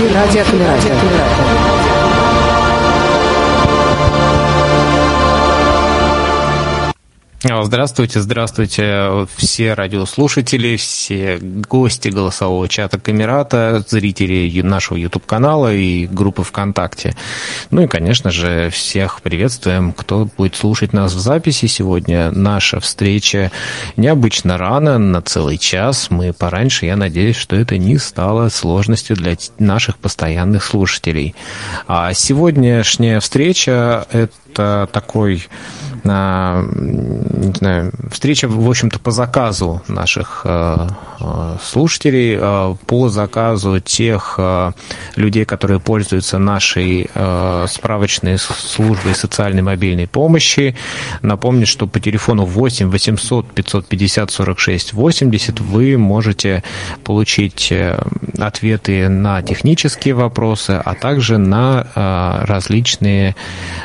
Прямой эфир Здравствуйте, здравствуйте все радиослушатели, все гости голосового чата Камерата, зрители нашего YouTube-канала и группы ВКонтакте. Ну и, конечно же, всех приветствуем, кто будет слушать нас в записи. Сегодня наша встреча необычно рано, на целый час. Мы пораньше, я надеюсь, что это не стало сложностью для наших постоянных слушателей. А сегодняшняя встреча – это такой не знаю, встреча, в общем-то, по заказу наших э, э, слушателей, э, по заказу тех людей, которые пользуются нашей справочной службой социальной мобильной помощи. Напомню, что по телефону 8 800 550 46 80 вы можете получить ответы на технические вопросы, а также на различные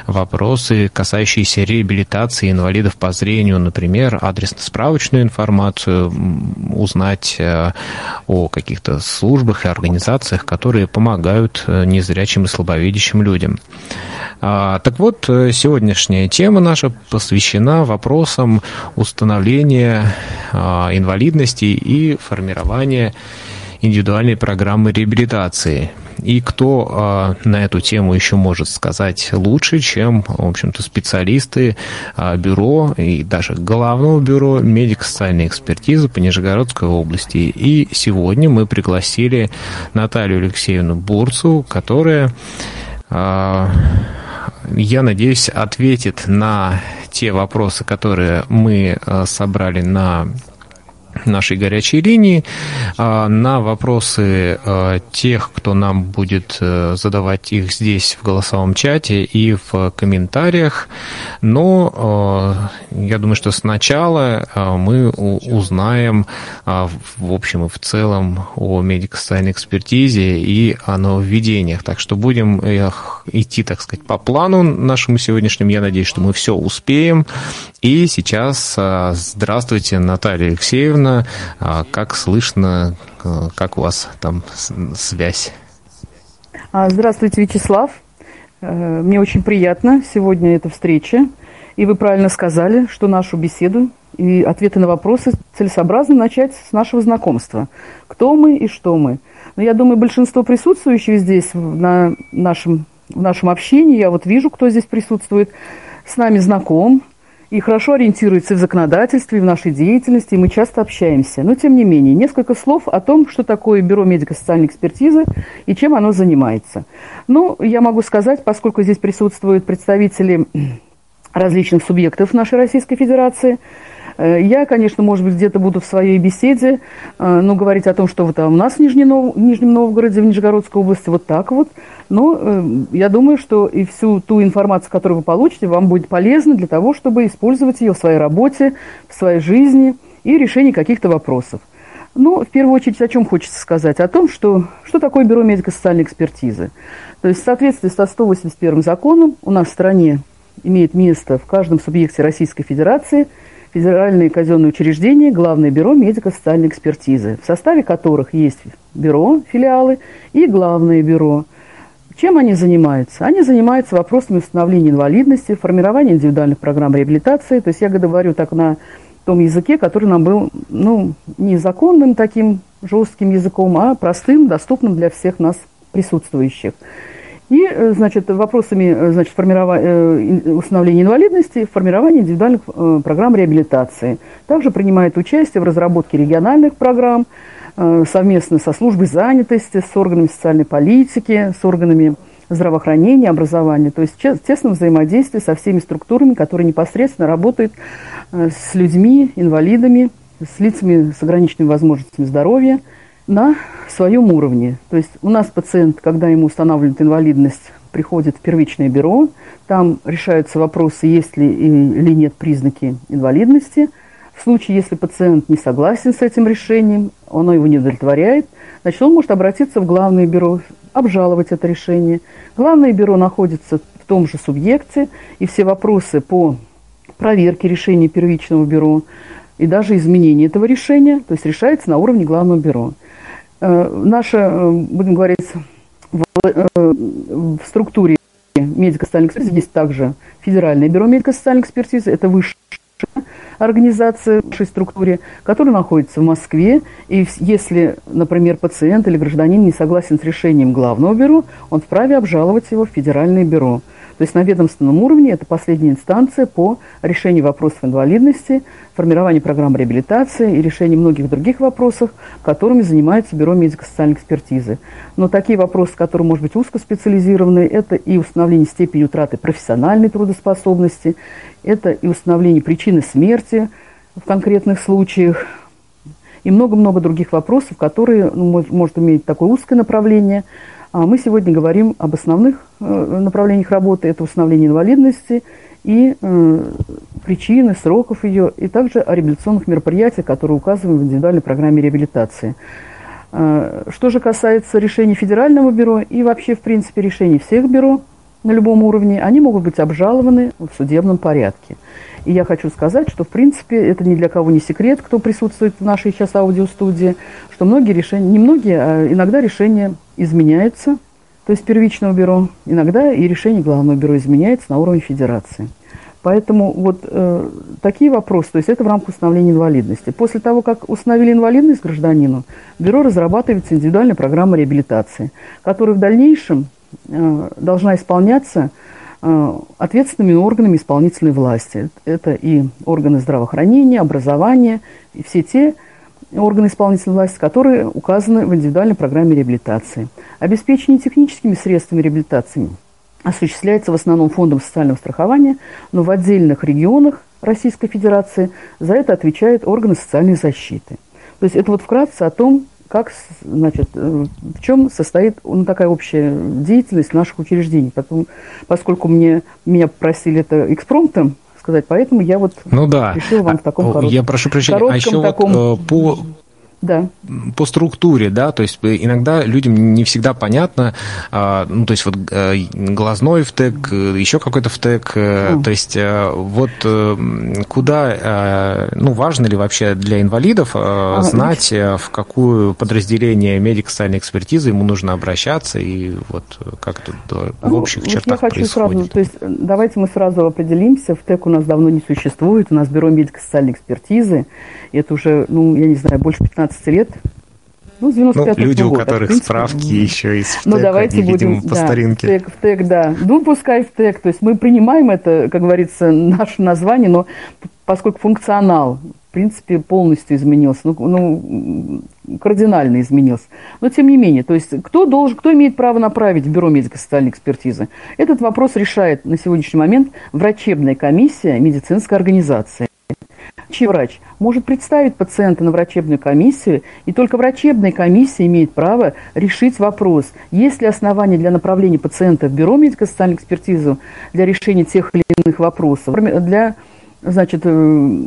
вопросы, касающиеся реабилитации реабилитации инвалидов по зрению, например, адресно-справочную информацию, узнать э, о каких-то службах и организациях, которые помогают э, незрячим и слабовидящим людям. А, так вот, э, сегодняшняя тема наша посвящена вопросам установления а, инвалидности и формирования индивидуальной программы реабилитации – и кто э, на эту тему еще может сказать лучше, чем, в общем-то, специалисты э, бюро и даже главного бюро медико-социальной экспертизы по Нижегородской области. И сегодня мы пригласили Наталью Алексеевну Бурцу, которая, э, я надеюсь, ответит на те вопросы, которые мы собрали на нашей горячей линии а, на вопросы а, тех, кто нам будет э, задавать их здесь в голосовом чате и в комментариях. Но а, я думаю, что сначала мы узнаем в общем и в целом о медико-социальной экспертизе и о нововведениях. Так что будем идти, так сказать, по плану нашему сегодняшнему. Я надеюсь, что мы все успеем. И сейчас здравствуйте, Наталья Алексеевна. А как слышно, как у вас там связь? А, здравствуйте, Вячеслав. Э, мне очень приятно сегодня эта встреча. И вы правильно сказали, что нашу беседу и ответы на вопросы целесообразно начать с нашего знакомства. Кто мы и что мы. Но я думаю, большинство присутствующих здесь на нашем, в нашем общении, я вот вижу, кто здесь присутствует, с нами знаком, и хорошо ориентируется в законодательстве, и в нашей деятельности, и мы часто общаемся. Но, тем не менее, несколько слов о том, что такое Бюро медико-социальной экспертизы и чем оно занимается. Ну, я могу сказать, поскольку здесь присутствуют представители различных субъектов нашей Российской Федерации – я, конечно, может быть, где-то буду в своей беседе, э, ну, говорить о том, что вот у нас в Нижнем, Нов... Нижнем Новгороде, в Нижегородской области вот так вот. Но э, я думаю, что и всю ту информацию, которую вы получите, вам будет полезна для того, чтобы использовать ее в своей работе, в своей жизни и решении каких-то вопросов. Ну, в первую очередь, о чем хочется сказать? О том, что, что такое Бюро медико-социальной экспертизы. То есть в соответствии со 181 законом у нас в стране имеет место в каждом субъекте Российской Федерации – федеральные казенные учреждения, Главное бюро медико-социальной экспертизы, в составе которых есть бюро, филиалы и Главное бюро. Чем они занимаются? Они занимаются вопросами установления инвалидности, формирования индивидуальных программ реабилитации. То есть я говорю так на том языке, который нам был ну, не законным таким жестким языком, а простым, доступным для всех нас присутствующих. И, э, значит, вопросами э, значит, формирования, э, установления инвалидности, формирования индивидуальных программ реабилитации. Также принимает участие в разработке региональных программ совместно со службой занятости, с органами социальной политики, с органами здравоохранения, образования. То есть тесное взаимодействие со всеми структурами, которые непосредственно работают с людьми, инвалидами, с лицами с ограниченными возможностями здоровья – на своем уровне. То есть у нас пациент, когда ему устанавливают инвалидность, приходит в первичное бюро, там решаются вопросы, есть ли или нет признаки инвалидности. В случае, если пациент не согласен с этим решением, оно его не удовлетворяет, значит, он может обратиться в главное бюро, обжаловать это решение. Главное бюро находится в том же субъекте, и все вопросы по проверке решения первичного бюро и даже изменение этого решения, то есть решается на уровне главного бюро. Э, наша, э, будем говорить, в, э, в структуре медико-социальной экспертизы есть также Федеральное бюро медико-социальной экспертизы, это высшая организация в нашей структуре, которая находится в Москве. И если, например, пациент или гражданин не согласен с решением главного бюро, он вправе обжаловать его в Федеральное бюро. То есть на ведомственном уровне это последняя инстанция по решению вопросов инвалидности, формированию программ реабилитации и решению многих других вопросов, которыми занимается Бюро медико-социальной экспертизы. Но такие вопросы, которые, может быть, узкоспециализированные, это и установление степени утраты профессиональной трудоспособности, это и установление причины смерти в конкретных случаях, и много-много других вопросов, которые ну, может иметь такое узкое направление – мы сегодня говорим об основных э, направлениях работы. Это установление инвалидности и э, причины, сроков ее, и также о реабилитационных мероприятиях, которые указаны в индивидуальной программе реабилитации. Э, что же касается решений федерального бюро и вообще, в принципе, решений всех бюро на любом уровне, они могут быть обжалованы в судебном порядке. И я хочу сказать, что, в принципе, это ни для кого не секрет, кто присутствует в нашей сейчас аудиостудии, что многие решения, не многие, а иногда решения изменяются, то есть первичного бюро, иногда и решение главного бюро изменяется на уровне федерации. Поэтому вот э, такие вопросы, то есть это в рамках установления инвалидности. После того, как установили инвалидность гражданину, бюро разрабатывается индивидуальная программа реабилитации, которая в дальнейшем должна исполняться Э, ответственными органами исполнительной власти. Это и органы здравоохранения, образования, и все те органы исполнительной власти, которые указаны в индивидуальной программе реабилитации. Обеспечение техническими средствами реабилитации осуществляется в основном фондом социального страхования, но в отдельных регионах Российской Федерации за это отвечают органы социальной защиты. То есть это вот вкратце о том, как, значит, э, в чем состоит ну, такая общая деятельность наших учреждений. Потом, поскольку мне, меня просили это экспромтом сказать, поэтому я вот ну, да. решила вам в таком коротком, Я прошу прощения, а еще таком... вот, э, по да. по структуре, да, то есть иногда людям не всегда понятно, а, ну, то есть вот э, глазной втек, еще какой-то втек, mm. то есть э, вот куда, ну, важно ли вообще для инвалидов а, знать, в какую подразделение медико-социальной экспертизы ему нужно обращаться и вот как это в ну, общих ну, чертах я хочу происходит? Сразу, то есть давайте мы сразу определимся, ВТЭК у нас давно не существует, у нас бюро медико-социальной экспертизы, это уже, ну, я не знаю, больше 15 лет. Ну, 95 ну, люди, года, у которых принципе, справки еще из ВТЭК, ну, давайте они, будем, видимо, по да, старинке. ВТЭК, ВТЭК, да. Ну, пускай ВТЭК. То есть мы принимаем это, как говорится, наше название, но поскольку функционал, в принципе, полностью изменился, ну, ну кардинально изменился. Но тем не менее, то есть кто должен, кто имеет право направить в бюро медико-социальной экспертизы? Этот вопрос решает на сегодняшний момент врачебная комиссия медицинской организации. Врач может представить пациента на врачебную комиссию, и только врачебная комиссия имеет право решить вопрос, есть ли основания для направления пациента в бюро медико-социальной экспертизы для решения тех или иных вопросов, для значит, э,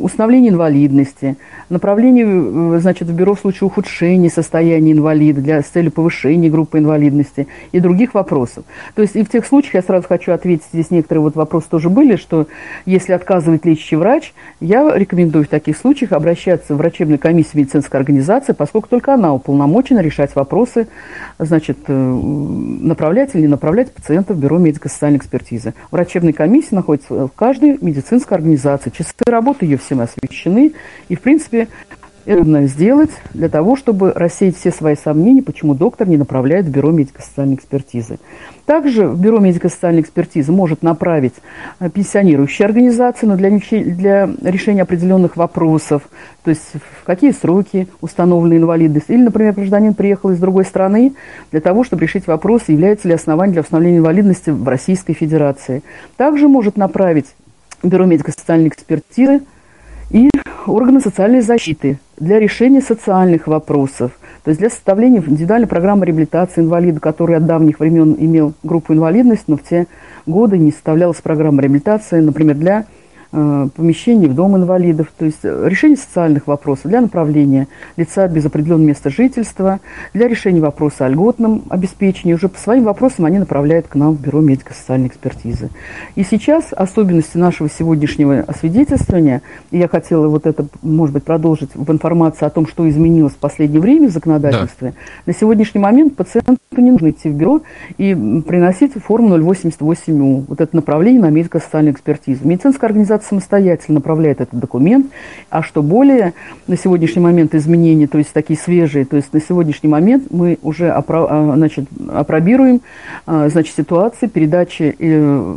установление инвалидности, направление, э, значит, в бюро в случае ухудшения состояния инвалида для, с целью повышения группы инвалидности и других вопросов. То есть и в тех случаях, я сразу хочу ответить, здесь некоторые вот вопросы тоже были, что если отказывает лечащий врач, я рекомендую в таких случаях обращаться в врачебную комиссию медицинской организации, поскольку только она уполномочена решать вопросы, значит, э, направлять или не направлять пациента в бюро медико-социальной экспертизы. Врачебная комиссия находится в каждой медицинской организации часы работы ее всем освещены. И, в принципе, это нужно сделать для того, чтобы рассеять все свои сомнения, почему доктор не направляет в бюро медико-социальной экспертизы. Также в бюро медико-социальной экспертизы может направить э, пенсионирующая организация, но для, для решения определенных вопросов, то есть в какие сроки установлена инвалидность. Или, например, гражданин приехал из другой страны для того, чтобы решить вопрос, является ли основанием для установления инвалидности в Российской Федерации. Также может направить Бюро медико-социальной экспертизы и органы социальной защиты для решения социальных вопросов, то есть для составления индивидуальной программы реабилитации инвалида, который от давних времен имел группу инвалидности, но в те годы не составлялась программа реабилитации, например, для помещений в дом инвалидов, то есть решение социальных вопросов для направления лица без определенного места жительства, для решения вопроса о льготном обеспечении. Уже по своим вопросам они направляют к нам в Бюро медико-социальной экспертизы. И сейчас особенности нашего сегодняшнего освидетельствования, и я хотела вот это, может быть, продолжить в информации о том, что изменилось в последнее время в законодательстве. Да. На сегодняшний момент пациенту не нужно идти в бюро и приносить форму 088У, вот это направление на медико-социальную экспертизу. Медицинская организация самостоятельно направляет этот документ, а что более, на сегодняшний момент изменения, то есть такие свежие, то есть на сегодняшний момент мы уже опро, а, значит, опробируем а, значит, ситуации передачи э,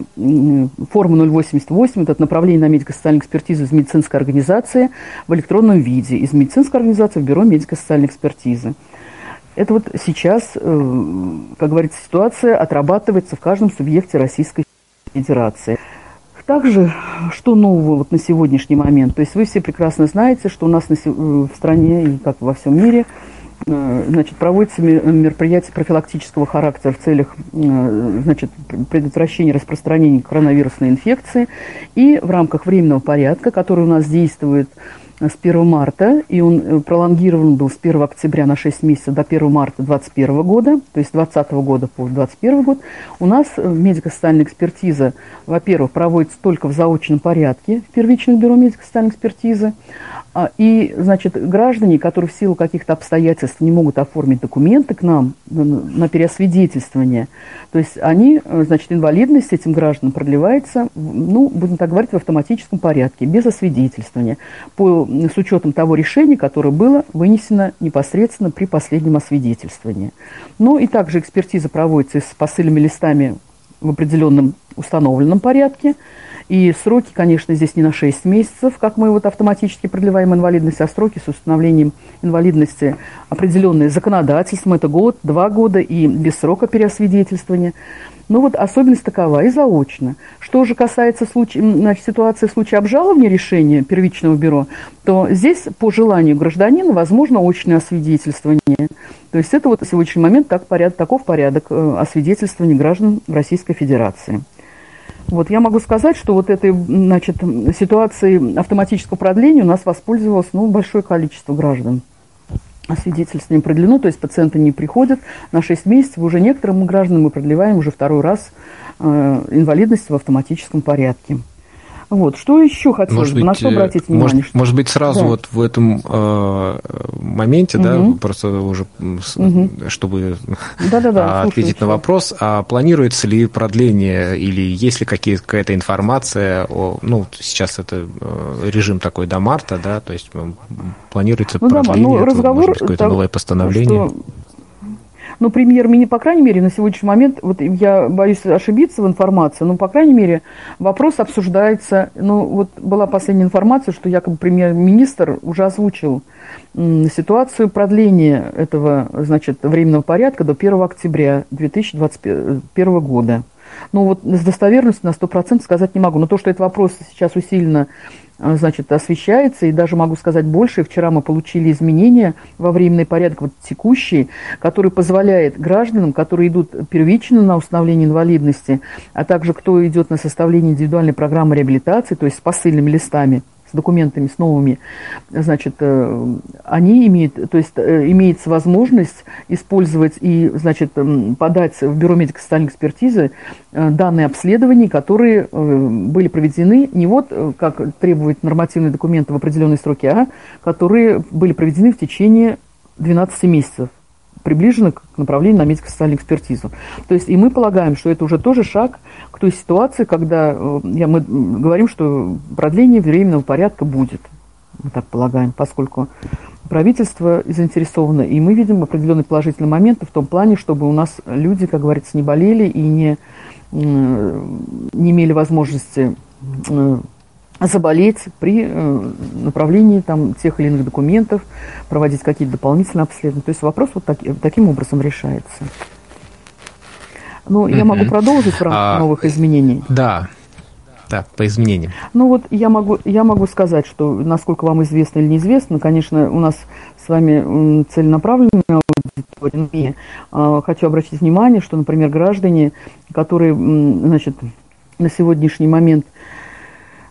формы 088, это направление на медико-социальную экспертизу из медицинской организации в электронном виде, из медицинской организации в бюро медико-социальной экспертизы. Это вот сейчас, э, как говорится, ситуация отрабатывается в каждом субъекте Российской Федерации. Также, что нового вот на сегодняшний момент? То есть вы все прекрасно знаете, что у нас на, э, в стране и как во всем мире э, значит, проводятся мероприятия профилактического характера в целях значит, предотвращения распространения коронавирусной инфекции. И в рамках временного порядка, который у нас действует с 1 марта, и он э, пролонгирован был с 1 октября на 6 месяцев до 1 марта 2021 года, то есть 2020 года по 2021 год, у нас э, медико-социальная экспертиза, во-первых, проводится только в заочном порядке в первичных бюро медико-социальной экспертизы, а, и, значит, граждане, которые в силу каких-то обстоятельств не могут оформить документы к нам на переосвидетельствование, то есть они, э, значит, инвалидность этим гражданам продлевается, ну, будем так говорить, в автоматическом порядке, без освидетельствования, по, с учетом того решения, которое было вынесено непосредственно при последнем освидетельствовании. Ну, и также экспертиза проводится с посыльными листами в определенном установленном порядке, и сроки, конечно, здесь не на 6 месяцев, как мы вот автоматически продлеваем инвалидность, а сроки с установлением инвалидности определенные законодательством. Это год, два года и без срока переосвидетельствования. Ну вот особенность такова и заочно. Что же касается случая, значит, ситуации в случае обжалования решения первичного бюро, то здесь по желанию гражданина возможно очное освидетельствование. То есть это вот в сегодняшний момент так поряд, таков порядок э, освидетельствования граждан Российской Федерации. Вот я могу сказать, что вот этой значит, ситуацией автоматического продления у нас воспользовалось ну, большое количество граждан. Свидетельство не продлено, то есть пациенты не приходят на 6 месяцев. Уже некоторым гражданам мы продлеваем уже второй раз э, инвалидность в автоматическом порядке. Вот. Что еще хотелось может бы, быть, на что обратить внимание? Может, что... может быть, сразу да. вот в этом э, моменте, угу. да, просто уже, угу. чтобы да -да -да, ответить на вопрос, а планируется ли продление или есть ли какая-то информация, о, ну, сейчас это э, режим такой до марта, да, то есть планируется ну, продление, да, ну, разговор, какое-то новое постановление? Что ну, премьер-министр, по крайней мере, на сегодняшний момент, вот я боюсь ошибиться в информации, но, по крайней мере, вопрос обсуждается. Ну, вот была последняя информация, что якобы премьер-министр уже озвучил ситуацию продления этого, значит, временного порядка до 1 октября 2021 года. Ну, вот с достоверностью на 100% сказать не могу. Но то, что этот вопрос сейчас усиленно значит, освещается, и даже могу сказать больше, вчера мы получили изменения во временный порядок вот текущий, который позволяет гражданам, которые идут первично на установление инвалидности, а также кто идет на составление индивидуальной программы реабилитации, то есть с посыльными листами, документами, с новыми, значит, э, они имеют, то есть э, имеется возможность использовать и, значит, подать в Бюро медико-социальной экспертизы э, данные обследований, которые были проведены не вот, как требуют нормативные документы в определенные сроки, а которые были проведены в течение 12 месяцев приближены к направлению на медико-социальную экспертизу. То есть и мы полагаем, что это уже тоже шаг к той ситуации, когда э, я, мы говорим, что продление временного порядка будет. Мы так полагаем, поскольку правительство заинтересовано, и мы видим определенные положительные моменты в том плане, чтобы у нас люди, как говорится, не болели и не, не имели возможности э, заболеть при э, направлении там, тех или иных документов, проводить какие-то дополнительные обследования. То есть вопрос вот так, таким образом решается. Ну, я могу продолжить в рамках а, новых изменений. Да, да, по изменениям. Ну вот я могу, я могу сказать, что, насколько вам известно или неизвестно, конечно, у нас с вами целенаправленная аудитория. И, э, хочу обратить внимание, что, например, граждане, которые, значит, на сегодняшний момент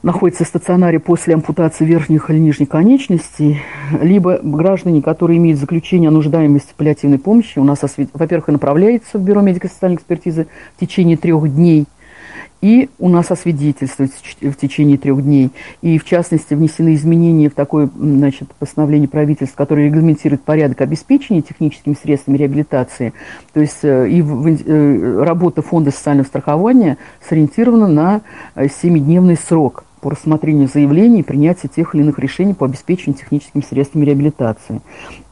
находится в стационаре после ампутации верхних или нижних конечностей, либо граждане, которые имеют заключение о нуждаемости паллиативной помощи, у нас, во-первых, и направляется в Бюро медико-социальной экспертизы в течение трех дней – и у нас освидетельствуется в течение трех дней. И, в частности, внесены изменения в такое значит, постановление правительства, которое регламентирует порядок обеспечения техническими средствами реабилитации. То есть э, и э, работа Фонда социального страхования сориентирована на семидневный срок – по рассмотрению заявлений и принятию тех или иных решений по обеспечению техническими средствами реабилитации.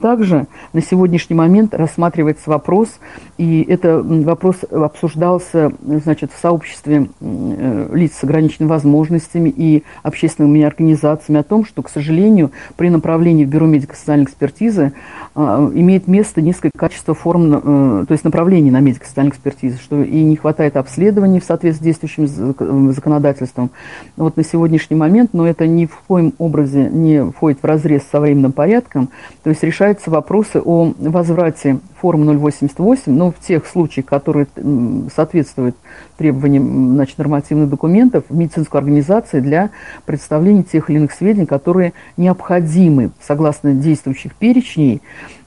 Также на сегодняшний момент рассматривается вопрос, и это вопрос обсуждался значит, в сообществе э, лиц с ограниченными возможностями и общественными организациями о том, что, к сожалению, при направлении в Бюро медико-социальной экспертизы э, имеет место низкое качество форм, э, то есть направлений на медико-социальную экспертизу, что и не хватает обследований в соответствии с действующим законодательством. Вот на сегодня сегодняшний момент, но это ни в коем образе не входит в разрез со временным порядком, то есть решаются вопросы о возврате формы 088, но в тех случаях, которые соответствуют требованиям значит, нормативных документов в медицинскую организацию для представления тех или иных сведений, которые необходимы согласно действующих перечней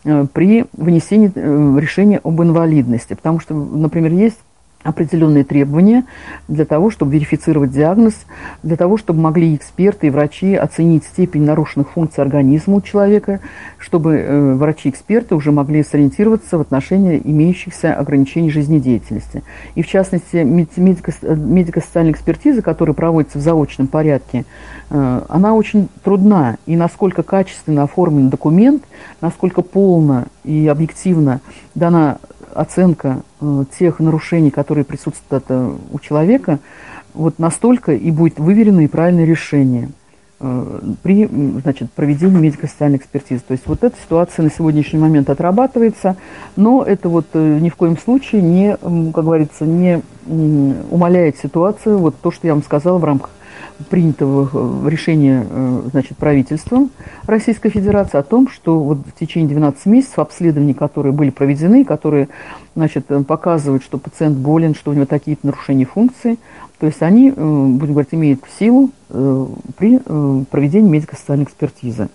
э, при вынесении э, решения об инвалидности. Потому что, например, есть определенные требования для того, чтобы верифицировать диагноз, для того, чтобы могли эксперты и врачи оценить степень нарушенных функций организма у человека, чтобы э, врачи-эксперты уже могли сориентироваться в отношении имеющихся ограничений жизнедеятельности. И в частности, медико-социальная экспертиза, которая проводится в заочном порядке, э, она очень трудна. И насколько качественно оформлен документ, насколько полно и объективно дана оценка тех нарушений, которые присутствуют э, у человека, вот настолько и будет выверено и правильное решение э, при значит, проведении медико-социальной экспертизы. То есть вот эта ситуация на сегодняшний момент отрабатывается, но это вот ни в коем случае не, как говорится, не умаляет ситуацию, вот то, что я вам сказала в рамках принятого э, решения э, значит, правительством Российской Федерации о том, что вот в течение 12 месяцев обследований, которые были проведены, которые значит, э, показывают, что пациент болен, что у него такие-то нарушения функции, то есть они, будем говорить, имеют силу при проведении медико-социальной экспертизы.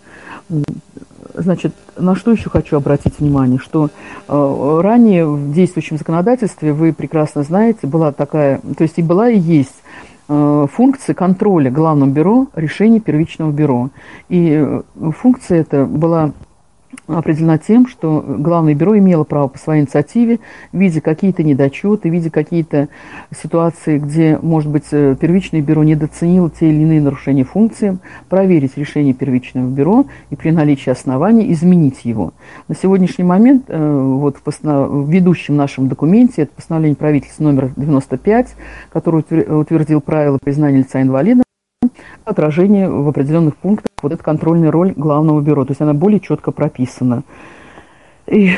Значит, на что еще хочу обратить внимание, что э, ранее в действующем законодательстве, вы прекрасно знаете, была такая, то есть и была и есть Э, функции контроля Главного бюро решений первичного бюро. И э, функция эта была определена тем, что Главное бюро имело право по своей инициативе, видя какие-то недочеты, видя какие-то ситуации, где, может быть, э, первичное бюро недооценило те или иные нарушения функции, проверить решение первичного бюро и при наличии оснований изменить его. На сегодняшний момент э, вот в, постанов... в ведущем нашем документе, это постановление правительства номер 95, который утвердил правила признания лица инвалидом, отражение в определенных пунктах вот эта контрольная роль главного бюро. То есть она более четко прописана. И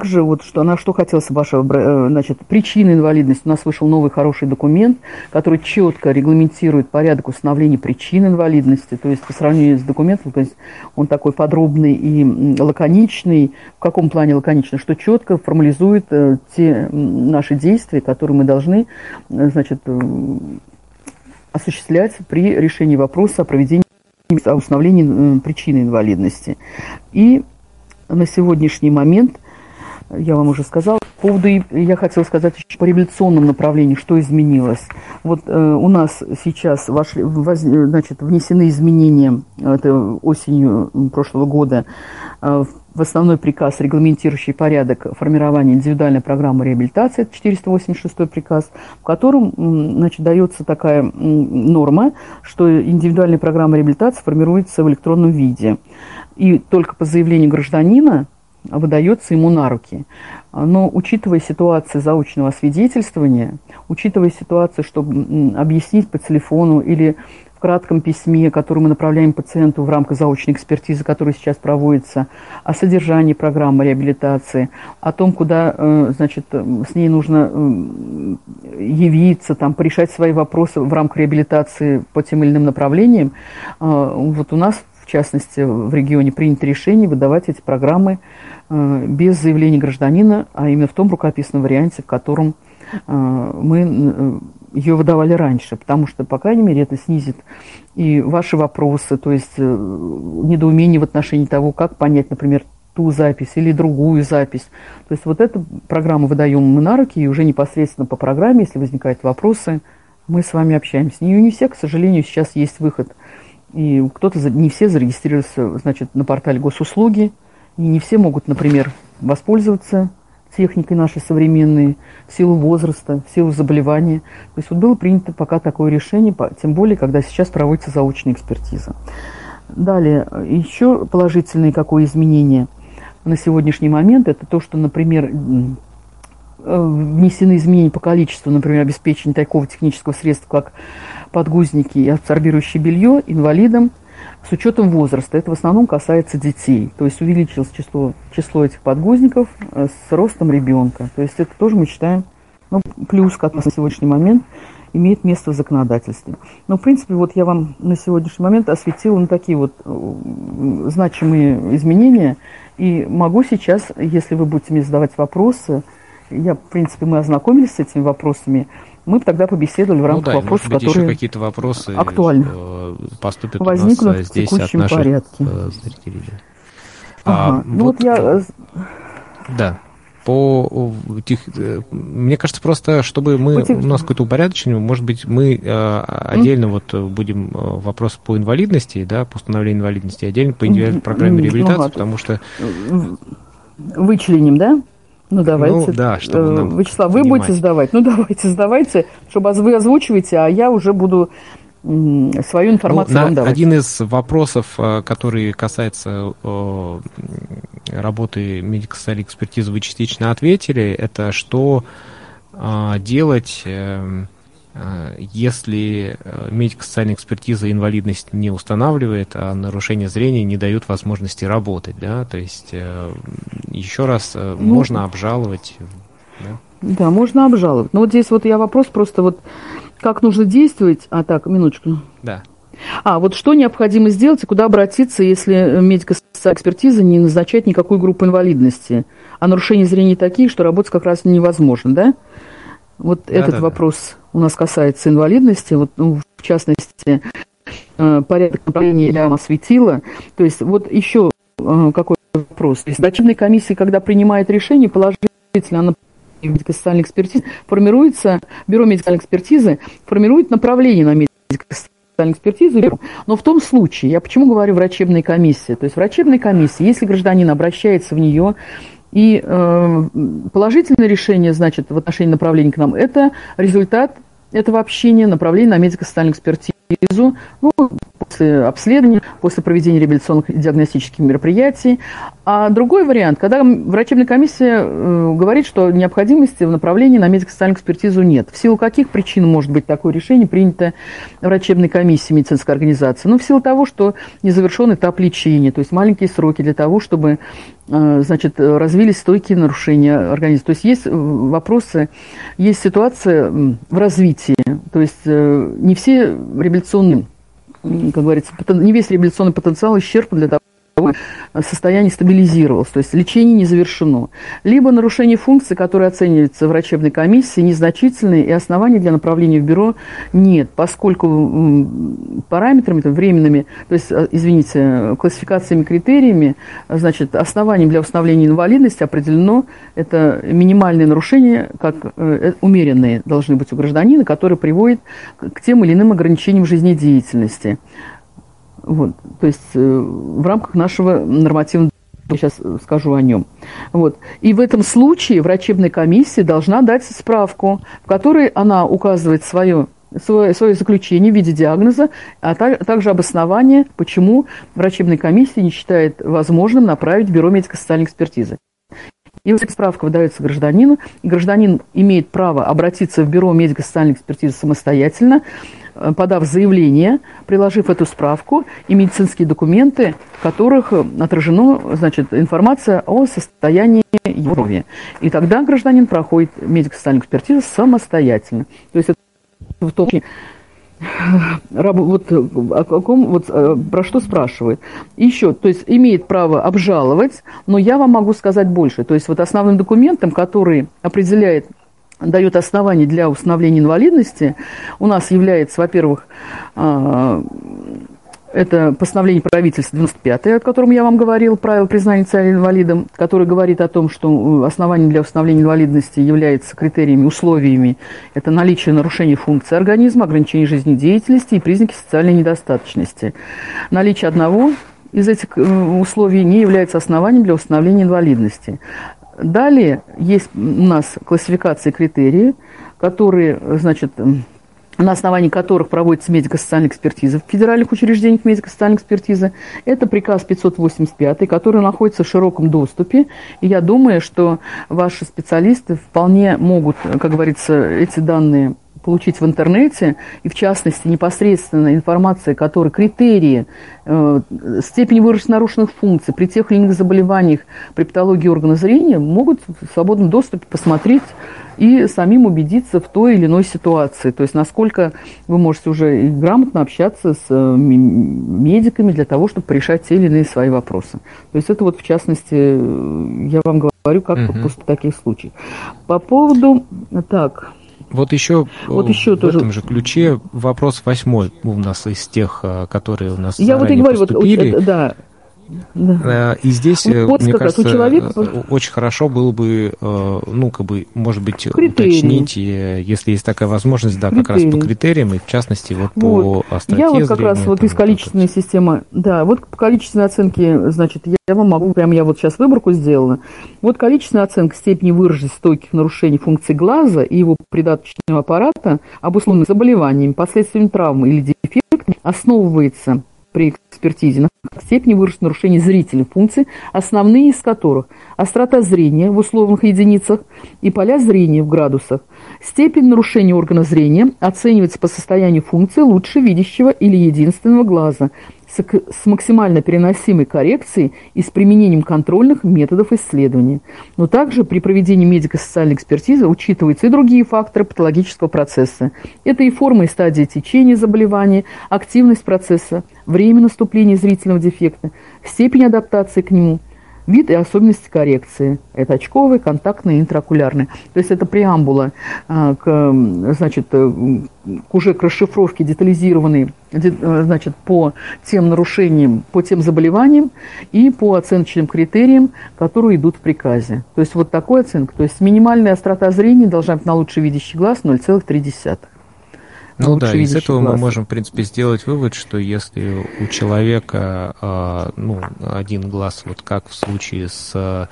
также вот что, на что хотелось вашего, э, значит, причины инвалидности. У нас вышел новый хороший документ, который четко регламентирует порядок установления причин инвалидности. То есть по сравнению с документом, то есть он такой подробный и лаконичный. В каком плане лаконичный? Что четко формализует э, те наши действия, которые мы должны, э, значит, осуществлять при решении вопроса о проведении о установлении причины инвалидности. И на сегодняшний момент, я вам уже сказала, по поводу, я хотела сказать еще по революционному направлению, что изменилось. Вот э, у нас сейчас вошли, воз, значит, внесены изменения это осенью прошлого года э, в основной приказ, регламентирующий порядок формирования индивидуальной программы реабилитации, это 486 приказ, в котором значит, дается такая норма, что индивидуальная программа реабилитации формируется в электронном виде. И только по заявлению гражданина выдается ему на руки. Но учитывая ситуацию заочного освидетельствования, учитывая ситуацию, чтобы объяснить по телефону или в кратком письме, которое мы направляем пациенту в рамках заочной экспертизы, которая сейчас проводится, о содержании программы реабилитации, о том, куда, э, значит, с ней нужно э, явиться, там, порешать свои вопросы в рамках реабилитации по тем или иным направлениям. Э, вот у нас, в частности, в регионе принято решение выдавать эти программы без заявления гражданина, а именно в том рукописном варианте, в котором мы ее выдавали раньше, потому что, по крайней мере, это снизит и ваши вопросы, то есть э, недоумение в отношении того, как понять, например, ту запись или другую запись. То есть вот эту программу выдаем мы на руки, и уже непосредственно по программе, если возникают вопросы, мы с вами общаемся. Не все, к сожалению, сейчас есть выход. И кто-то, не все зарегистрировались, значит, на портале госуслуги, и не все могут, например, воспользоваться техникой нашей современной, в силу возраста, в силу заболевания. То есть вот было принято пока такое решение, тем более, когда сейчас проводится заочная экспертиза. Далее, еще положительные какое изменение на сегодняшний момент, это то, что, например, внесены изменения по количеству, например, обеспечения такого технического средства, как подгузники и абсорбирующее белье инвалидам – с учетом возраста. Это в основном касается детей. То есть увеличилось число, число этих подгузников э, с ростом ребенка. То есть это тоже мы считаем ну, плюс, как на сегодняшний момент имеет место в законодательстве. Но, в принципе, вот я вам на сегодняшний момент осветила на такие вот э, значимые изменения. И могу сейчас, если вы будете мне задавать вопросы, я, в принципе, мы ознакомились с этими вопросами, мы тогда побеседовали в рамках ну, да, вопросов, быть, которые какие-то вопросы актуальны. Э, поступят возникнут у нас в здесь от наших порядке. Э, зрителей. Ага. А, ну вот, вот я... Э, да. По тех, мне кажется, просто чтобы мы у нас какое-то упорядочение, может быть, мы э, отдельно mm. вот будем вопрос по инвалидности, да, по установлению инвалидности, отдельно по индивидуальной программе реабилитации, ну, потому что вычленим, да? Ну, давайте. Ну, да, чтобы нам э, Вячеслав, вы будете сдавать? Ну, давайте, сдавайте, чтобы вы озвучиваете, а я уже буду свою информацию ну, вам давать. Один из вопросов, э, который касается работы медико-социальной экспертизы, вы частично ответили, это что а, делать эм, Э, если э, медико-социальная экспертиза инвалидность не устанавливает, а нарушение зрения не дают возможности работать, да, то есть э, еще раз ну, можно обжаловать. Да? да, можно обжаловать. Но вот здесь вот я вопрос просто вот, как нужно действовать, а так, минуточку. Да. А, вот что необходимо сделать и куда обратиться, если медико-социальная экспертиза не назначает никакую группу инвалидности, а нарушения зрения такие, что работать как раз невозможно, да? Вот да, этот да, вопрос да. У нас касается инвалидности, вот, ну, в частности, э, порядок направления вам осветила. То есть вот еще э, какой вопрос. То есть дочебная комиссия, когда принимает решение положительно на медико-социальной экспертизе, формируется, бюро медико-социальной экспертизы формирует направление на медико-социальную экспертизу, но в том случае, я почему говорю врачебная комиссия, то есть врачебная комиссия, если гражданин обращается в нее и э, положительное решение, значит, в отношении направления к нам, это результат этого общения, направления на медико-социальную экспертизу, ну, после обследования, после проведения реабилитационных диагностических мероприятий. А другой вариант, когда врачебная комиссия э, говорит, что необходимости в направлении на медико-социальную экспертизу нет. В силу каких причин может быть такое решение принято врачебной комиссией медицинской организации? Ну, в силу того, что не завершен этап лечения, то есть маленькие сроки для того, чтобы э, значит, развились стойкие нарушения организма. То есть есть вопросы, есть ситуация в развитии. То есть э, не все реабилитационные как говорится, не весь реабилитационный потенциал исчерпан для того, состояние стабилизировалось, то есть лечение не завершено. Либо нарушение функции, которые оцениваются врачебной комиссией, незначительные, и оснований для направления в бюро нет, поскольку параметрами, там, временными, то есть, э, извините, классификациями, критериями, значит, основанием для установления инвалидности определено это минимальные нарушения, как э, э, умеренные должны быть у гражданина, которые приводят к тем или иным ограничениям жизнедеятельности. Вот, то есть э, в рамках нашего нормативного я сейчас скажу о нем. Вот. И в этом случае врачебная комиссия должна дать справку, в которой она указывает свое, свое, свое заключение в виде диагноза, а также обоснование, почему врачебная комиссия не считает возможным направить в бюро медико-социальной экспертизы. И вот эта справка выдается гражданину, и гражданин имеет право обратиться в бюро медико-социальной экспертизы самостоятельно, Э, подав заявление, приложив эту справку и медицинские документы, в которых э, отражена значит, информация о состоянии его здоровья. И тогда гражданин проходит медико-социальную экспертизу самостоятельно. То есть это в том числе вот, о каком, вот, э, про что спрашивает. Еще, то есть имеет право обжаловать, но я вам могу сказать больше. То есть вот основным документом, который определяет дает основания для установления инвалидности, у нас является, во-первых, а, это постановление правительства 95 о котором я вам говорил, правило признания царя инвалидом, которое говорит о том, что основанием для установления инвалидности является критериями, условиями. Это наличие нарушений функции организма, ограничение жизнедеятельности и признаки социальной недостаточности. Наличие одного из этих э, условий не является основанием для установления инвалидности. Далее есть у нас классификации критерии, которые, значит, на основании которых проводится медико-социальная экспертиза в федеральных учреждениях медико-социальной экспертизы. Это приказ 585, который находится в широком доступе. И я думаю, что ваши специалисты вполне могут, как говорится, эти данные получить в интернете, и в частности непосредственно информация, которая критерии э, степени выраженности нарушенных функций при тех или иных заболеваниях при патологии органа зрения, могут в свободном доступе посмотреть и самим убедиться в той или иной ситуации. То есть насколько вы можете уже грамотно общаться с э, медиками для того, чтобы решать те или иные свои вопросы. То есть это вот в частности, э, я вам говорю, как угу. после таких случаев. По поводу... Так, вот еще, вот еще в тоже... этом же ключе вопрос восьмой у нас из тех, э, которые у нас Я вот и говорю, поступили. вот, да, да. Э, и здесь, э, вот мне кажется, человека... очень хорошо было бы, ну, как бы, может быть, Критерии. уточнить, если есть такая возможность, да, Критерии. как раз по критериям, и в частности, вот, вот. по остроте Я вот как раз вот из количественной вот системы, да, вот по количественной оценке, значит, я, я вам могу, прям я вот сейчас выборку сделала. Вот количественная оценка степени выраженности стойких нарушений функций глаза и его придаточного аппарата, обусловленных заболеваниями, последствиями травмы или дефектами, основывается при экспертизе на степени выраженных нарушений зрительных функций, основные из которых острота зрения в условных единицах и поля зрения в градусах. Степень нарушения органа зрения оценивается по состоянию функции лучше видящего или единственного глаза – с максимально переносимой коррекцией и с применением контрольных методов исследования. Но также при проведении медико-социальной экспертизы учитываются и другие факторы патологического процесса. Это и форма и стадия течения заболевания, активность процесса, время наступления зрительного дефекта, степень адаптации к нему – Вид и особенности коррекции. Это очковые, контактные, интраокулярные. То есть это преамбула а, к, значит, э, к уже к расшифровке детализированной э, значит, по тем нарушениям, по тем заболеваниям и по оценочным критериям, которые идут в приказе. То есть вот такой оценка. То есть минимальная острота зрения должна быть на лучший видящий глаз 0,3. Ну да, из этого глаз. мы можем, в принципе, сделать вывод, что если у человека э, ну, один глаз, вот как в случае с э,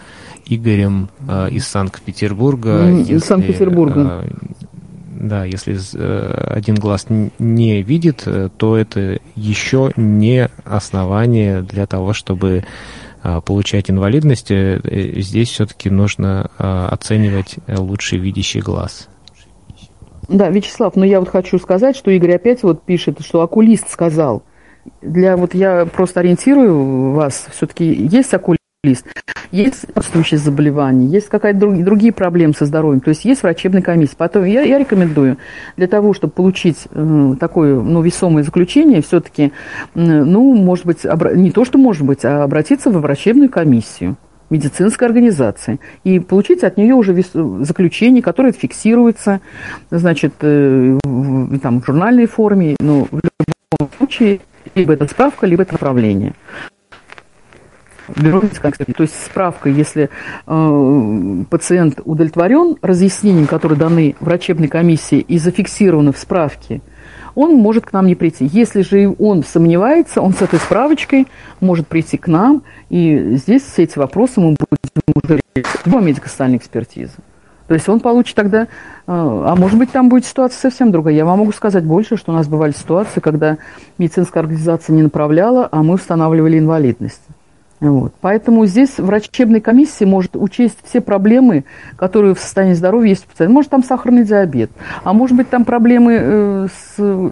Игорем э, из Санкт-Петербурга. Mm, из Санкт-Петербурга. Э, да, если один глаз не видит, то это еще не основание для того, чтобы получать инвалидность. Здесь все-таки нужно оценивать лучший видящий глаз. Да, Вячеслав, но я вот хочу сказать, что Игорь опять вот пишет, что окулист сказал. Для вот я просто ориентирую вас, все-таки есть окулист, есть сопутствующие заболевания, есть какая-то друг, другие проблемы со здоровьем, то есть есть врачебная комиссия. Потом я, я рекомендую для того, чтобы получить э, такое ну, весомое заключение, все-таки, э, ну, может быть, обра- не то, что может быть, а обратиться в врачебную комиссию медицинской организации. И получить от нее уже заключение, которое фиксируется, значит, э, в, там, в журнальной форме, но в любом случае либо это справка, либо это направление. То есть справка, если э, пациент удовлетворен разъяснением, которые даны врачебной комиссии и зафиксированы в справке, он может к нам не прийти. Если же он сомневается, он с этой справочкой может прийти к нам, и здесь все эти вопросы мы будем уже решать по медико-социальной экспертизе. То есть он получит тогда, э, а может быть там будет ситуация совсем другая. Я вам могу сказать больше, что у нас бывали ситуации, когда медицинская организация не направляла, а мы устанавливали инвалидность. Вот. Поэтому здесь врачебная комиссия может учесть все проблемы, которые в состоянии здоровья есть у пациента. Может, там сахарный диабет, а может быть, там проблемы э, с,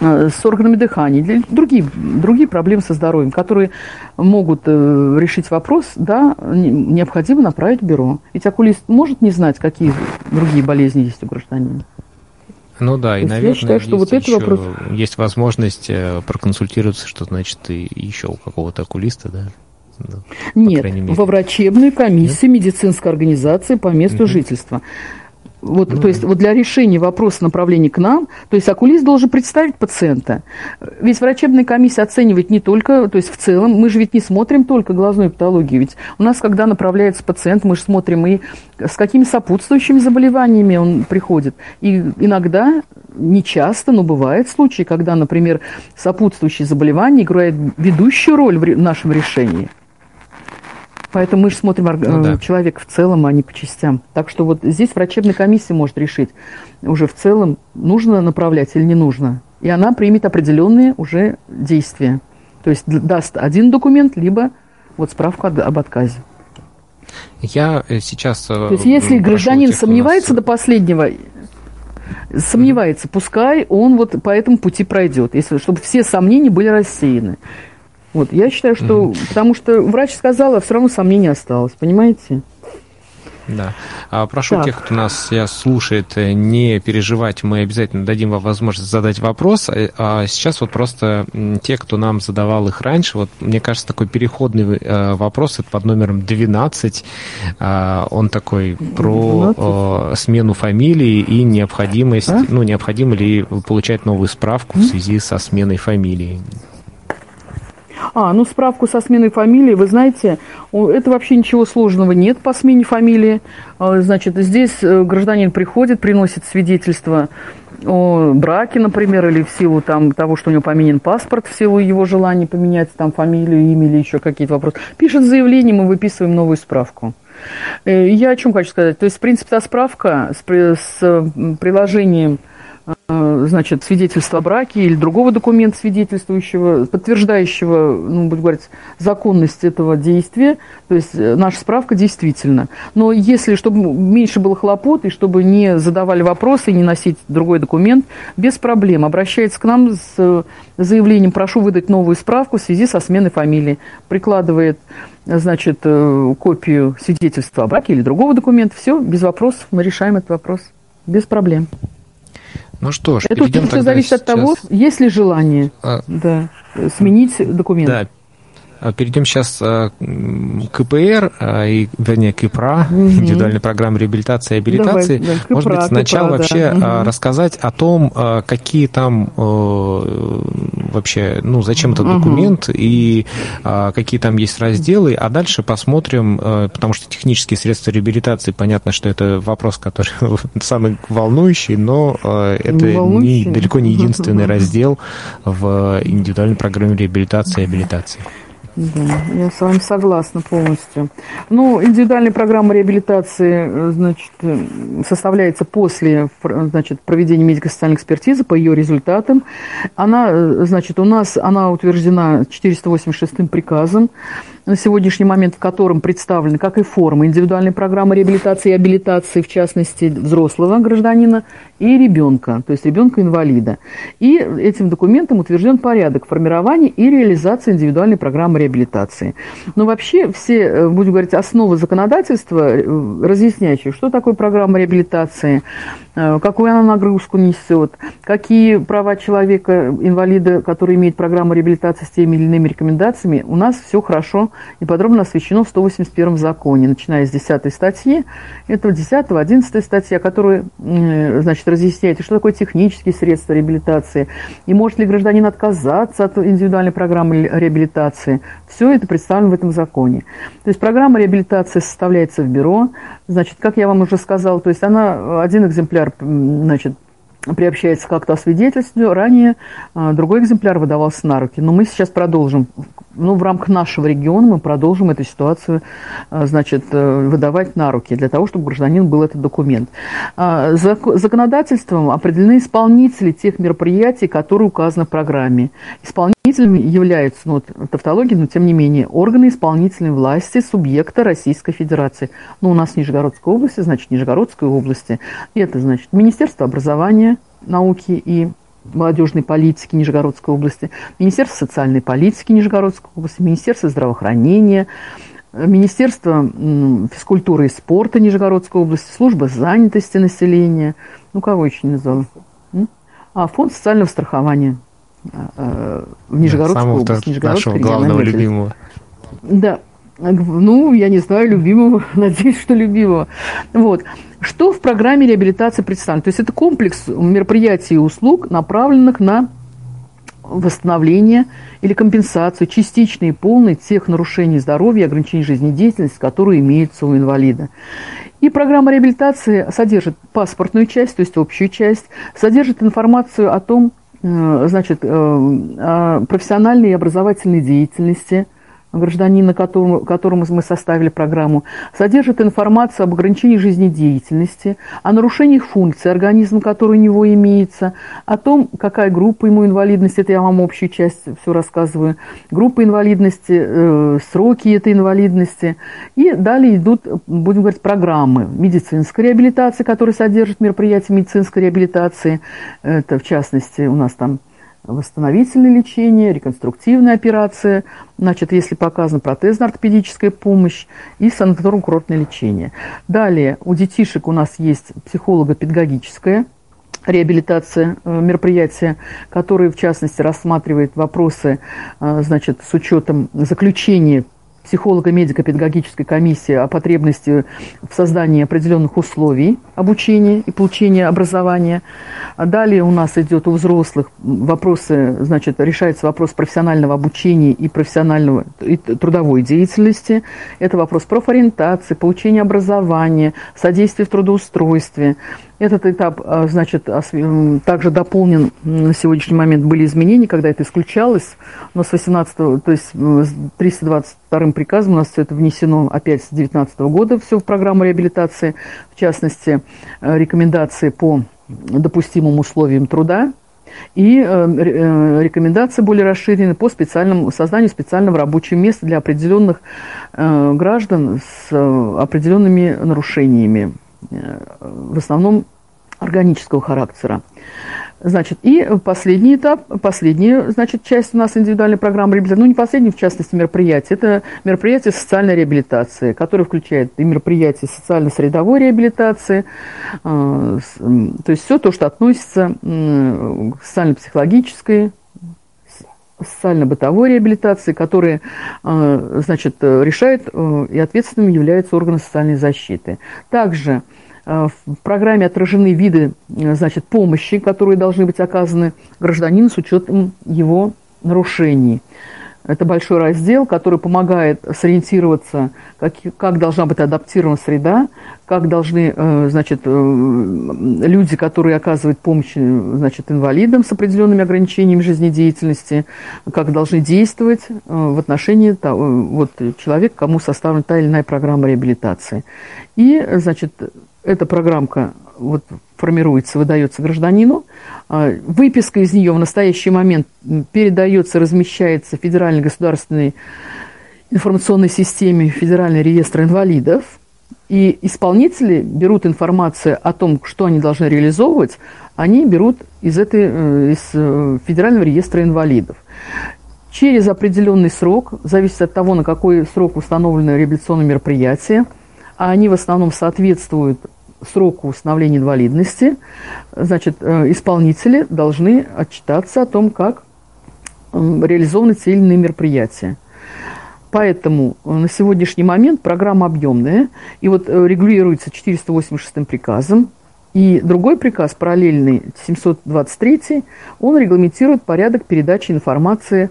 э, с органами дыхания, другие, другие проблемы со здоровьем, которые могут э, решить вопрос, да, необходимо направить в бюро. Ведь окулист может не знать, какие другие болезни есть у гражданина. Ну да, и, наверное, я считаю, что вот это вопрос... есть возможность проконсультироваться, что значит и еще у какого-то окулиста, да, да, Нет, во врачебную комиссию Нет? медицинской организации по месту угу. жительства. Вот, ну, то есть вот для решения вопроса направления к нам, то есть окулист должен представить пациента. Ведь врачебная комиссия оценивает не только, то есть в целом, мы же ведь не смотрим только глазную патологию, ведь у нас, когда направляется пациент, мы же смотрим и с какими сопутствующими заболеваниями он приходит. И иногда, не часто, но бывают случаи, когда, например, сопутствующие заболевания играют ведущую роль в нашем решении. Поэтому мы же смотрим ну, да. человека в целом, а не по частям. Так что вот здесь врачебная комиссия может решить уже в целом, нужно направлять или не нужно. И она примет определенные уже действия. То есть даст один документ, либо вот справку об отказе. Я э, сейчас... Э, То есть если гражданин сомневается нас... до последнего, сомневается, пускай он вот по этому пути пройдет, если, чтобы все сомнения были рассеяны. Вот, я считаю, что... Угу. Потому что врач сказал, а все равно сомнений осталось, понимаете? Да. А прошу так. тех, кто нас сейчас слушает, э, не переживать, мы обязательно дадим вам возможность задать вопрос. А, а сейчас вот просто те, кто нам задавал их раньше, вот мне кажется, такой переходный э, вопрос, это под номером 12, а, он такой про 12? смену фамилии и необходимость, а? ну, необходимо ли получать новую справку в связи со сменой фамилии. А, ну справку со сменой фамилии, вы знаете, это вообще ничего сложного нет по смене фамилии. А, значит, здесь э, гражданин приходит, приносит свидетельство о браке, например, или в силу там, того, что у него поменен паспорт, в силу его желания поменять там фамилию, имя или еще какие-то вопросы. Пишет заявление, мы выписываем новую справку. Э, я о чем хочу сказать. То есть, в принципе, та справка с, с приложением значит, свидетельство о браке или другого документа свидетельствующего, подтверждающего, ну, будем говорить, законность этого действия, то есть э, наша справка действительно. Но если, чтобы меньше было хлопот и чтобы не задавали вопросы и не носить другой документ, без проблем. Обращается к нам с э, заявлением «прошу выдать новую справку в связи со сменой фамилии», прикладывает значит, копию свидетельства о браке или другого документа, все, без вопросов, мы решаем этот вопрос, без проблем. Ну что ж, Это перейдем тогда зависит сейчас... от того, есть ли желание а... да, сменить документ. Да, перейдем сейчас а, к КПР, а, и, вернее, КПРА, угу. индивидуальной программы реабилитации и абилитации. Давай, да, Может быть, сначала КПРА, вообще да. рассказать о том, какие там вообще, ну, зачем этот угу. документ и какие там есть разделы, а дальше посмотрим, потому что технические средства реабилитации, понятно, что это вопрос, который самый волнующий, но это не, далеко не единственный раздел в индивидуальной программе реабилитации и абилитации. Я с вами согласна полностью. Ну, индивидуальная программа реабилитации, э, значит, э, составляется после, значит, проведения медико-социальной экспертизы по ее результатам. Она, э, значит, у нас, она утверждена 486 приказом на сегодняшний момент, в котором представлены как и формы индивидуальной программы реабилитации и абилитации, в частности, взрослого гражданина и ребенка, то есть ребенка-инвалида. И этим документом утвержден порядок формирования и реализации индивидуальной программы реабилитации. Но вообще все, э, будем говорить, основы законодательства, э, разъясняющие, что такое программа реабилитации, какую она нагрузку несет, какие права человека, инвалида, который имеет программу реабилитации с теми или иными рекомендациями, у нас все хорошо и подробно освещено в 181 законе, начиная с 10 статьи, это 10, 11 статья, которая, значит, разъясняет, что такое технические средства реабилитации, и может ли гражданин отказаться от индивидуальной программы реабилитации. Все это представлено в этом законе. То есть программа реабилитации составляется в бюро, значит, как я вам уже сказала, то есть она один экземпляр экземпляр значит, приобщается как-то освидетельству, ранее а, другой экземпляр выдавался на руки. Но мы сейчас продолжим, ну, в рамках нашего региона мы продолжим эту ситуацию, а, значит, э, выдавать на руки, для того, чтобы гражданин был этот документ. А, законодательством определены исполнители тех мероприятий, которые указаны в программе. Исполнителями являются, ну, тавтология, но тем не менее, органы исполнительной власти субъекта Российской Федерации. Ну, у нас в Нижегородской области, значит, Нижегородской области. Это, значит, Министерство образования, науки и молодежной политики Нижегородской области, Министерство социальной политики Нижегородской области, Министерство здравоохранения, Министерство физкультуры и спорта Нижегородской области, служба занятости населения, ну кого еще не назвала? А фонд социального страхования а, э, в Нижегородской да, области. Нижегородской нашего главного любимого. Да, Ну, я не знаю, любимого, надеюсь, что любимого. Вот. Что в программе реабилитации представлено? То есть это комплекс мероприятий и услуг, направленных на восстановление или компенсацию частичной и полной тех нарушений здоровья и ограничений жизнедеятельности, которые имеются у инвалида. И программа реабилитации содержит паспортную часть, то есть общую часть, содержит информацию о том, э, значит, э, о профессиональной и образовательной деятельности, гражданина, которому, которому мы составили программу, содержит информацию об ограничении жизнедеятельности, о нарушениях функций организма, который у него имеется, о том, какая группа ему инвалидности, это я вам общую часть все рассказываю, группа инвалидности, э, сроки этой инвалидности. И далее идут, будем говорить, программы медицинской реабилитации, которые содержат мероприятия медицинской реабилитации. Это, в частности, у нас там восстановительное лечение, реконструктивная операция, значит, если показана протезно-ортопедическая помощь и санаторно-курортное лечение. Далее у детишек у нас есть психолого-педагогическая реабилитация э, мероприятия, которые, в частности, рассматривает вопросы, э, значит, с учетом заключения психолого-медико-педагогической комиссии о потребности в создании определенных условий обучения и получения образования. Далее у нас идет у взрослых вопросы, значит, решается вопрос профессионального обучения и профессионального и трудовой деятельности. Это вопрос профориентации, получения образования, содействия в трудоустройстве. Этот этап, а, значит, также дополнен на сегодняшний момент были изменения, когда это исключалось, но с 18 то есть с 322 приказом у нас все это внесено опять с 2019 года, все в программу реабилитации, в частности, э, рекомендации по допустимым условиям труда, и э, э, рекомендации более расширены по специальному, созданию специального рабочего места для определенных граждан с определенными нарушениями в основном органического характера. Значит, и последний этап, последняя, значит, часть у нас индивидуальной программы реабилитации, ну, не последний, в частности, мероприятие, это мероприятие социальной реабилитации, которое включает и мероприятие социально-средовой реабилитации, э, то есть все то, что относится к социально-психологической, социально-бытовой реабилитации, которые, э, значит, решает э, и ответственным являются органы социальной защиты. Также Э, в программе отражены виды э, значит, помощи, которые должны быть оказаны гражданину с учетом его нарушений. Это большой раздел, который помогает сориентироваться, как, как должна быть адаптирована среда, как должны э, значит, люди, которые оказывают помощь значит, инвалидам с определенными ограничениями жизнедеятельности, как должны действовать в отношении того, вот, человека, кому составлена та или иная программа реабилитации. И значит, эта программка вот формируется, выдается гражданину. А, выписка из нее в настоящий момент передается, размещается в Федеральной государственной информационной системе Федеральный реестр инвалидов. И исполнители берут информацию о том, что они должны реализовывать, они берут из, этой, э, из э, Федерального реестра инвалидов. Через определенный срок, зависит от того, на какой срок установлено реабилитационное мероприятие, а они в основном соответствуют сроку установления инвалидности, значит, э, исполнители должны отчитаться о том, как реализованы те или иные мероприятия. Поэтому э, на сегодняшний момент программа объемная, и вот э, регулируется 486 приказом, и другой приказ, параллельный 723, он регламентирует порядок передачи информации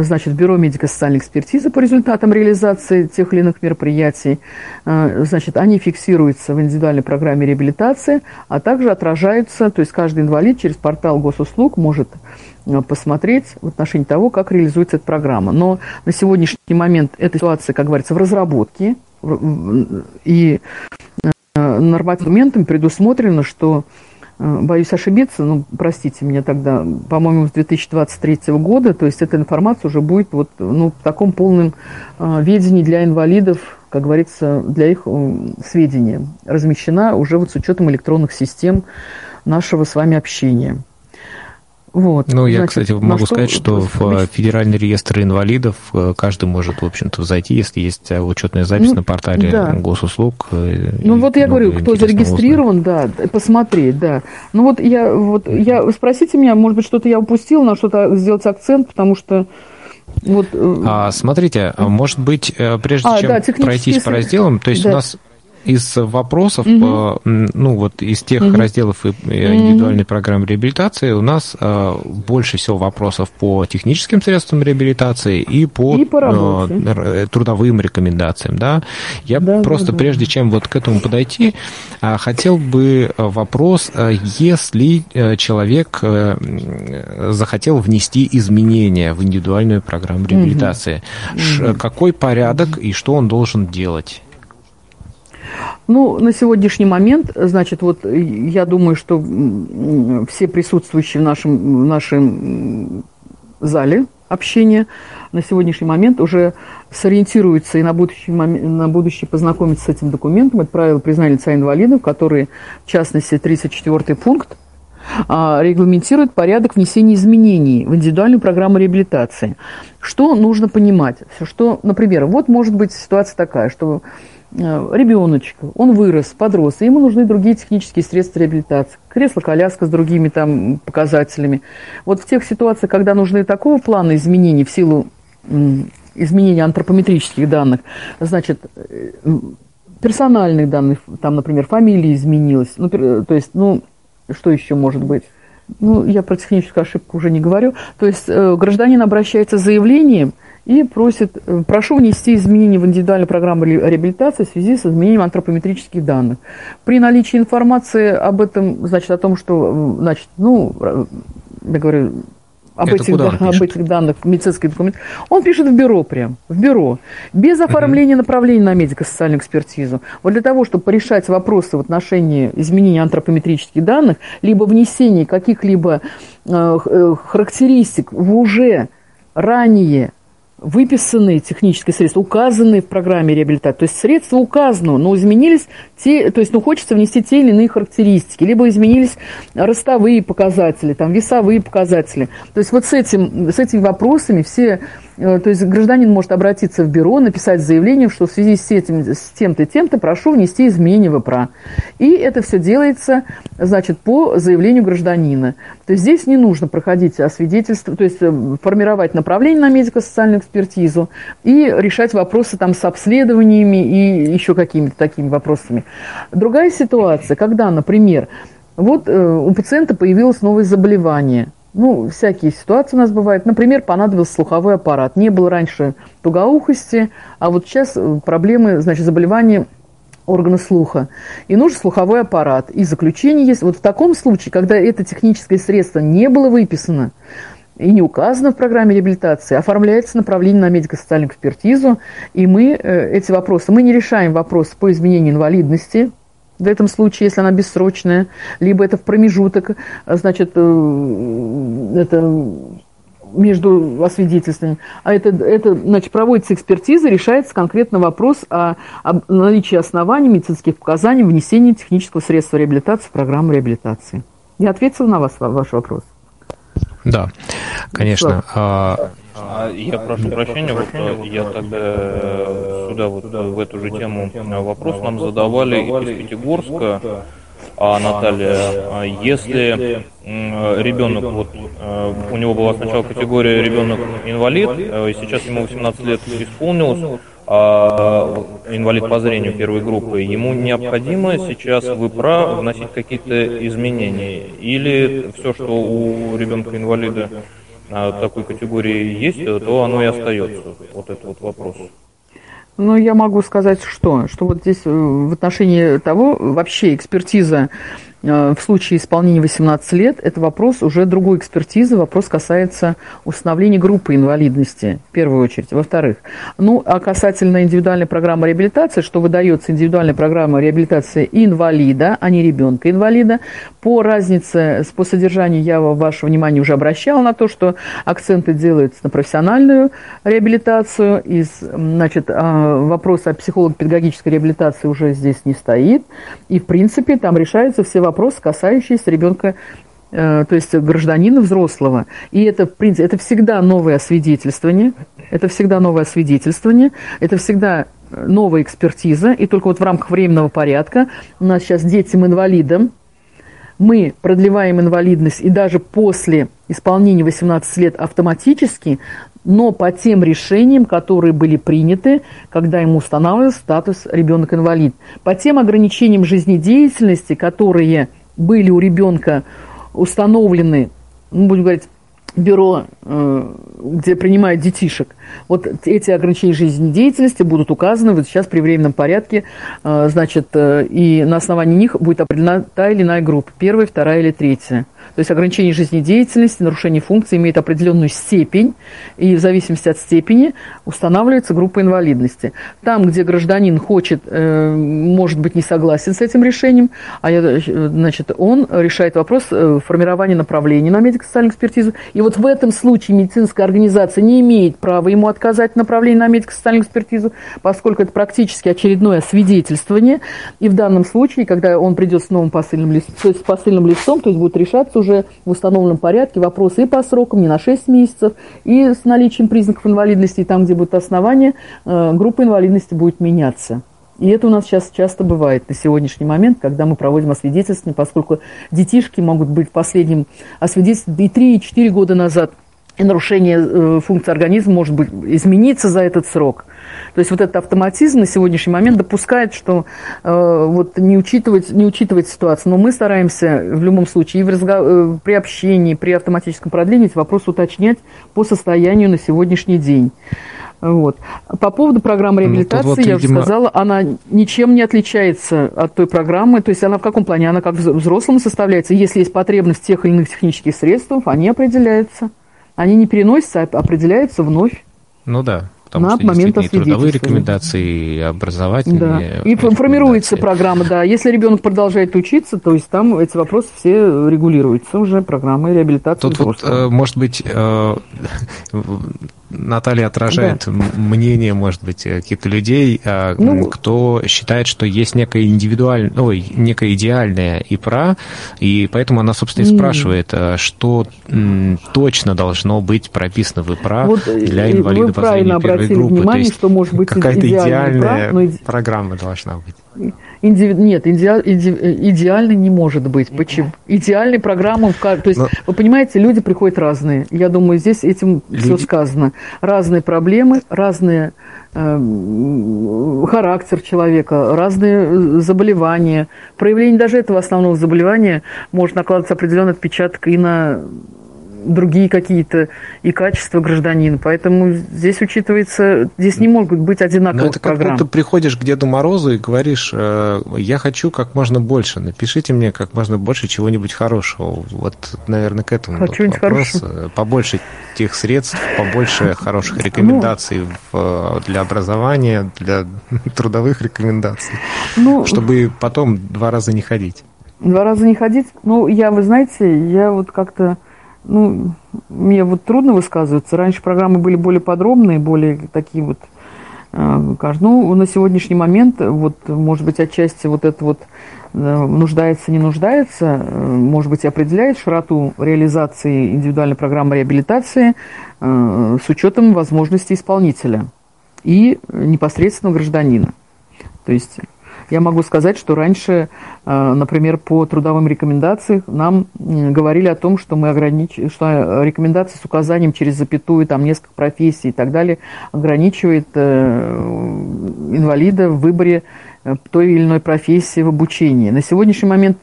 значит, Бюро медико-социальной экспертизы по результатам реализации тех или иных мероприятий. А, значит, они фиксируются в индивидуальной программе реабилитации, а также отражаются, то есть каждый инвалид через портал госуслуг может а, посмотреть в отношении того, как реализуется эта программа. Но на сегодняшний момент эта ситуация, как говорится, в разработке, и нормативным документом предусмотрено, что боюсь ошибиться, но простите меня тогда, по-моему, с 2023 года, то есть эта информация уже будет вот, ну, в таком полном э, ведении для инвалидов, как говорится, для их э, сведения, размещена уже вот с учетом электронных систем нашего с вами общения. Вот, ну, я, значит, кстати, могу что, сказать, что в Федеральный реестр инвалидов э, каждый может, в общем-то, зайти, если есть э, учетная запись ну, на портале да. госуслуг. Э, ну, вот я говорю, кто зарегистрирован, узнать. да, посмотреть, да. Ну, вот я, вот я, спросите меня, может быть, что-то я упустила, на что-то сделать акцент, потому что Вот, а, смотрите, может быть, прежде а, чем да, пройтись по разделам, то есть да. у нас из вопросов, угу. ну вот из тех угу. разделов индивидуальной программы реабилитации у нас э, больше всего вопросов по техническим средствам реабилитации и по, и по э, трудовым рекомендациям. Да? Я да, просто да, прежде чем вот к этому подойти, хотел бы вопрос, если человек захотел внести изменения в индивидуальную программу реабилитации, угу. какой порядок и что он должен делать? Ну, на сегодняшний момент, значит, вот я думаю, что все присутствующие в нашем, в нашем зале общения на сегодняшний момент уже сориентируются и на будущий, момент, на будущее познакомиться с этим документом. Это правило признания лица инвалидов, которые, в частности, 34 пункт, а, регламентирует порядок внесения изменений в индивидуальную программу реабилитации. Что нужно понимать? Что, например, вот может быть ситуация такая, что Э, ребеночек, он вырос, подрос, и ему нужны другие технические средства реабилитации. Кресло-коляска с другими там показателями. Вот в тех ситуациях, когда нужны такого плана изменений в силу изменения антропометрических данных, значит, э, персональных данных, там, например, фамилия изменилась, ну, то есть, ну, что еще может быть? Ну, я про техническую ошибку уже не говорю. То есть э, гражданин обращается с заявлением – и просит, э, прошу внести изменения в индивидуальную программу реабилитации в связи с изменением антропометрических данных. При наличии информации об этом, значит, о том, что, э, значит, ну, э, я говорю, об, этих, да, об этих данных, медицинский документ, он пишет в бюро прям, в бюро, без оформления направления на медико-социальную экспертизу. Вот для того, чтобы порешать вопросы в отношении изменения антропометрических данных, либо внесения каких-либо э, характеристик в уже ранее выписанные технические средства, указанные в программе реабилитации. То есть средства указаны, но изменились те, то есть ну, хочется внести те или иные характеристики, либо изменились ростовые показатели, там, весовые показатели. То есть вот с, этим, с этими вопросами все то есть гражданин может обратиться в бюро, написать заявление, что в связи с, этим, с тем-то и тем-то прошу внести изменения в ИПРА. И это все делается, значит, по заявлению гражданина. То есть здесь не нужно проходить освидетельство, то есть э, формировать направление на медико-социальную экспертизу и решать вопросы там с обследованиями и еще какими-то такими вопросами. Другая ситуация, когда, например, вот э, у пациента появилось новое заболевание – ну, всякие ситуации у нас бывают. Например, понадобился слуховой аппарат. Не было раньше тугоухости, а вот сейчас э, проблемы, значит, заболевания органа слуха. И нужен слуховой аппарат. И заключение есть. Вот в таком случае, когда это техническое средство не было выписано и не указано в программе реабилитации, оформляется направление на медико-социальную экспертизу, и мы э, эти вопросы, мы не решаем вопрос по изменению инвалидности, в этом случае, если она бессрочная, либо это в промежуток, значит, э, это между освидетельствованием, а это, это значит, проводится экспертиза, решается конкретно вопрос о, о наличии оснований медицинских показаний внесения технического средства реабилитации в программу реабилитации. Я ответила на вас, ваш вопрос. Да, конечно. А, я прошу прощения, вот э, я тогда э, сюда вот в эту же тему э, вопрос нам задавали из Пятигорска, а Наталья, а если ребенок, вот у него была сначала категория ребенок инвалид, сейчас ему 18 лет исполнилось, а инвалид по зрению первой группы, ему необходимо сейчас в ИПРА вносить какие-то изменения? Или все, что у ребенка инвалида такой категории есть, то оно и остается. Вот это вот вопрос. Ну, я могу сказать, что, что вот здесь э, в отношении того, вообще экспертиза в случае исполнения 18 лет это вопрос уже другой экспертизы, вопрос касается установления группы инвалидности, в первую очередь. Во-вторых, ну, а касательно индивидуальной программы реабилитации, что выдается индивидуальная программа реабилитации инвалида, а не ребенка-инвалида, по разнице, по содержанию я ваше внимание уже обращала на то, что акценты делаются на профессиональную реабилитацию, и, значит, а, вопрос о психолого-педагогической реабилитации уже здесь не стоит, и, в принципе, там решаются все вопросы вопрос, касающийся ребенка э, то есть гражданина взрослого. И это, в принципе, это всегда новое освидетельствование, это всегда новое освидетельствование, это всегда новая экспертиза, и только вот в рамках временного порядка у нас сейчас детям-инвалидам мы продлеваем инвалидность, и даже после исполнения 18 лет автоматически но по тем решениям, которые были приняты, когда ему устанавливался статус ребенок-инвалид, по тем ограничениям жизнедеятельности, которые были у ребенка установлены, ну, будем говорить, бюро, э, где принимают детишек, вот эти ограничения жизнедеятельности будут указаны вот сейчас при временном порядке, э, значит, э, и на основании них будет определена та или иная группа, первая, вторая или третья. То есть ограничение жизнедеятельности, нарушение функций имеет определенную степень, и в зависимости от степени устанавливается группа инвалидности. Там, где гражданин хочет, э, может быть, не согласен с этим решением, а я, значит, он решает вопрос э, формирования направления на медико-социальную экспертизу. И вот в этом случае медицинская организация не имеет права ему отказать в на медико-социальную экспертизу, поскольку это практически очередное свидетельствование. И в данном случае, когда он придет с новым посыльным листом, то есть с посыльным листом, то есть будет решаться уже в установленном порядке вопросы и по срокам, не на 6 месяцев, и с наличием признаков инвалидности, и там, где будут основания, э, группа инвалидности будет меняться. И это у нас сейчас часто бывает на сегодняшний момент, когда мы проводим освидетельствование, поскольку детишки могут быть в последнем освидетельствовании и 3, и 4 года назад, и нарушение э, функции организма может быть измениться за этот срок. То есть вот этот автоматизм на сегодняшний момент допускает, что э, вот не учитывать, не учитывать ситуацию. Но мы стараемся в любом случае и в разго... э, при общении, при автоматическом продлении эти вопросы уточнять по состоянию на сегодняшний день. Вот. По поводу программы реабилитации, ну, вот, я видимо... уже сказала, она ничем не отличается от той программы. То есть она в каком плане? Она как взрослому составляется. Если есть потребность тех или иных технических средствах, они определяются. Они не переносятся, а определяются вновь. Ну да потому на что момент и трудовые рекомендации, и образовательные. Да. И формируется программа, да. Если ребенок продолжает учиться, то есть там эти вопросы все регулируются уже программой реабилитации. Тут вот, э, может быть, э, Наталья отражает да. мнение, может быть, каких-то людей, а, ну, кто считает, что есть некая индивидуальная, ой, некая идеальная ИПРА, и поэтому она, собственно, и спрашивает, что точно должно быть прописано в ИПРА вот для инвалидов по зрению первой группы. Внимание, что может быть какая-то идеальная ИПРА, но... программа должна быть. Индиви... Нет, иде... Иде... идеальной не может быть. Почему? Идеальной программы... То есть, Но... вы понимаете, люди приходят разные. Я думаю, здесь этим люди... все сказано. Разные проблемы, разные э, характер человека, разные э, заболевания. Проявление даже этого основного заболевания может накладываться определенный отпечаток и на другие какие-то и качества гражданина. Поэтому здесь учитывается, здесь не могут быть одинаковых Но это программ. как будто приходишь к Деду Морозу и говоришь, э, я хочу как можно больше, напишите мне как можно больше чего-нибудь хорошего. Вот, наверное, к этому хочу вопрос. Хорошего. Побольше тех средств, побольше хороших ну, рекомендаций ну, для образования, для трудовых рекомендаций, ну, чтобы потом два раза не ходить. Два раза не ходить? Ну, я, вы знаете, я вот как-то ну, мне вот трудно высказываться. Раньше программы были более подробные, более такие вот э, ну, на сегодняшний момент, вот, может быть, отчасти вот это вот э, нуждается, не нуждается, э, может быть, определяет широту реализации индивидуальной программы реабилитации с учетом возможностей исполнителя и непосредственного гражданина. То есть я могу сказать, что раньше, э, например, по трудовым рекомендациям нам говорили о том, что мы огранич... что рекомендации с указанием через запятую, там несколько профессий и так далее ограничивает э, инвалида в выборе Э, той или иной профессии в обучении. На сегодняшний момент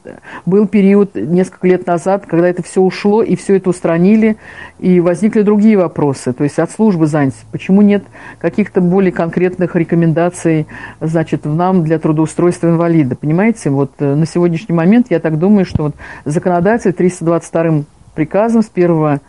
был период несколько лет назад, когда это все ушло, и все это устранили, и возникли другие вопросы, то есть от службы занятости. Почему нет каких-то более конкретных рекомендаций, значит, в нам для трудоустройства инвалида? Понимаете, вот э, на сегодняшний момент я так думаю, что вот законодатель 322 приказом с 1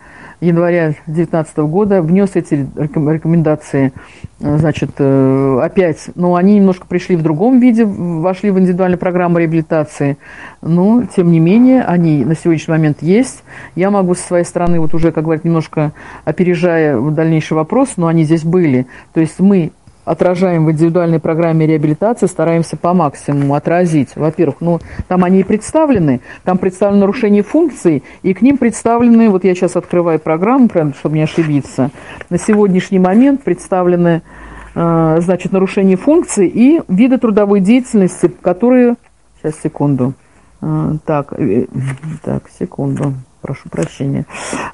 января 2019 года внес эти рекомендации, э, значит, э, опять, но они немножко пришли в другом виде, вошли в индивидуальную программу реабилитации, но, тем не менее, они на сегодняшний момент есть. Я могу со своей стороны, вот уже, как говорят, немножко опережая дальнейший вопрос, но они здесь были. То есть мы отражаем в индивидуальной программе реабилитации, стараемся по максимуму отразить. Во-первых, ну, там они и представлены, там представлены нарушения функций, и к ним представлены, вот я сейчас открываю программу, чтобы не ошибиться, на сегодняшний момент представлены, э, значит, нарушения функций и виды трудовой деятельности, которые... Сейчас, секунду. Э, так, э, так, секунду. Прошу прощения.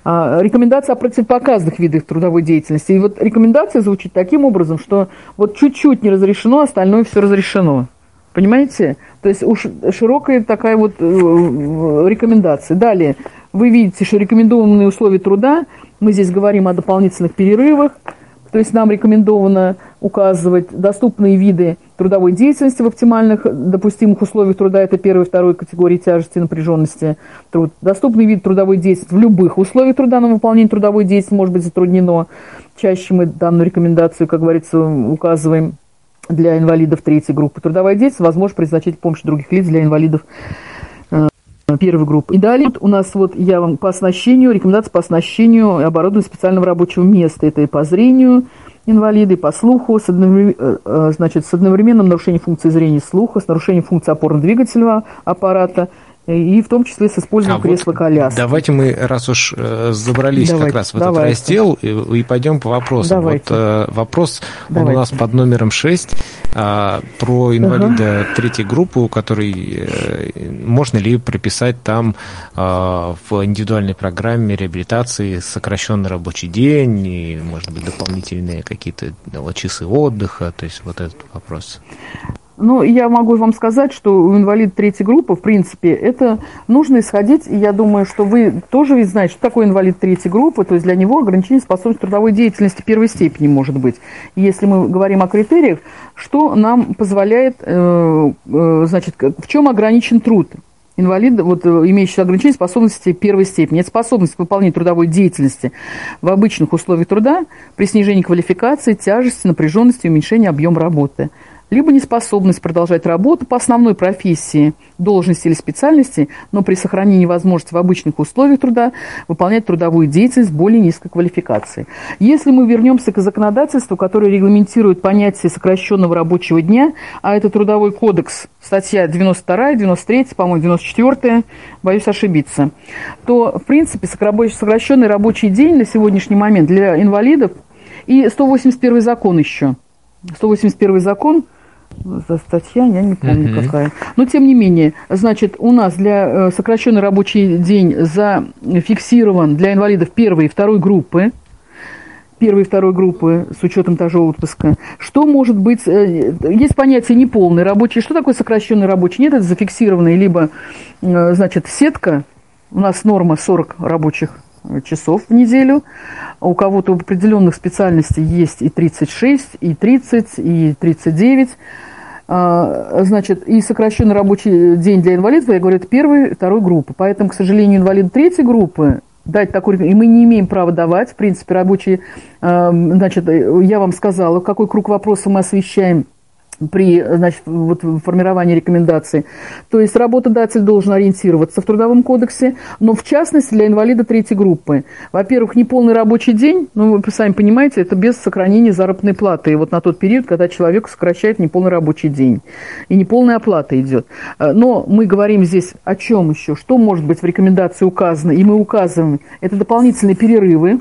А, рекомендация о противопоказных видах трудовой деятельности. И вот рекомендация звучит таким образом, что вот чуть-чуть не разрешено, остальное все разрешено. Понимаете? То есть уж широкая такая вот э, рекомендация. Далее, вы видите, что рекомендованные условия труда, мы здесь говорим о дополнительных перерывах, то есть нам рекомендовано указывать доступные виды трудовой деятельности в оптимальных допустимых условиях труда. Это первой и второй категории тяжести и напряженности труд. Доступный вид трудовой деятельности в любых условиях труда, но выполнение трудовой деятельности может быть затруднено. Чаще мы данную рекомендацию, как говорится, указываем для инвалидов третьей группы. Трудовая деятельность возможно при помощи других лиц для инвалидов первой группы. И далее у нас вот я вам по оснащению, рекомендации по оснащению оборудования специального рабочего места. Это и по зрению инвалиды, по слуху, с, одновремен, э, э, значит, с одновременным нарушением функции зрения и слуха, с нарушением функции опорно-двигательного аппарата и в том числе с использованием а кресла коляски. Вот давайте мы, раз уж э, забрались давайте, как раз в давайте. этот раздел, и, и пойдем по вопросам. Давайте. Вот э, вопрос он у нас под номером 6 э, про инвалида ага. третьей группы, у которой э, можно ли приписать там э, в индивидуальной программе реабилитации сокращенный рабочий день и, может быть, дополнительные какие-то часы отдыха, то есть вот этот вопрос. Ну, я могу вам сказать, что у инвалида третьей группы, в принципе, это нужно исходить, и я думаю, что вы тоже ведь знаете, что такое инвалид третьей группы, то есть для него ограничение способности трудовой деятельности первой степени может быть. Если мы говорим о критериях, что нам позволяет, э, э, значит, в чем ограничен труд инвалида, вот э, имеющий ограничение способности первой степени. Это способность к выполнению трудовой деятельности в обычных условиях труда при снижении квалификации, тяжести, напряженности уменьшении объема работы либо неспособность продолжать работу по основной профессии, должности или специальности, но при сохранении возможности в обычных условиях труда выполнять трудовую деятельность более низкой квалификации. Если мы вернемся к законодательству, которое регламентирует понятие сокращенного рабочего дня, а это Трудовой кодекс, статья 92, 93, по-моему, 94, боюсь ошибиться, то, в принципе, сокращенный рабочий день на сегодняшний момент для инвалидов и 181 закон еще. 181 закон – за статья, я не помню uh-huh. какая. Но тем не менее, значит, у нас для э, сокращенный рабочий день зафиксирован для инвалидов первой и второй группы, первой и второй группы с учетом того отпуска. Что может быть, э, есть понятие неполный рабочий. Что такое сокращенный рабочий? Нет, это зафиксированный, либо, э, значит, сетка, у нас норма 40 рабочих часов в неделю. У кого-то в определенных специальностей есть и 36, и 30, и 39. А, значит, и сокращенный рабочий день для инвалидов, я говорю, это первой, второй группы. Поэтому, к сожалению, инвалиды третьей группы дать такой, и мы не имеем права давать, в принципе, рабочие, а, значит, я вам сказала, какой круг вопросов мы освещаем – при значит, вот, формировании рекомендаций. То есть работодатель должен ориентироваться в Трудовом кодексе, но в частности для инвалида третьей группы. Во-первых, неполный рабочий день, ну вы сами понимаете, это без сохранения заработной платы. И вот на тот период, когда человек сокращает неполный рабочий день. И неполная оплата идет. Но мы говорим здесь о чем еще? Что может быть в рекомендации указано? И мы указываем, это дополнительные перерывы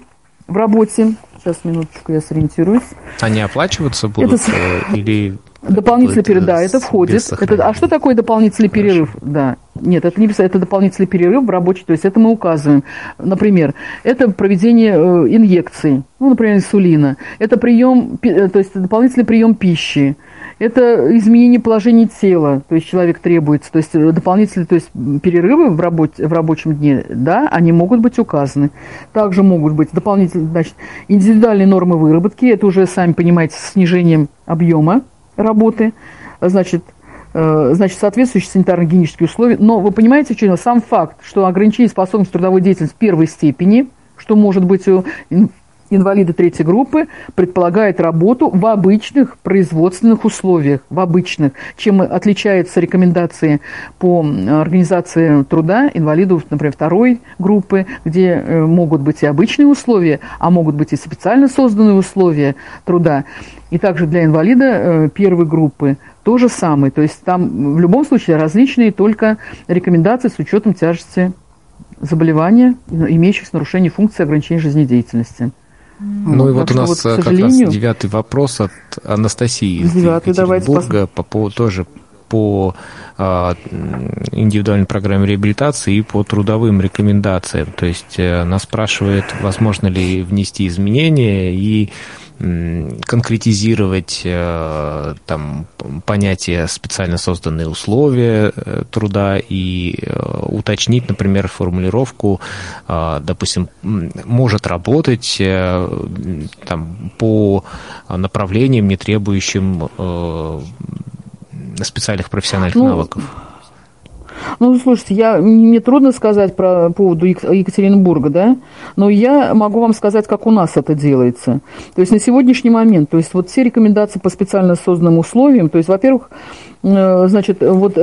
в работе. Сейчас, минуточку, я сориентируюсь. Они оплачиваться будут это... Э, или Дополнительный перерыв, да, это входит. Это, а что такое дополнительный Хорошо. перерыв? Да. Нет, это не это дополнительный перерыв в рабочий, то есть это мы указываем. Например, это проведение э, инъекций, ну, например, инсулина. Это прием, э, то есть дополнительный прием пищи. Это изменение положения тела, то есть человек требуется, то есть дополнительные, то есть перерывы в, работе, в рабочем дне, да, они могут быть указаны. Также могут быть дополнительные, значит, индивидуальные нормы выработки, это уже, сами понимаете, с снижением объема работы, значит, э, значит, соответствующие санитарно-гигиенические условия. Но вы понимаете, что сам факт, что ограничение способности трудовой деятельности первой степени, что может быть инвалида третьей группы предполагает работу в обычных производственных условиях, в обычных, чем отличаются рекомендации по организации труда инвалидов, например, второй группы, где э, могут быть и обычные условия, а могут быть и специально созданные условия труда. И также для инвалида э, первой группы то же самое. То есть там в любом случае различные только рекомендации с учетом тяжести заболевания, имеющих нарушение функции ограничения жизнедеятельности. Ну вот, и вот у нас вот, как раз девятый вопрос от Анастасии из девятый, Екатеринбурга по поводу тоже по индивидуальной программе реабилитации и по трудовым рекомендациям. То есть нас спрашивают, возможно ли внести изменения и конкретизировать э, там, понятие специально созданные условия э, труда и э, уточнить, например, формулировку, допустим, может работать там, по направлениям, не требующим специальных профессиональных ну, навыков. Ну, слушайте, я, мне трудно сказать про поводу Екатеринбурга, да, но я могу вам сказать, как у нас это делается. То есть на сегодняшний момент, то есть вот все рекомендации по специально созданным условиям, то есть, во-первых, э, значит, вот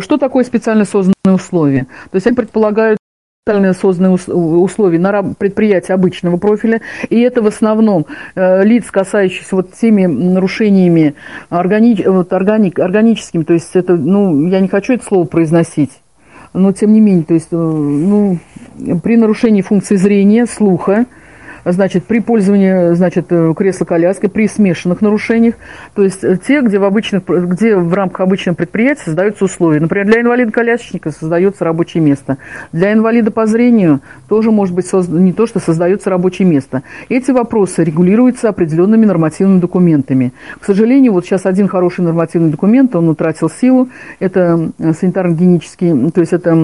что такое специально созданные условия? То есть они предполагают специально созданные условия на предприятии обычного профиля, и это в основном э, лиц, касающихся вот теми нарушениями органи, вот органик, органическими, то есть это, ну, я не хочу это слово произносить, но тем не менее, то есть, э, ну, при нарушении функции зрения, слуха, значит, при пользовании, значит, э, кресла-коляской, при смешанных нарушениях, то есть э, те, где в, обычных, где в рамках обычного предприятия создаются условия. Например, для инвалида-колясочника создается рабочее место. Для инвалида по зрению тоже может быть созда... не то, что создается рабочее место. Эти вопросы регулируются определенными нормативными документами. К сожалению, вот сейчас один хороший нормативный документ, он утратил силу, это э, санитарно-гигиенический, то есть это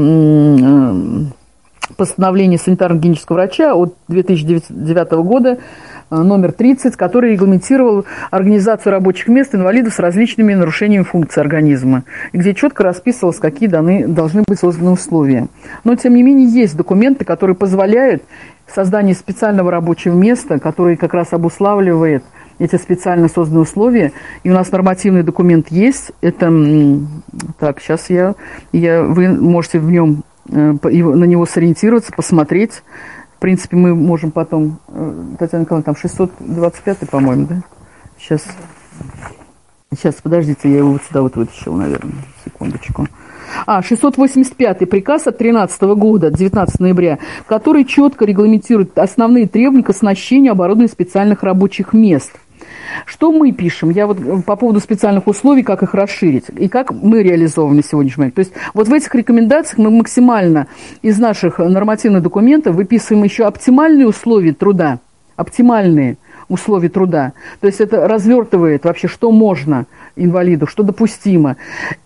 постановление санитарно-гигиенического врача от 2009 года э, номер 30, который регламентировал организацию рабочих мест инвалидов с различными нарушениями функций организма, где четко расписывалось, какие даны, должны быть созданы условия. Но, тем не менее, есть документы, которые позволяют создание специального рабочего места, который как раз обуславливает эти специально созданные условия. И у нас нормативный документ есть. Это, так, сейчас я, я, вы можете в нем на него сориентироваться, посмотреть. В принципе, мы можем потом... Э, Татьяна Николаевна, там 625 по-моему, да? Сейчас. Сейчас, подождите, я его вот сюда вот вытащил, наверное. Секундочку. А, 685 приказ от 13 года, 19 ноября, который четко регламентирует основные требования к оснащению оборудования специальных рабочих мест – что мы пишем? Я вот э, по поводу специальных условий, как их расширить и как мы реализовываем на сегодняшний момент. То есть вот в этих рекомендациях мы максимально из наших нормативных документов выписываем еще оптимальные условия труда, оптимальные условия труда. То есть это развертывает вообще, что можно инвалиду, что допустимо.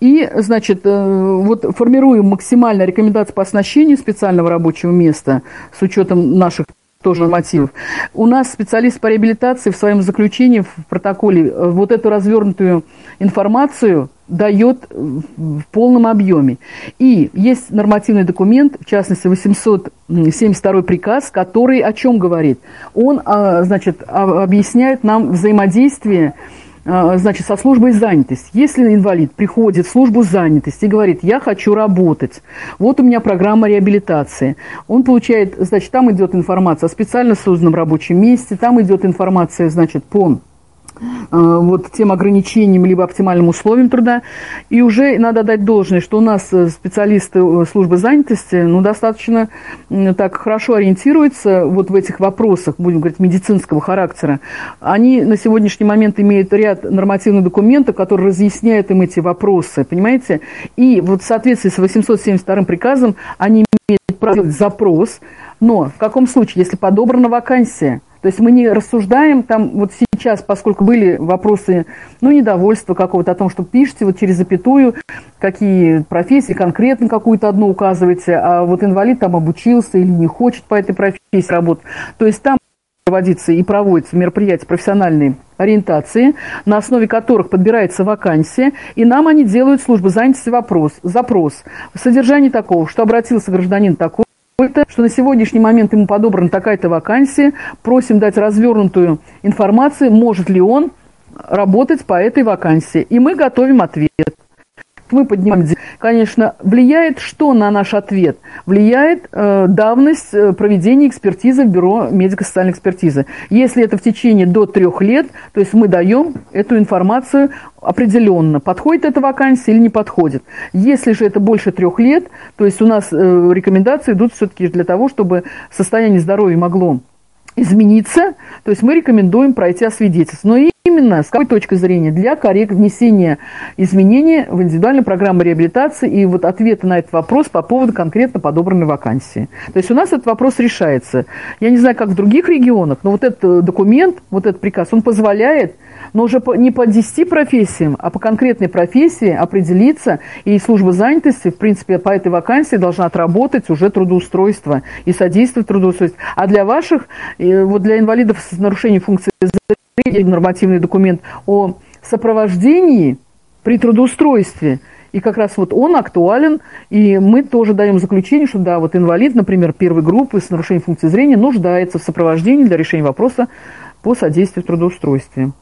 И, значит, э, вот формируем максимально рекомендации по оснащению специального рабочего места с учетом наших тоже нормативов. У нас специалист по реабилитации в своем заключении в протоколе э, вот эту развернутую информацию дает в полном объеме. И есть нормативный документ, в частности 872 приказ, который о чем говорит? Он, а, значит, объясняет нам взаимодействие а, значит, со службой занятости. Если инвалид приходит в службу занятости и говорит, я хочу работать, вот у меня программа реабилитации, он получает, значит, там идет информация о специально созданном рабочем месте, там идет информация, значит, по вот тем ограничениям либо оптимальным условиям труда. И уже надо дать должное, что у нас э, специалисты э, службы занятости ну, достаточно так хорошо ориентируются вот в этих вопросах, будем говорить, медицинского характера. Они на сегодняшний момент имеют ряд нормативных документов, которые разъясняют им эти вопросы, понимаете? И вот в соответствии с 872 приказом они имеют право запрос, но в каком случае, если подобрана вакансия – то есть мы не рассуждаем там вот сейчас, поскольку были вопросы, ну, недовольства какого-то о том, что пишете вот через запятую, какие профессии, конкретно какую-то одну указываете, а вот инвалид там обучился или не хочет по этой профессии работать. То есть там проводится и проводятся мероприятия профессиональной ориентации, на основе которых подбирается вакансия, и нам они делают службы занятости вопрос, запрос в содержании такого, что обратился гражданин такой, что на сегодняшний момент ему подобрана такая-то вакансия, просим дать развернутую информацию, может ли он работать по этой вакансии. И мы готовим ответ мы поднимаем, конечно, влияет что на наш ответ? Влияет э, давность э, проведения экспертизы в бюро медико-социальной экспертизы. Если это в течение до трех лет, то есть мы даем эту информацию определенно, подходит эта вакансия или не подходит. Если же это больше трех лет, то есть у нас э, рекомендации идут все-таки для того, чтобы состояние здоровья могло измениться, то есть мы рекомендуем пройти освидетельство. Но именно именно с какой точки зрения? Для коррект внесения изменений в индивидуальную программу реабилитации и вот ответы на этот вопрос по поводу конкретно подобранной вакансии. То есть у нас этот вопрос решается. Я не знаю, как в других регионах, но вот этот документ, вот этот приказ, он позволяет но уже не по 10 профессиям, а по конкретной профессии определиться, и служба занятости, в принципе, по этой вакансии должна отработать уже трудоустройство и содействовать трудоустройству. А для ваших, э, вот для инвалидов с нарушением функции нормативный документ о сопровождении при трудоустройстве – и как раз вот он актуален, и мы тоже даем заключение, что да, вот инвалид, например, первой группы с нарушением функции зрения нуждается в сопровождении для решения вопроса по содействию трудоустройству.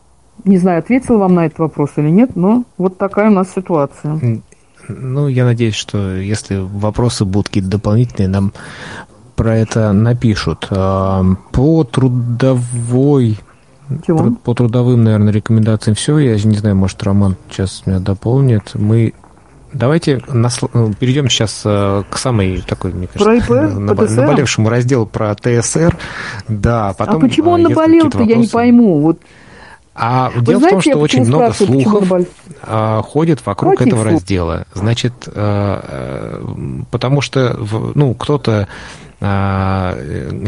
Не знаю, ответил вам на этот вопрос или нет, но вот такая у нас ситуация. Ну, я надеюсь, что если вопросы будут какие-то дополнительные, нам про это напишут. А, по трудовой Чего? По трудовым, наверное, рекомендациям все. Я не знаю, может, Роман сейчас меня дополнит. Мы Давайте насл... Ну, перейдем сейчас э, к самой такой, мне кажется, про ИП, наб... наболевшему разделу про ТСР. Да, а потом, а почему он наболел-то, я не пойму. Вот а Вы дело знаете, в том, что очень много слухов а, ходит вокруг Каких этого слух? раздела. Значит, а, потому что ну, кто-то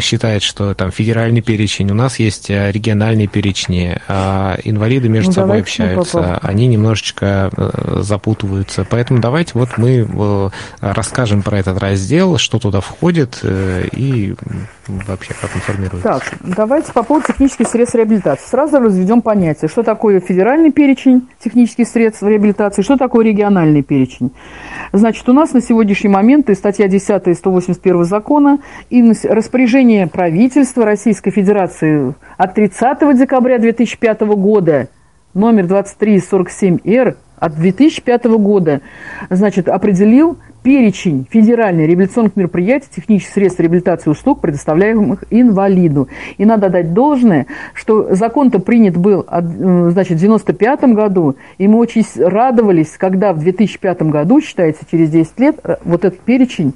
считает, что там федеральный перечень, у нас есть а, региональные перечни, а инвалиды между ну, собой общаются, они немножечко э, запутываются. Поэтому давайте вот мы э, расскажем про этот раздел, что туда входит э, и вообще как информируется. Так, давайте по поводу технических средств реабилитации. Сразу разведем понятие, что такое федеральный перечень технических средств реабилитации, что такое региональный перечень. Значит, у нас на сегодняшний момент и статья 10 и 181 закона и распоряжение правительства Российской Федерации от 30 декабря 2005 года номер 2347-Р от 2005 года, значит, определил перечень федеральных реабилитационных мероприятий, технических средств реабилитации услуг, предоставляемых инвалиду. И надо дать должное, что закон-то принят был э, значит, в 1995 году, и мы очень радовались, когда в 2005 году, считается, через 10 лет, э, вот этот перечень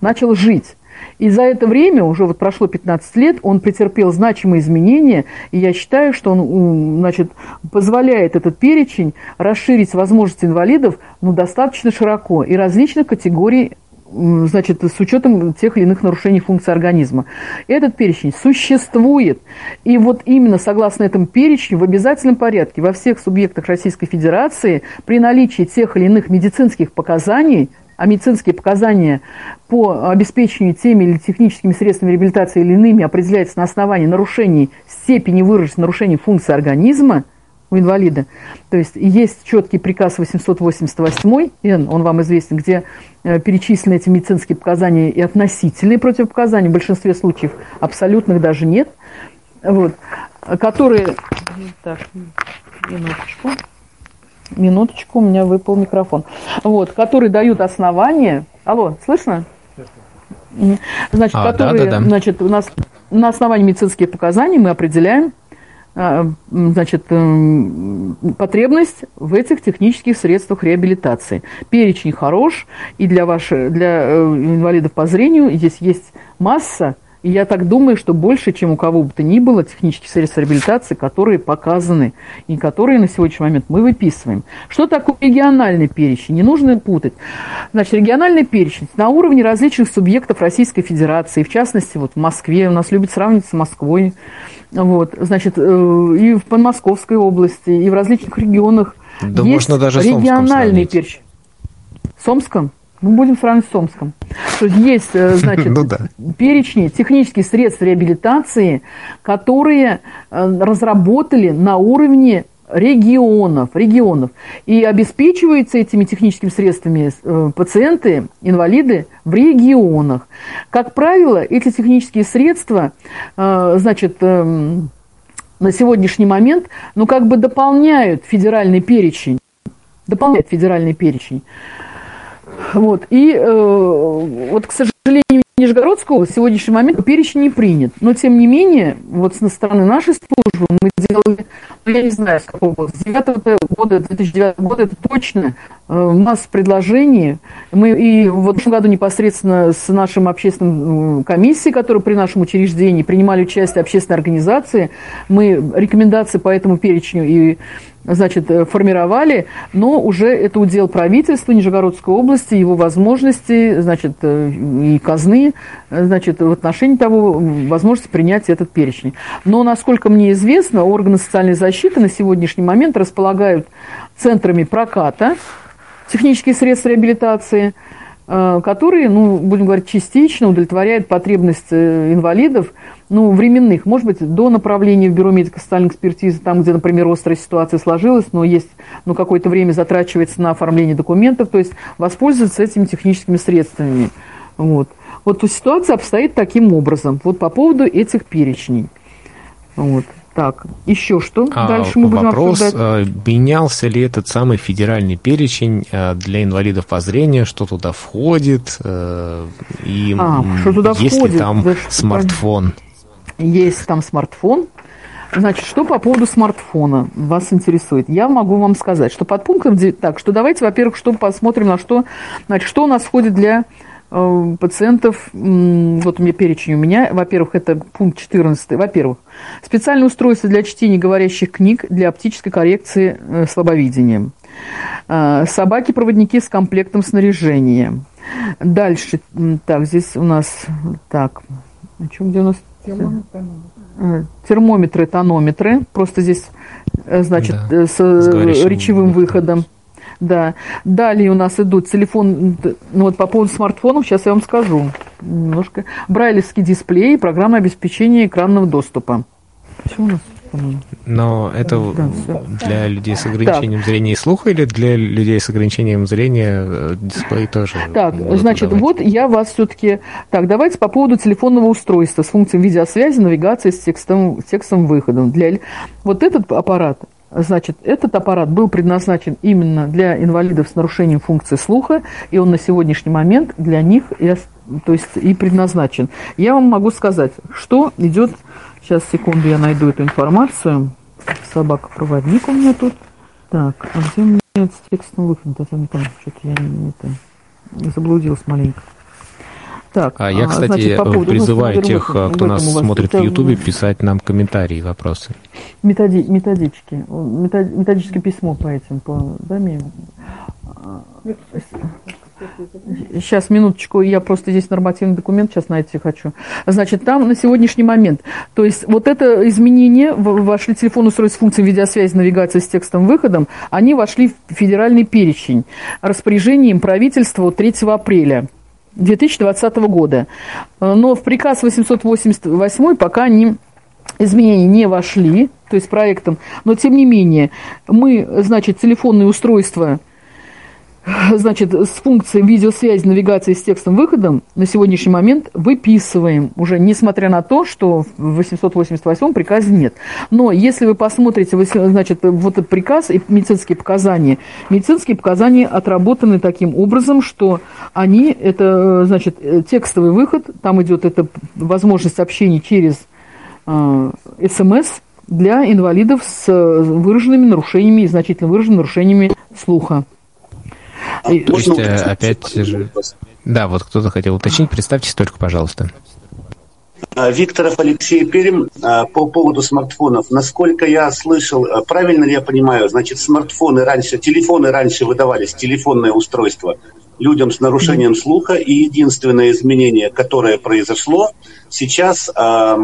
начал жить. И за это время, уже вот прошло 15 лет, он претерпел значимые изменения, и я считаю, что он значит, позволяет этот перечень расширить возможности инвалидов ну, достаточно широко и различных категорий значит, с учетом тех или иных нарушений функции организма. Этот перечень существует. И вот именно согласно этому перечню в обязательном порядке во всех субъектах Российской Федерации при наличии тех или иных медицинских показаний – а медицинские показания по обеспечению теми или техническими средствами реабилитации или иными определяются на основании нарушений степени выраженности нарушений функции организма у инвалида. То есть есть четкий приказ 888, он вам известен, где э, перечислены эти медицинские показания и относительные противопоказания, в большинстве случаев абсолютных даже нет, вот, которые... Так, минуточку минуточку, у меня выпал микрофон. Вот, которые дают основания. Алло, слышно? Значит, а, которые, да, да, да. значит, у нас на основании медицинских показаний мы определяем а, значит, эм, потребность в этих технических средствах реабилитации. Перечень хорош, и для, ваших, для э, инвалидов по зрению здесь есть масса и я так думаю, что больше, чем у кого бы то ни было, технических средств реабилитации, которые показаны и которые на сегодняшний момент мы выписываем. Что такое региональный перечень? Не нужно путать. Значит, региональный перечень на уровне различных субъектов Российской Федерации, в частности, вот в Москве, у нас любят сравнивать с Москвой, вот, значит, э, и в Подмосковской области, и в различных регионах. Да есть можно даже региональный перечень. Сомском? Мы будем сравнивать с Омском. То есть есть, э, значит, ну, да. перечни технических средств реабилитации, которые э, разработали на уровне регионов, регионов. И обеспечиваются этими техническими средствами э, пациенты, инвалиды в регионах. Как правило, эти технические средства, значит, на сегодняшний момент, ну, как бы дополняют федеральный перечень, дополняют федеральный перечень. Вот. И э, вот, к сожалению, Нижегородского в сегодняшний момент перечень не принят. Но, тем не менее, вот со стороны нашей службы мы делали, ну, я не знаю, с какого года, с 2009 года, 2009 года, это точно, масса предложений. Мы и вот в этом году непосредственно с нашим общественным комиссией, которая при нашем учреждении принимали участие общественной организации, мы рекомендации по этому перечню и значит, э, формировали, но уже это удел правительства Нижегородской области, его возможности, значит, э, и казны, э, значит, в отношении того, возможности принять этот перечень. Но, насколько мне известно, органы социальной защиты на сегодняшний момент располагают центрами проката технические средства реабилитации, которые, ну, будем говорить, частично удовлетворяют потребность инвалидов ну, временных, может быть, до направления в бюро медико-социальной экспертизы, там, где, например, острая ситуация сложилась, но есть, ну, какое-то время затрачивается на оформление документов, то есть воспользоваться этими техническими средствами. Вот. Вот ситуация обстоит таким образом, вот по поводу этих перечней. Вот. Так, еще что? А, Дальше мы будем вопрос, обсуждать. А, менялся ли этот самый федеральный перечень а, для инвалидов по зрению, что туда входит, э, и а, что туда есть входит? ли там да, смартфон? есть там смартфон. Значит, что по поводу смартфона вас интересует? Я могу вам сказать, что под пунктом... Так, что давайте, во-первых, что посмотрим на что... Значит, что у нас входит для пациентов... Вот у меня перечень у меня. Во-первых, это пункт 14. Во-первых, специальное устройство для чтения говорящих книг для оптической коррекции э, слабовидения. Э, Собаки-проводники с комплектом снаряжения. Дальше, так, здесь у нас, так, о чем где у нас Термометры, термометры тонометры. Просто здесь, э, значит, да, э, с, с речевым выходом. Да. Далее у нас идут телефон, ну вот по поводу смартфонов, сейчас я вам скажу немножко. Брайлевский дисплей, программа обеспечения экранного доступа. Почему у нас но это да, для людей с ограничением так. зрения и слуха или для людей с ограничением зрения э, дисплей тоже? Так, значит, давать? вот я вас все-таки... Так, давайте по поводу телефонного устройства с функцией видеосвязи, навигации с текстом, текстом выходом. Для... Вот этот аппарат, Значит, этот аппарат был предназначен именно для инвалидов с нарушением функции слуха, и он на сегодняшний момент для них и, то есть, и предназначен. Я вам могу сказать, что идет Сейчас, секунду, я найду эту информацию. Собака-проводник у меня тут. Так, а где у меня с текстом выход? Я не помню, что-то я не, это, заблудилась маленько. Так, а я, кстати, значит, по поводу, призываю ну, тех, выход, кто нас смотрит в Ютубе, писать нам комментарии, вопросы. Методи, методички, методическое письмо по этим, по, да, Сейчас, минуточку, я просто здесь нормативный документ сейчас найти хочу. Значит, там на сегодняшний момент, то есть вот это изменение, вошли телефон устройств функции видеосвязи, навигации с текстом выходом, они вошли в федеральный перечень распоряжением правительства 3 апреля. 2020 года. Но в приказ 888 пока они изменения не вошли, то есть проектом, но тем не менее мы, значит, телефонные устройства – значит, с функцией видеосвязи, навигации с текстом выходом на сегодняшний момент выписываем, уже несмотря на то, что в 888 приказе нет. Но если вы посмотрите, значит, вот этот приказ и медицинские показания, медицинские показания отработаны таким образом, что они, это, значит, текстовый выход, там идет эта возможность общения через э, СМС для инвалидов с выраженными нарушениями, значительно выраженными нарушениями слуха. А То есть э, опять же... Да, вот кто-то хотел уточнить. Представьтесь только, пожалуйста. А, Викторов Алексей Перим а, по поводу смартфонов. Насколько я слышал, правильно ли я понимаю, значит, смартфоны раньше, телефоны раньше выдавались, телефонное устройство людям с нарушением слуха, и единственное изменение, которое произошло, сейчас э,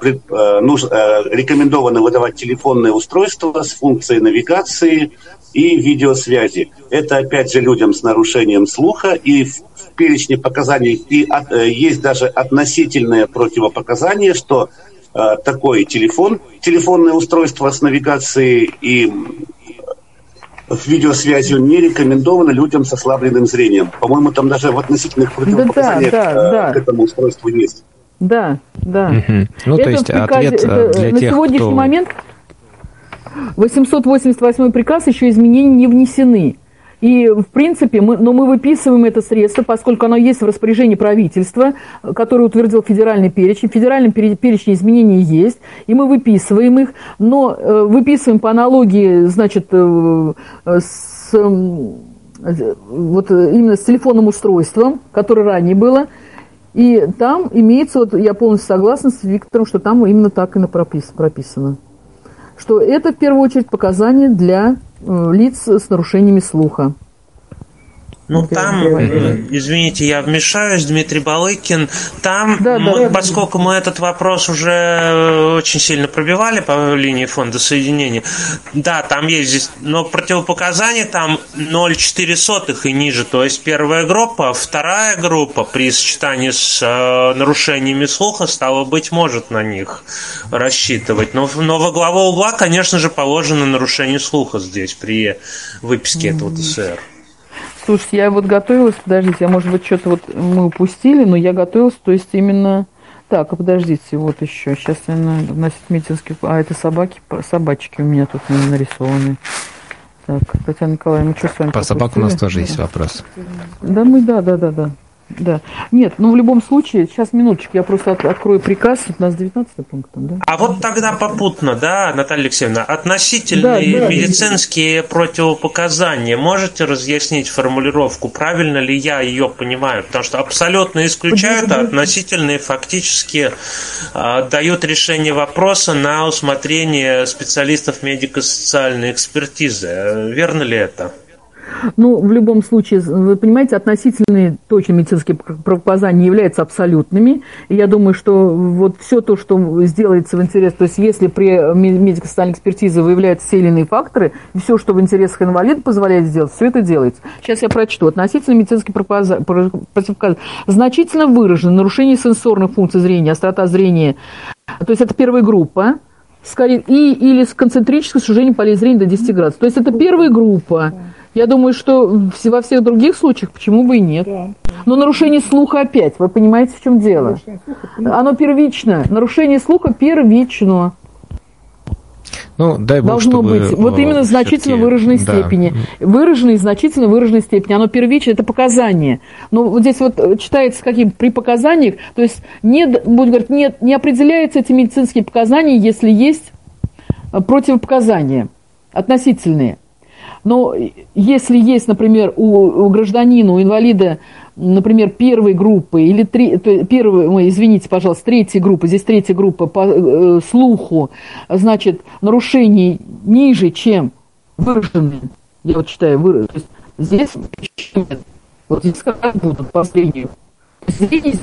пред, э, нуж, э, рекомендовано выдавать телефонное устройство с функцией навигации и видеосвязи. Это опять же людям с нарушением слуха и в, в перечне показаний и от, э, есть даже относительное противопоказание, что э, такой телефон, телефонное устройство с навигацией и в видеосвязью не рекомендовано людям с ослабленным зрением. По-моему, там даже в относительных противопоказаниях да, да, да, к этому устройству есть. Да, да. Угу. Ну, это то есть приказ, ответ это, для на тех, сегодняшний кто... момент 888 приказ еще изменения не внесены. И, в принципе, мы, но мы выписываем это средство, поскольку оно есть в распоряжении правительства, которое утвердил федеральный перечень. В федеральном перечне изменений есть, и мы выписываем их, но э, выписываем по аналогии, значит, э, с вот именно с телефонным устройством, которое ранее было, и там имеется, вот я полностью согласна с Виктором, что там именно так и прописано. Что это в первую очередь показания для э, лиц с нарушениями слуха. Ну, там, извините, я вмешаюсь, Дмитрий Балыкин, там, да, мы, да, поскольку мы этот вопрос уже э, очень сильно пробивали по линии фонда соединения, да, там есть здесь, но противопоказания там 0,4 и ниже, то есть первая группа, вторая группа при сочетании с э, нарушениями слуха, стало быть, может на них рассчитывать. Но, но во главу угла, конечно же, положено нарушение слуха здесь при выписке этого ТСР. Слушайте, я вот готовилась, подождите, я, может быть, что-то вот мы упустили, но я готовилась, то есть именно... Так, а подождите, вот еще. Сейчас я носить медицинский... А, это собаки, собачки у меня тут нарисованы. Так, Татьяна Николаевна, мы что с вами По собаку у нас тоже есть вопрос. Да, мы, да, да, да, да. Да. Нет, ну в любом случае, сейчас минуточку, я просто от, открою приказ, у нас 19 пункт. Да? А вот тогда попутно, да, Наталья Алексеевна, относительные да, да, медицинские да. противопоказания, можете разъяснить формулировку, правильно ли я ее понимаю? Потому что абсолютно исключают, а относительные фактически э, дают решение вопроса на усмотрение специалистов медико-социальной экспертизы. Верно ли это? Ну, в любом случае, вы понимаете, относительные точно медицинские противопоказания являются абсолютными. И я думаю, что вот все то, что сделается в интерес, то есть если при медико-социальной экспертизе выявляются все или иные факторы, все, что в интересах инвалида позволяет сделать, все это делается. Сейчас я прочту. Относительно медицинские противопоказания значительно выражены нарушение сенсорных функций зрения, острота зрения. То есть это первая группа скорее, и или с концентрическое сужение полей зрения до 10 градусов. То есть это первая группа. Я думаю, что во всех других случаях почему бы и нет. Но нарушение слуха опять, вы понимаете, в чем дело? Оно первично. Нарушение слуха первично. Ну, дай бог, Должно чтобы, быть. Вот именно в значительно выраженной да. степени. Выраженной, значительно выраженной степени. Оно первично, это показание. Но вот здесь вот читается каким при показаниях, то есть не, будет говорить, нет, не определяются эти медицинские показания, если есть противопоказания относительные. Но если есть, например, у, у гражданина, у инвалида, например, первой группы или три, первой, ой, извините, пожалуйста, третьей группы, здесь третья группа по э, слуху, значит, нарушений ниже, чем выраженные, я вот читаю, выраженные, здесь вот здесь как будут по зрению. Зрение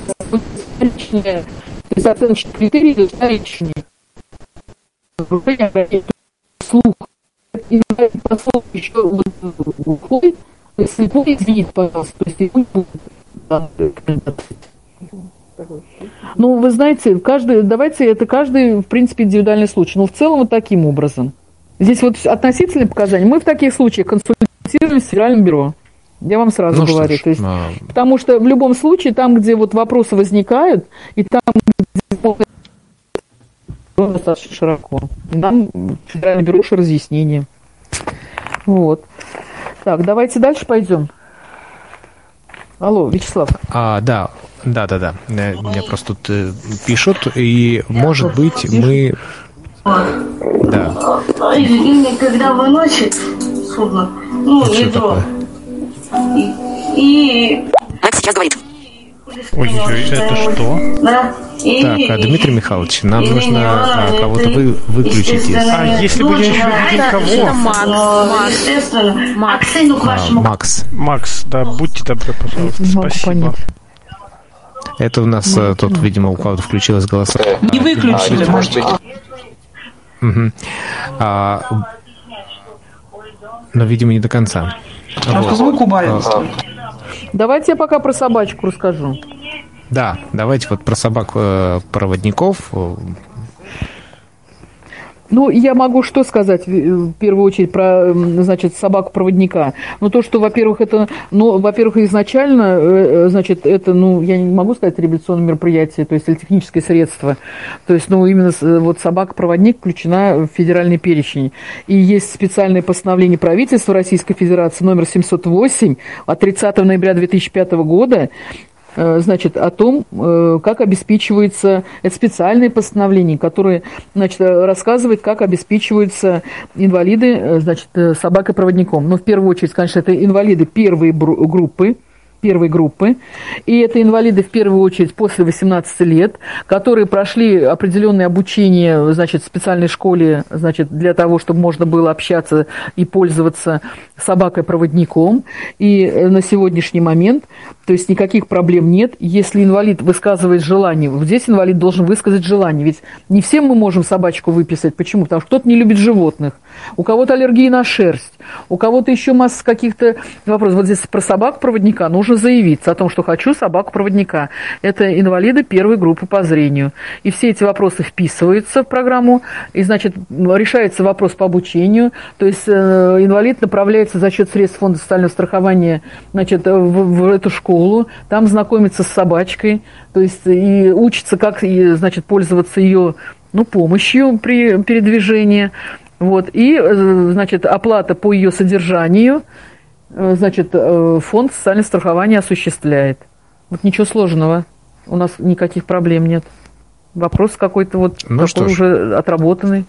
личное, то есть оценочные критерии, то есть наличные. Слух и посол еще глухой, слепой, извините, пожалуйста, то есть ему будет ну, вы знаете, каждый, давайте, это каждый, в принципе, индивидуальный случай. Но в целом вот таким образом. Здесь вот относительные показания. Мы в таких случаях консультируемся с Федеральным бюро. Я вам сразу ну, говорю. Ж, то есть, а... Потому что в любом случае, там, где вот вопросы возникают, и там, где достаточно широко. Нам Федеральное бюро разъяснение. Вот. Так, давайте дальше пойдем. Алло, Вячеслав. А, да, да, да, да. Мне просто тут э, пишут, и может быть мы. Да. И когда выносит судно, ну, ядро. И, и... Это сейчас говорит. Ой-ой-ой, это что? Так, а, Дмитрий Михайлович, нам нужно а, кого-то вы, выключить из... А если бы я еще видел кого? Это Макс. Макс. А, Макс. Макс, да, будьте добры, пожалуйста. Спасибо. Это у нас а, тут, видимо, у кого-то включилось голосование. Не выключили, может быть. Угу. А, но, видимо, не до конца. А вот. звук убавился. Давайте я пока про собачку расскажу. Да, давайте вот про собак-проводников э, ну, я могу что сказать в первую очередь про, значит, собаку-проводника. Ну, то, что, во-первых, это, ну, во-первых, изначально, э, э, значит, это, ну, я не могу сказать революционное мероприятие, то есть или техническое средство. То есть, ну, именно вот собака-проводник включена в федеральный перечень. И есть специальное постановление правительства Российской Федерации номер 708 от 30 ноября 2005 года, э, значит, о том, э, как обеспечивается, это специальное постановление, которое, значит, рассказывает, как обеспечиваются инвалиды, э, значит, собакой-проводником. Но в первую очередь, конечно, это инвалиды первой группы, первой группы. И это инвалиды в первую очередь после 18 лет, которые прошли определенное обучение значит, в специальной школе значит, для того, чтобы можно было общаться и пользоваться собакой-проводником. И э, на сегодняшний момент, то есть никаких проблем нет. Если инвалид высказывает желание, вот здесь инвалид должен высказать желание. Ведь не всем мы можем собачку выписать. Почему? Потому что кто-то не любит животных, у кого-то аллергия на шерсть, у кого-то еще масса каких-то вопросов. Вот здесь про собак-проводника нужно заявиться о том, что хочу собаку-проводника. Это инвалиды первой группы по зрению. И все эти вопросы вписываются в программу, и, значит, решается вопрос по обучению. То есть э, инвалид направляется за счет средств фонда социального страхования значит, в, в эту школу, там знакомится с собачкой, то есть и учится, как значит, пользоваться ее ну, помощью при передвижении. Вот, и, э, значит, оплата по ее содержанию, э, значит, э, фонд социального страхования осуществляет. Вот ничего сложного. У нас никаких проблем нет. Вопрос какой-то вот ну, такой уже отработанный.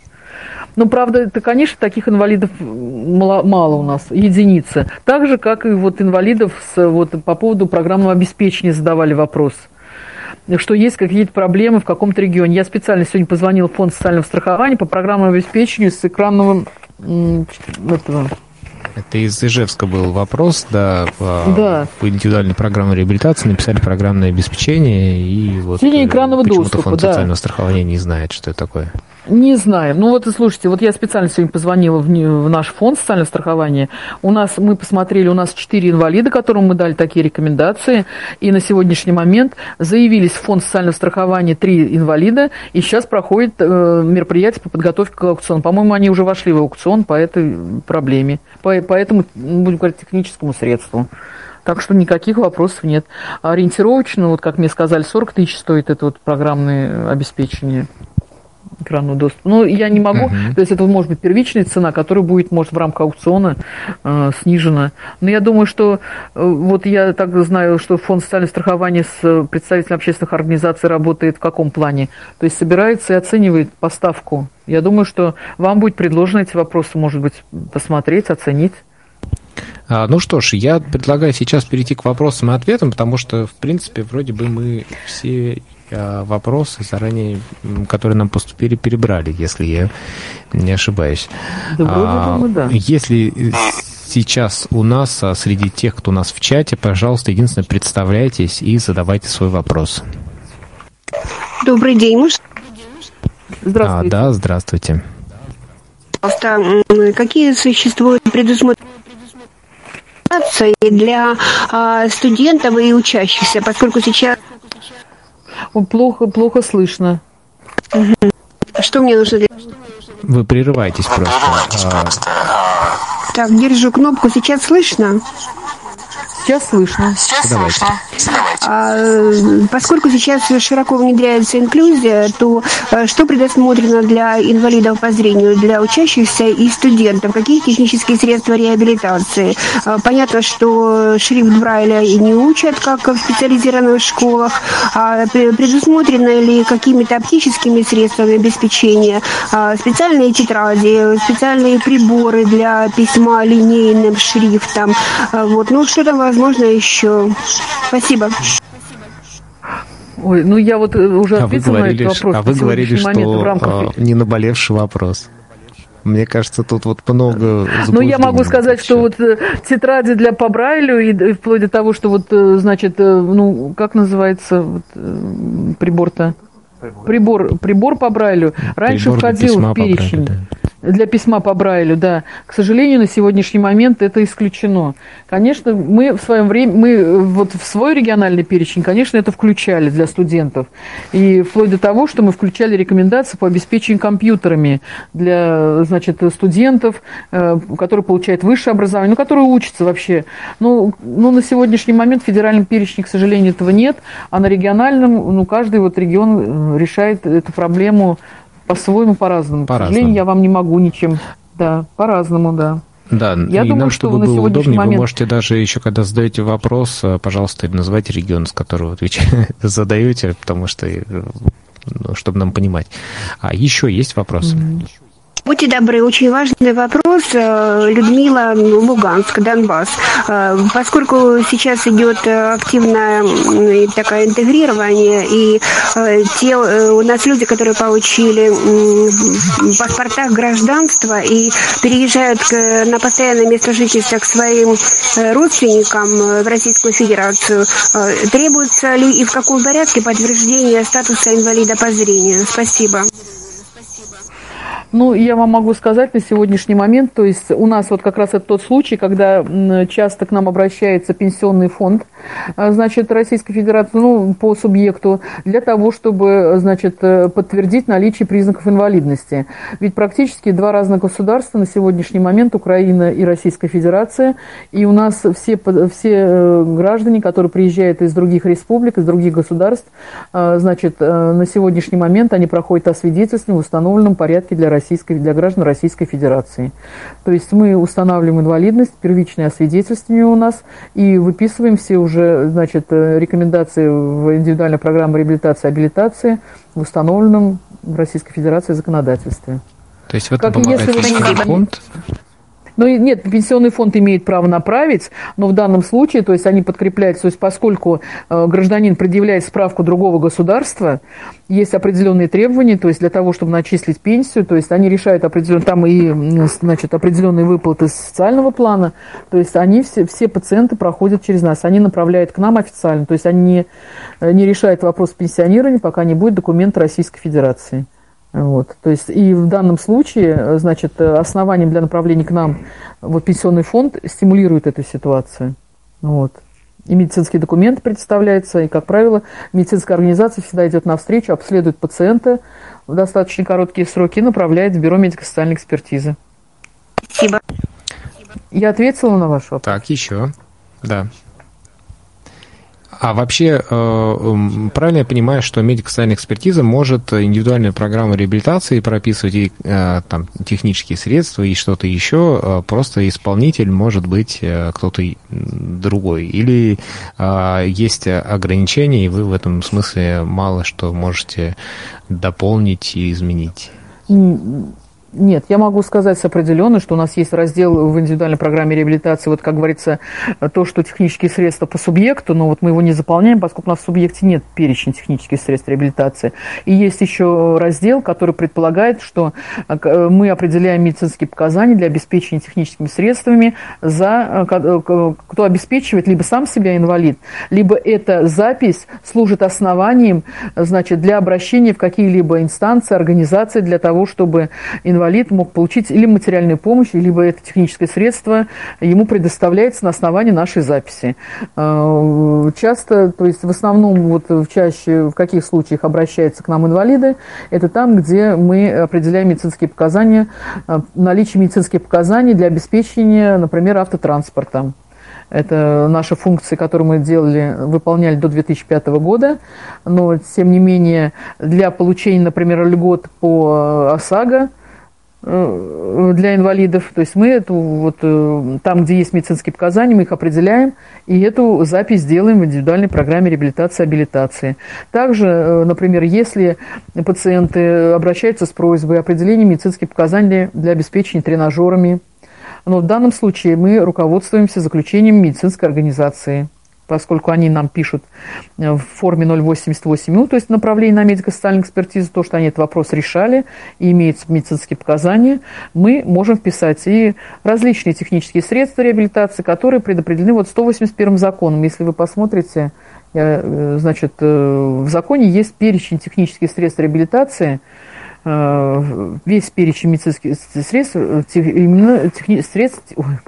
Ну, правда, это, конечно, таких инвалидов мало, мало у нас, единицы. Так же, как и вот инвалидов с, вот, по поводу программного обеспечения задавали вопрос – что есть какие-то проблемы в каком-то регионе. Я специально сегодня позвонил в фонд социального страхования по программному обеспечению с экранного этого, это из Ижевска был вопрос, да, по, да. по индивидуальной программе реабилитации написали программное обеспечение, и вот экранного почему-то доступа, фонд да. социального страхования не знает, что это такое. Не знаем. Ну вот, слушайте, вот я специально сегодня позвонила в, в наш фонд социального страхования. У нас, мы посмотрели, у нас четыре инвалида, которым мы дали такие рекомендации. И на сегодняшний момент заявились в фонд социального страхования три инвалида. И сейчас проходит э, мероприятие по подготовке к аукциону. По-моему, они уже вошли в аукцион по этой проблеме. По, по этому, будем говорить, техническому средству. Так что никаких вопросов нет. Ориентировочно, вот как мне сказали, 40 тысяч стоит это вот программное обеспечение экранного доступа. Ну, я не могу, uh-huh. то есть это может быть первичная цена, которая будет, может, в рамках аукциона э, снижена. Но я думаю, что э, вот я так знаю, что фонд социального страхования с представителями общественных организаций работает в каком плане? То есть собирается и оценивает поставку. Я думаю, что вам будет предложено эти вопросы, может быть, посмотреть, оценить. А, ну что ж, я предлагаю сейчас перейти к вопросам и ответам, потому что, в принципе, вроде бы мы все вопросы заранее, которые нам поступили, перебрали, если я не ошибаюсь. Да, вроде а, бы, да. Если сейчас у нас, а, среди тех, кто у нас в чате, пожалуйста, единственное, представляйтесь и задавайте свой вопрос. Добрый день, муж. Здравствуйте. А, да, здравствуйте. Пожалуйста, какие существуют предусмотренные для а, студентов и учащихся, поскольку сейчас Плохо, плохо слышно. Угу. Что мне нужно делать? Вы прерываетесь просто. Так, держу кнопку. Сейчас слышно? Сейчас слышно. Сейчас Давайте. слышно. А, поскольку сейчас широко внедряется инклюзия, то а, что предусмотрено для инвалидов по зрению, для учащихся и студентов? Какие технические средства реабилитации? А, понятно, что шрифт Брайля и не учат, как в специализированных школах. А предусмотрены ли какими-то оптическими средствами обеспечения? Специальные тетради, специальные приборы для письма линейным шрифтом? Вот. Ну, что там возможно еще? Спасибо. Ой, ну я вот э, уже а ответила на этот вопрос. А вы говорили, что в рамках... не наболевший вопрос. Мне кажется, тут вот много Ну, я могу сказать, что вот э, тетради для по Брайлю, и вплоть до того, что вот, э, значит, ну, как называется вот, прибор-то? Прибор, прибор по Брайлю. Раньше прибор входил в перечень. Брайлю, да для письма по Брайлю, да. К сожалению, на сегодняшний момент это исключено. Конечно, мы в своем время, мы вот в свой региональный перечень, конечно, это включали для студентов. И вплоть до того, что мы включали рекомендации по обеспечению компьютерами для, значит, студентов, э, которые получают высшее образование, ну, которые учатся вообще. Ну, ну, на сегодняшний момент в федеральном перечне, к сожалению, этого нет, а на региональном, ну, каждый вот регион решает эту проблему по-своему, по-разному. По К сожалению, я вам не могу ничем. Да, по-разному, да. Да, Я и думаю, нам, что чтобы на было удобнее, момент... вы можете даже еще, когда задаете вопрос, э, пожалуйста, называйте регион, с которого отвечаете, задаете, потому что, э, ну, чтобы нам понимать. А еще есть вопросы? Mm-hmm. Будьте добры, очень важный вопрос. Э, Людмила, Луганск, Донбасс. Э, поскольку сейчас идет активное такое интегрирование, и э, те у нас люди, которые получили в паспортах гражданства и переезжают на постоянное место жительства к своим родственникам в Российскую Федерацию, требуется ли и в каком порядке подтверждение статуса инвалида по зрению? Спасибо. Ну, я вам могу сказать на сегодняшний момент, то есть у нас вот как раз это тот случай, когда часто к нам обращается пенсионный фонд, а, значит, Российской Федерации, ну, по субъекту, для того, чтобы, значит, э, подтвердить наличие признаков инвалидности. Ведь практически два разных государства на сегодняшний момент, Украина и Российская Федерация, и у нас все, все э, граждане, которые приезжают из других республик, из других государств, значит, э, на сегодняшний момент они проходят освидетельствование в установленном порядке для России Российской, для граждан Российской Федерации. То есть мы устанавливаем инвалидность, первичное освидетельствование у нас и выписываем все уже значит, э, рекомендации в индивидуальной программе реабилитации и абилитации в установленном в Российской Федерации законодательстве. То есть в этом как помогает если фонд? Ну, нет, пенсионный фонд имеет право направить, но в данном случае, то есть они подкрепляются, то есть поскольку э, гражданин предъявляет справку другого государства, есть определенные требования, то есть для того, чтобы начислить пенсию, то есть они решают определенные, там и, значит, определенные выплаты социального плана, то есть они все, все пациенты проходят через нас, они направляют к нам официально, то есть они не, не решают вопрос пенсионирования, пока не будет документа Российской Федерации. Вот, то есть и в данном случае, значит, основанием для направления к нам вот пенсионный фонд стимулирует эту ситуацию. Вот. И медицинский документ представляется, и, как правило, медицинская организация всегда идет навстречу, обследует пациента в достаточно короткие сроки и направляет в бюро медико-социальной экспертизы. Спасибо. Я ответила на ваш вопрос? Так, еще. Да. А вообще, э, правильно я понимаю, что медико-социальная экспертиза может индивидуальную программу реабилитации прописывать и э, там, технические средства и что-то еще, э, просто исполнитель может быть кто-то другой? Или есть ограничения, и вы в этом смысле мало что можете дополнить и изменить? Нет, я могу сказать определенно, что у нас есть раздел в индивидуальной программе реабилитации, вот как говорится, то, что технические средства по субъекту, но вот мы его не заполняем, поскольку у нас в субъекте нет перечня технических средств реабилитации. И есть еще раздел, который предполагает, что э, мы определяем медицинские показания для обеспечения техническими средствами за э, э, кто обеспечивает либо сам себя инвалид, либо эта запись служит основанием, значит, для обращения в какие-либо инстанции, организации для того, чтобы инвалид инвалид мог получить или материальную помощь, либо это техническое средство ему предоставляется на основании нашей записи. А, часто, то есть в основном, вот чаще в каких случаях обращаются к нам инвалиды, это там, где мы определяем медицинские показания, а, наличие медицинских показаний для обеспечения, например, автотранспорта. Это наши функции, которые мы делали, выполняли до 2005 года. Но, тем не менее, для получения, например, льгот по ОСАГО – Э, для инвалидов. То есть мы эту вот э, там, где есть медицинские показания, мы их определяем и эту запись делаем в индивидуальной программе реабилитации абилитации. Также, э, например, если пациенты обращаются с просьбой определения медицинских показаний для обеспечения тренажерами, но в данном случае мы руководствуемся заключением медицинской организации поскольку они нам пишут э, в форме 088, ну, то есть направление на медико-социальную экспертизу, то, что они этот вопрос решали, и имеются медицинские показания, мы можем вписать и различные технические средства реабилитации, которые предопределены вот 181 законом. Если вы посмотрите, э, значит, э, в законе есть перечень технических средств реабилитации, весь перечень медицинских средств, именно техни, средств, ой,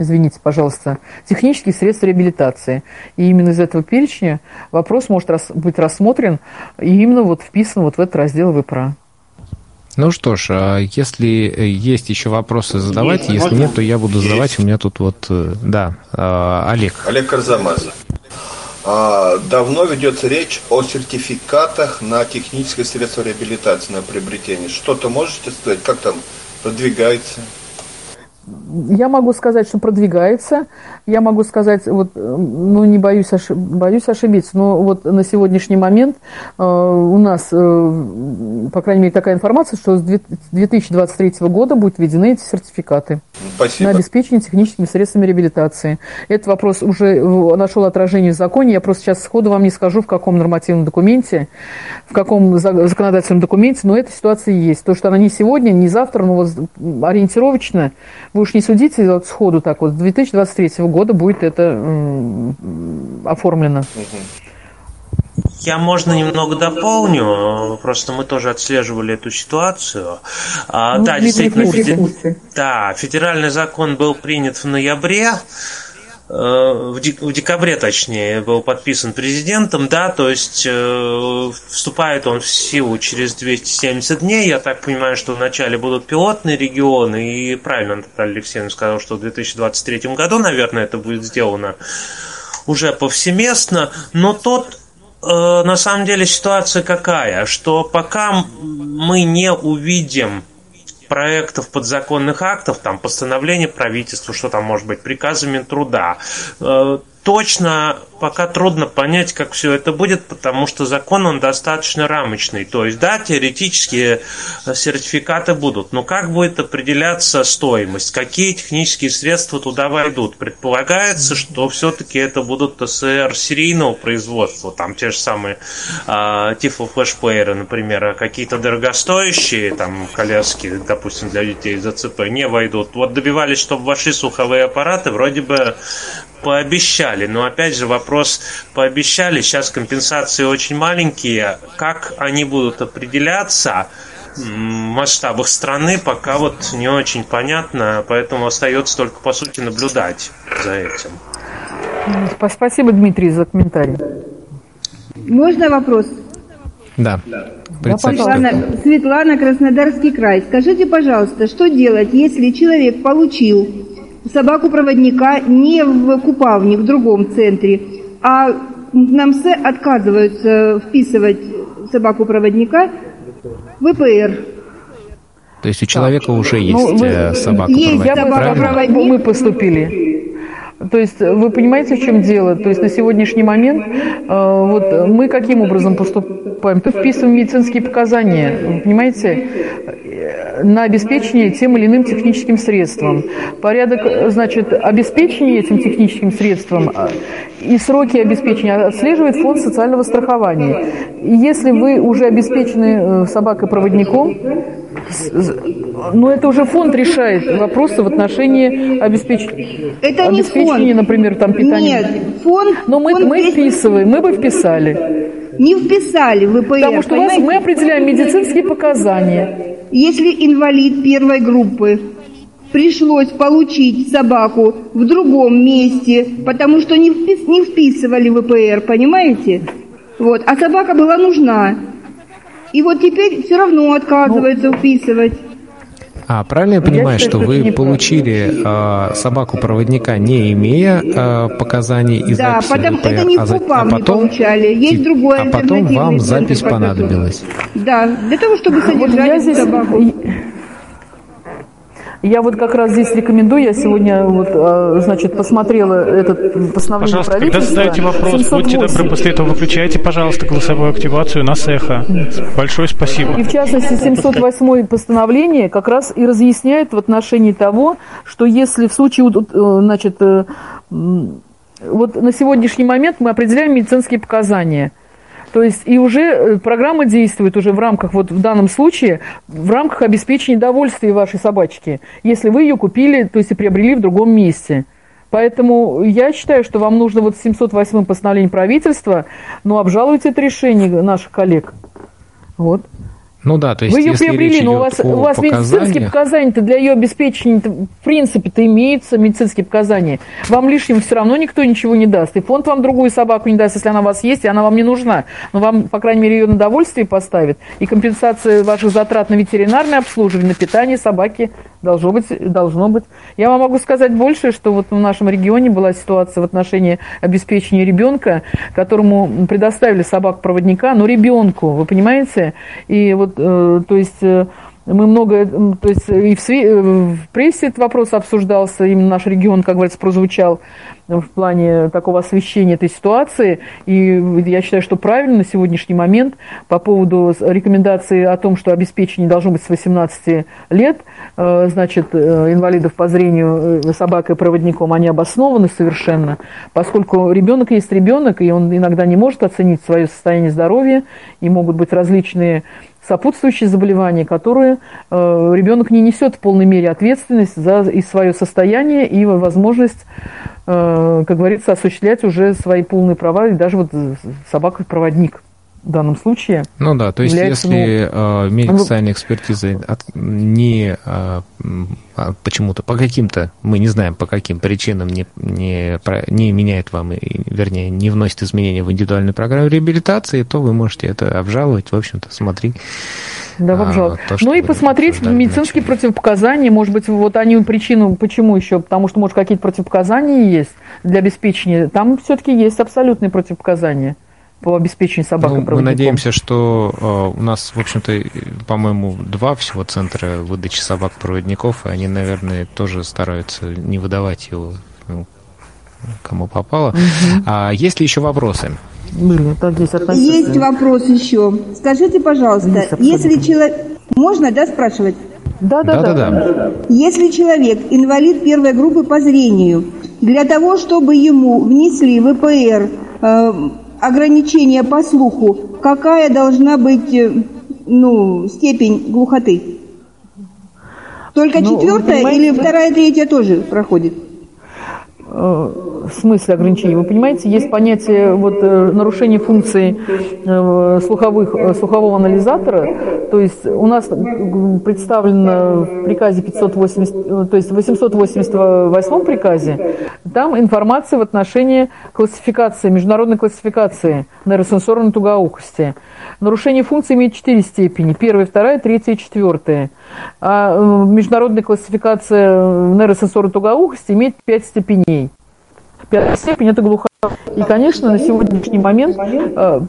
извините, пожалуйста, технических средств реабилитации. И именно из этого перечня вопрос может рас, быть рассмотрен и именно вот вписан вот в этот раздел ВИПРА. Ну что ж, а если есть еще вопросы, задавайте. Если нет, то я буду задавать. У меня тут вот, э, да, а, Олег. Олег Карзамазов. А, давно ведется речь о сертификатах на техническое средство реабилитации, на приобретение. Что-то можете сказать, как там продвигается? Я могу сказать, что продвигается. Я могу сказать, вот, ну, не боюсь, ошиб, боюсь ошибиться, но вот на сегодняшний момент э, у нас, э, по крайней мере, такая информация, что с 2023 года будут введены эти сертификаты Спасибо. на обеспечение техническими средствами реабилитации. Этот вопрос уже нашел отражение в законе. Я просто сейчас сходу вам не скажу, в каком нормативном документе, в каком законодательном документе, но эта ситуация есть. То, что она не сегодня, не завтра, но вот ориентировочно вы уж не судите вот сходу так вот, с 2023 года будет это оформлено. Я, можно, немного дополню, просто мы тоже отслеживали эту ситуацию. А, ну, да, действительно, федер... да, федеральный закон был принят в ноябре, в, декабре, точнее, был подписан президентом, да, то есть э, вступает он в силу через 270 дней. Я так понимаю, что вначале будут пилотные регионы, и правильно Наталья Алексеевна сказала, что в 2023 году, наверное, это будет сделано уже повсеместно, но тот э, на самом деле ситуация какая, что пока мы не увидим проектов подзаконных актов, там постановление правительства, что там может быть, приказами труда, э, точно пока трудно понять, как все это будет, потому что закон он достаточно рамочный. То есть, да, теоретические э, сертификаты будут, но как будет определяться стоимость, какие технические средства туда войдут? Предполагается, что все-таки это будут ТСР серийного производства, там те же самые э, тифлофлешплееры, например, а какие-то дорогостоящие там коляски, допустим, для детей из АЦП не войдут. Вот добивались, чтобы вошли слуховые аппараты, вроде бы пообещали, но опять же вопрос пообещали, сейчас компенсации очень маленькие, как они будут определяться в масштабах страны, пока вот не очень понятно, поэтому остается только по сути наблюдать за этим. Спасибо, Дмитрий, за комментарий. Можно вопрос? Да. да Светлана, Светлана, Краснодарский край. Скажите, пожалуйста, что делать, если человек получил собаку-проводника не в Купавне, в другом центре, а нам СЭ отказываются вписывать собаку-проводника в ВПР. То есть у человека уже есть ну, э, собака-проводник, Есть собака-проводник. Мы поступили. То есть вы понимаете, в чем дело? То есть на сегодняшний момент э, вот мы каким образом поступаем? Мы вписываем медицинские показания, понимаете, на обеспечение тем или иным техническим средством. Порядок, значит, обеспечения этим техническим средством э, и сроки обеспечения отслеживает фонд социального страхования. И если вы уже обеспечены э, собакой-проводником, но это уже фонд решает вопросы в отношении обеспечения, это обеспечения, например, там питания. Нет, фонд. Но мы, фонд мы вписываем, мы бы вписали. Не вписали в ВПР. Потому что вас, мы определяем медицинские показания. Если инвалид первой группы пришлось получить собаку в другом месте, потому что не, впис, не вписывали в ВПР, понимаете? Вот, а собака была нужна. И вот теперь все равно отказывается ну, вписывать. А правильно я понимаю, я что вы получили э, собаку-проводника, не имея э, показаний и да, записи потому ВПР, это не в КУПА а, потом, получали. Есть другое А потом вам запись понадобилась. Да, для того, чтобы содержать вот я здесь... собаку. Я вот как раз здесь рекомендую, я сегодня вот, а, значит, посмотрела этот постановление Пожалуйста, когда задаете вопрос, 708. будьте добры, после этого выключайте, пожалуйста, голосовую активацию на эхо. Большое спасибо. И в частности, 708 постановление как раз и разъясняет в отношении того, что если в случае, э, значит, э, вот на сегодняшний момент мы определяем медицинские показания – то есть и уже э, программа действует уже в рамках, вот в данном случае, в рамках обеспечения довольствия вашей собачки, если вы ее купили, то есть и приобрели в другом месте. Поэтому я считаю, что вам нужно вот 708 постановление правительства, ну, обжаловать это решение наших коллег. Вот. Ну да, то есть Вы ее приобрели, но у вас, у вас медицинские показания-то для ее обеспечения, в принципе-то имеются медицинские показания. Вам лишним все равно никто ничего не даст. И фонд вам другую собаку не даст, если она у вас есть, и она вам не нужна. Но вам, по крайней мере, ее на довольствие поставит. И компенсация ваших затрат на ветеринарное обслуживание, на питание собаки должно быть. Должно быть. Я вам могу сказать больше, что вот в нашем регионе была ситуация в отношении обеспечения ребенка, которому предоставили собак-проводника, но ребенку, вы понимаете? И вот то есть э, Мы много, то есть и в, в прессе этот вопрос обсуждался, именно наш регион, как говорится, прозвучал в плане такого освещения этой ситуации. И я считаю, что правильно на сегодняшний момент по поводу рекомендации о том, что обеспечение должно быть с 18 лет, э, значит, э, инвалидов по зрению э, собакой-проводником, они обоснованы совершенно, поскольку ребенок есть ребенок, и он иногда не может оценить свое состояние здоровья, и могут быть различные сопутствующие заболевания, которые э, ребенок не несет в полной мере ответственность за и свое состояние, и возможность, э, как говорится, осуществлять уже свои полные права, и даже вот собака-проводник в данном случае. Ну да, то есть если ну, э, медико-социальная экспертиза от, не э, почему-то, по каким-то, мы не знаем по каким причинам, не, не, не меняет вам, вернее, не вносит изменения в индивидуальную программу реабилитации, то вы можете это обжаловать, в общем-то, смотри. Да, обжаловать. А, ну и посмотреть медицинские противопоказания, может быть, вот они причину, почему еще, потому что, может, какие-то противопоказания есть для обеспечения, там все-таки есть абсолютные противопоказания по обеспечению собак ну, Мы надеемся, что э, у нас, в общем-то, по-моему, два всего центра выдачи собак-проводников, и они, наверное, тоже стараются не выдавать его ну, кому попало. Угу. А есть ли еще вопросы? Были, так здесь Есть вопрос еще. Скажите, пожалуйста, если человек... Можно, да, спрашивать? Да, да, да, да, да. Если человек инвалид первой группы по зрению, для того, чтобы ему внесли ВПР э, ограничение по слуху, какая должна быть э, ну, степень глухоты? Только ну, четвертая или вторая, третья тоже проходит? Э, смысле ограничений? Вы понимаете, есть понятие вот, э, нарушения функций э, слуховых, слухового анализатора. То есть у нас представлено в приказе 580, то есть в 888 приказе, там информация в отношении классификации, международной классификации нейросенсорной тугоухости. Нарушение функций имеет четыре степени. Первая, вторая, третья и четвертая. А международная классификация нейросенсорной тугоухости имеет пять степеней. Пятая степень – это глухота. И, конечно, на сегодняшний момент э,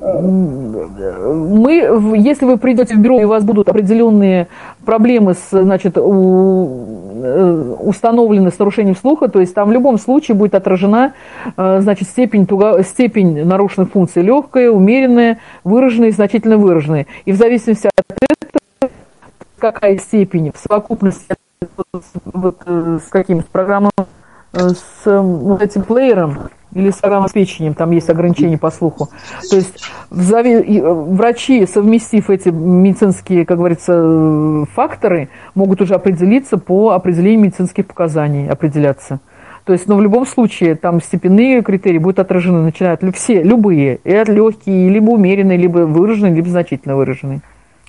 мы, если вы придете в бюро и у вас будут определенные проблемы с, значит, э, установлены с нарушением слуха, то есть там в любом случае будет отражена э, значит, степень, туго, степень нарушенных функций легкая, умеренная, выраженная значительно выраженная. И в зависимости от этого, какая степень в совокупности вот, вот, с какими-то программами с вот этим плеером или с обеспечением, там есть ограничения по слуху. То есть врачи, совместив эти медицинские, как говорится, факторы, могут уже определиться по определению медицинских показаний, определяться. То есть, но в любом случае, там степенные критерии будут отражены, начинают все, любые, и от легкие, либо умеренные, либо выраженные, либо значительно выраженные.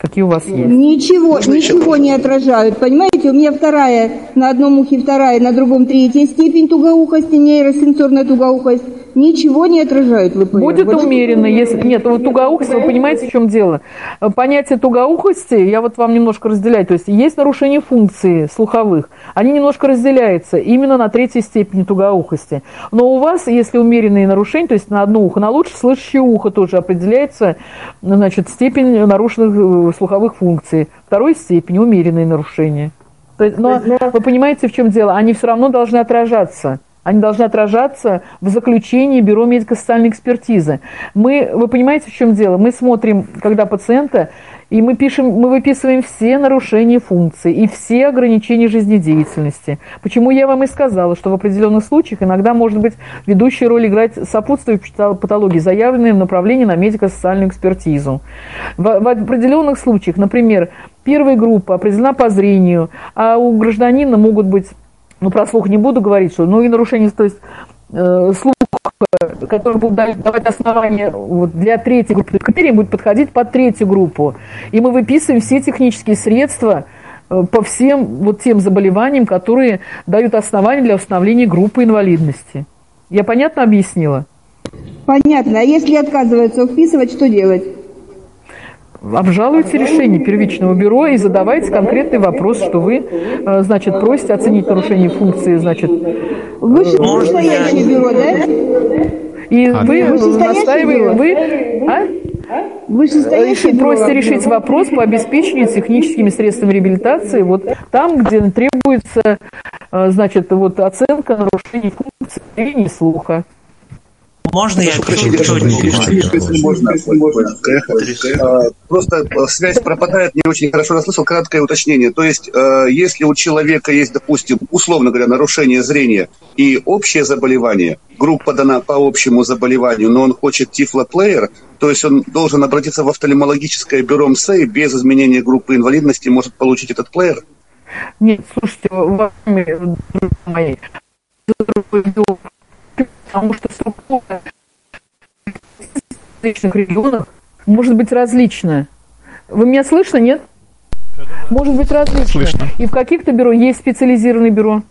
Какие у вас есть? Ничего, Можно ничего еще? не отражают. Понимаете, у меня вторая, на одном ухе вторая, на другом третья степень тугоухости, нейросенсорная тугоухость ничего не отражают ВПР. Будет вот умеренно, если... Нет, вот тугоухость, вы понимаете, в чем дело? Понятие тугоухости, я вот вам немножко разделяю, то есть есть нарушение функции слуховых, они немножко разделяются именно на третьей степени тугоухости. Но у вас, если умеренные нарушения, то есть на одно ухо, на лучше слышащее ухо тоже определяется, значит, степень нарушенных э, слуховых функций. Второй степени умеренные нарушения. Но вы понимаете, в чем дело? Они все равно должны отражаться. Они должны отражаться в заключении Бюро медико-социальной экспертизы. Мы, вы понимаете, в чем дело? Мы смотрим, когда пациента, и мы, пишем, мы выписываем все нарушения функций и все ограничения жизнедеятельности. Почему я вам и сказала, что в определенных случаях иногда может быть ведущая роль играть сопутствующие патологии, заявленные в направлении на медико-социальную экспертизу. В, в определенных случаях, например, первая группа определена по зрению, а у гражданина могут быть ну, про слух не буду говорить, что, ну, и нарушение, то есть, э, слух, который будет давать основания вот, для третьей группы, критерий будет подходить под третью группу. И мы выписываем все технические средства э, по всем вот тем заболеваниям, которые дают основания для установления группы инвалидности. Я понятно объяснила? Понятно. А если отказываются вписывать, что делать? Обжалуйте решение первичного бюро и задавайте конкретный вопрос, что вы, э, значит, просите оценить нарушение функции, значит... Вышестоящее бюро, да? И а вы настаиваете, вы... А? Решить, просите решить вопрос по обеспечению техническими средствами реабилитации вот там, где требуется, э, значит, вот оценка нарушений функции зрения слуха. Можно я Просто связь пропадает, не очень хорошо расслышал. Краткое уточнение. То есть, э, если у человека есть, допустим, условно говоря, нарушение зрения и общее заболевание, группа дана по общему заболеванию, но он хочет тифлоплеер, то есть он должен обратиться в офтальмологическое бюро МСЭ и без изменения группы инвалидности может получить этот плеер? Нет, слушайте, вами, мои, потому что структура в различных регионах может быть различная. Вы меня слышно, нет? Может быть различная. Слышно. И в каких-то бюро есть специализированное бюро.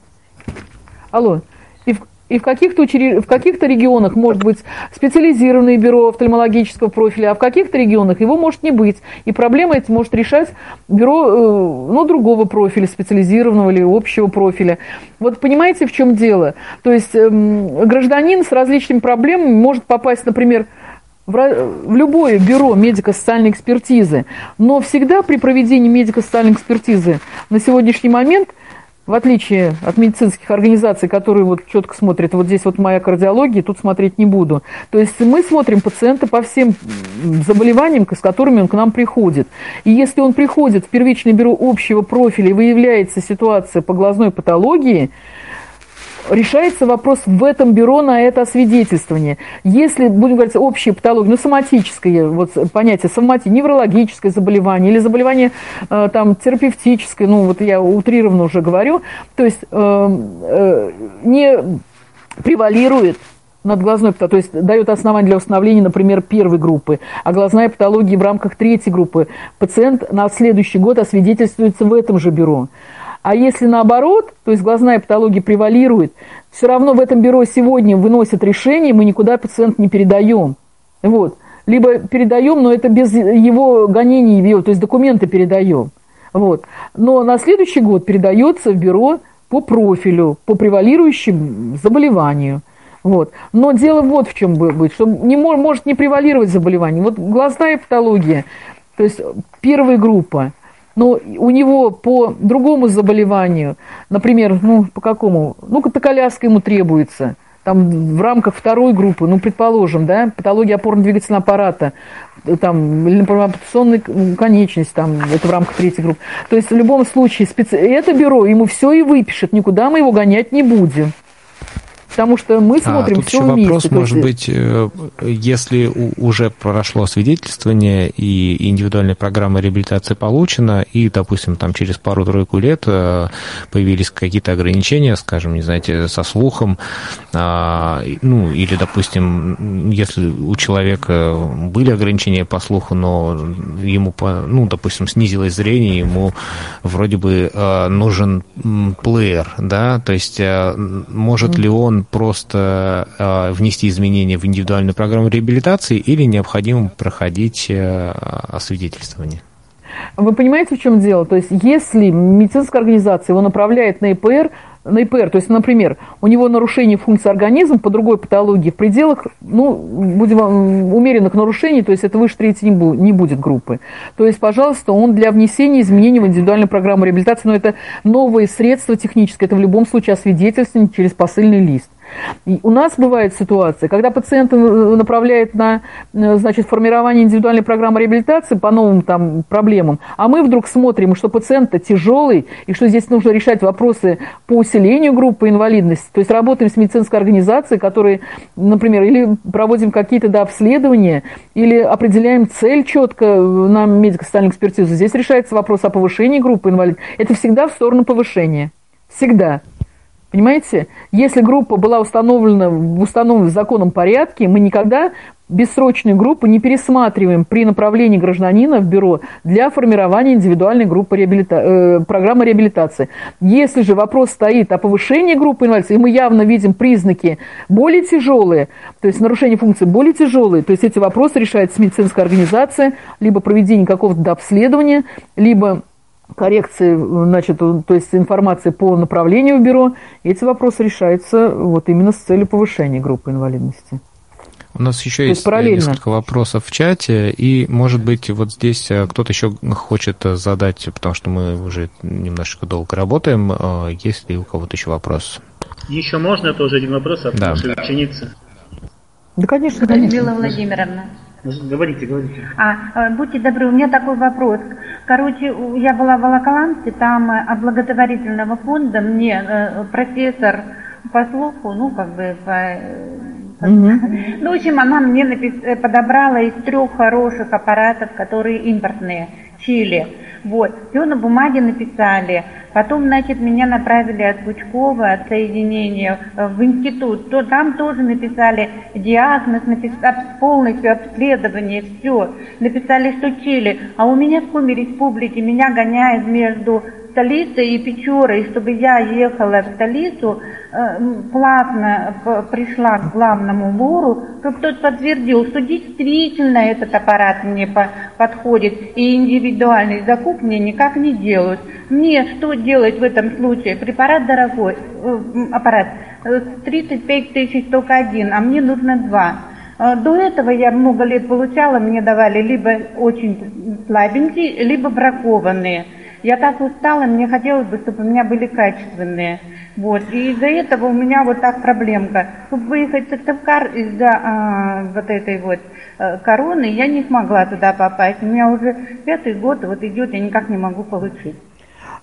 Алло. И в, и в каких-то, учрежд... в каких-то регионах может быть специализированное бюро офтальмологического профиля, а в каких-то регионах его может не быть. И проблема эти может решать бюро э, ну, другого профиля, специализированного или общего профиля. Вот понимаете, в чем дело? То есть эм, гражданин с различными проблемами может попасть, например, в любое бюро медико-социальной экспертизы, но всегда при проведении медико-социальной экспертизы на сегодняшний момент – в отличие от медицинских организаций, которые вот четко смотрят, вот здесь вот моя кардиология, тут смотреть не буду. То есть мы смотрим пациента по всем заболеваниям, с которыми он к нам приходит. И если он приходит в первичное бюро общего профиля и выявляется ситуация по глазной патологии, решается вопрос в этом бюро на это освидетельствование. Если, будем говорить, общая патология, ну, соматическое вот, понятие, сомати, неврологическое заболевание или заболевание э, там, терапевтическое, ну, вот я утрированно уже говорю, то есть э, э, не превалирует над глазной патологией, то есть дает основание для установления, например, первой группы, а глазная патология в рамках третьей группы. Пациент на следующий год освидетельствуется в этом же бюро. А если наоборот, то есть глазная патология превалирует, все равно в этом бюро сегодня выносят решение, мы никуда пациента не передаем. Вот. Либо передаем, но это без его гонений, его, то есть документы передаем. Вот. Но на следующий год передается в бюро по профилю, по превалирующему заболеванию. Вот. Но дело вот в чем будет, что не может не превалировать заболевание. Вот глазная патология, то есть первая группа – но у него по другому заболеванию, например, ну, по какому, ну, катаколяска ему требуется, там в рамках второй группы, ну, предположим, да, патология опорно-двигательного аппарата, там, или, например, ампутационная конечность, там, это в рамках третьей группы. То есть в любом случае специ... это бюро ему все и выпишет, никуда мы его гонять не будем. Потому что мы а, смотрим а, тут все еще вместе. вопрос, может есть... быть, э, если уже прошло свидетельствование и индивидуальная программа реабилитации получена, и, допустим, там через пару-тройку лет э, появились какие-то ограничения, скажем, не знаете, со слухом, а, ну, или, допустим, если у человека были ограничения по слуху, но ему, ну, допустим, снизилось зрение, ему вроде бы э, нужен плеер, да, то есть может ли он просто э, внести изменения в индивидуальную программу реабилитации или необходимо проходить э, освидетельствование? Вы понимаете, в чем дело? То есть, если медицинская организация его направляет на ИПР, на ИПР, то есть, например, у него нарушение функции организма по другой патологии в пределах, ну, будем умеренных нарушений, то есть это выше третьей не будет группы. То есть, пожалуйста, он для внесения изменений в индивидуальную программу реабилитации, но это новые средства технические, это в любом случае освидетельствование через посыльный лист. У нас бывает ситуация, когда пациента направляет на значит, формирование индивидуальной программы реабилитации по новым там, проблемам, а мы вдруг смотрим, что пациент тяжелый, и что здесь нужно решать вопросы по усилению группы инвалидности. То есть работаем с медицинской организацией, которые, например, или проводим какие-то да, обследования, или определяем цель четко на медико-социальную экспертизу. Здесь решается вопрос о повышении группы инвалидов. Это всегда в сторону повышения. Всегда. Понимаете? Если группа была установлена в установленном законом порядке, мы никогда бессрочную группу не пересматриваем при направлении гражданина в бюро для формирования индивидуальной группы реабилита... э, программы реабилитации. Если же вопрос стоит о повышении группы инвалидности, и мы явно видим признаки более тяжелые, то есть нарушение функции более тяжелые, то есть эти вопросы решается медицинская организация, либо проведение какого-то обследования, либо коррекции, значит, то есть информации по направлению в бюро, эти вопросы решаются вот именно с целью повышения группы инвалидности. У нас еще есть, есть несколько вопросов в чате, и, может быть, вот здесь кто-то еще хочет задать, потому что мы уже немножечко долго работаем. Есть ли у кого-то еще вопрос? Еще можно тоже один вопрос от да. нашей ученицы? Да, конечно, конечно. Людмила Владимировна. Говорите, говорите. А, будьте добры, у меня такой вопрос. Короче, я была в Волоколамске, там от благотворительного фонда мне э, профессор по слуху, ну, как бы, по, Угу. Ну, в общем, она мне напис... подобрала из трех хороших аппаратов, которые импортные, Чили. Вот, все на бумаге написали. Потом, значит, меня направили от Пучкова, от соединения в институт. То, там тоже написали диагноз, написали полностью обследование, все. Написали, что Чили. А у меня в Коми республике меня гоняет между столицей и Печорой, чтобы я ехала в столицу, э, плавно пришла к главному лору, чтобы тот подтвердил, что действительно этот аппарат мне подходит, и индивидуальный закуп мне никак не делают. Мне что делать в этом случае? Препарат дорогой, э, аппарат, 35 э, тысяч только один, а мне нужно два. До этого я много лет получала, мне давали либо очень слабенькие, либо бракованные. Я так устала, мне хотелось бы, чтобы у меня были качественные. Вот. И из-за этого у меня вот так проблемка. Чтобы выехать в Сыктывкар из-за а, вот этой вот а, короны, я не смогла туда попасть. У меня уже пятый год вот идет, я никак не могу получить.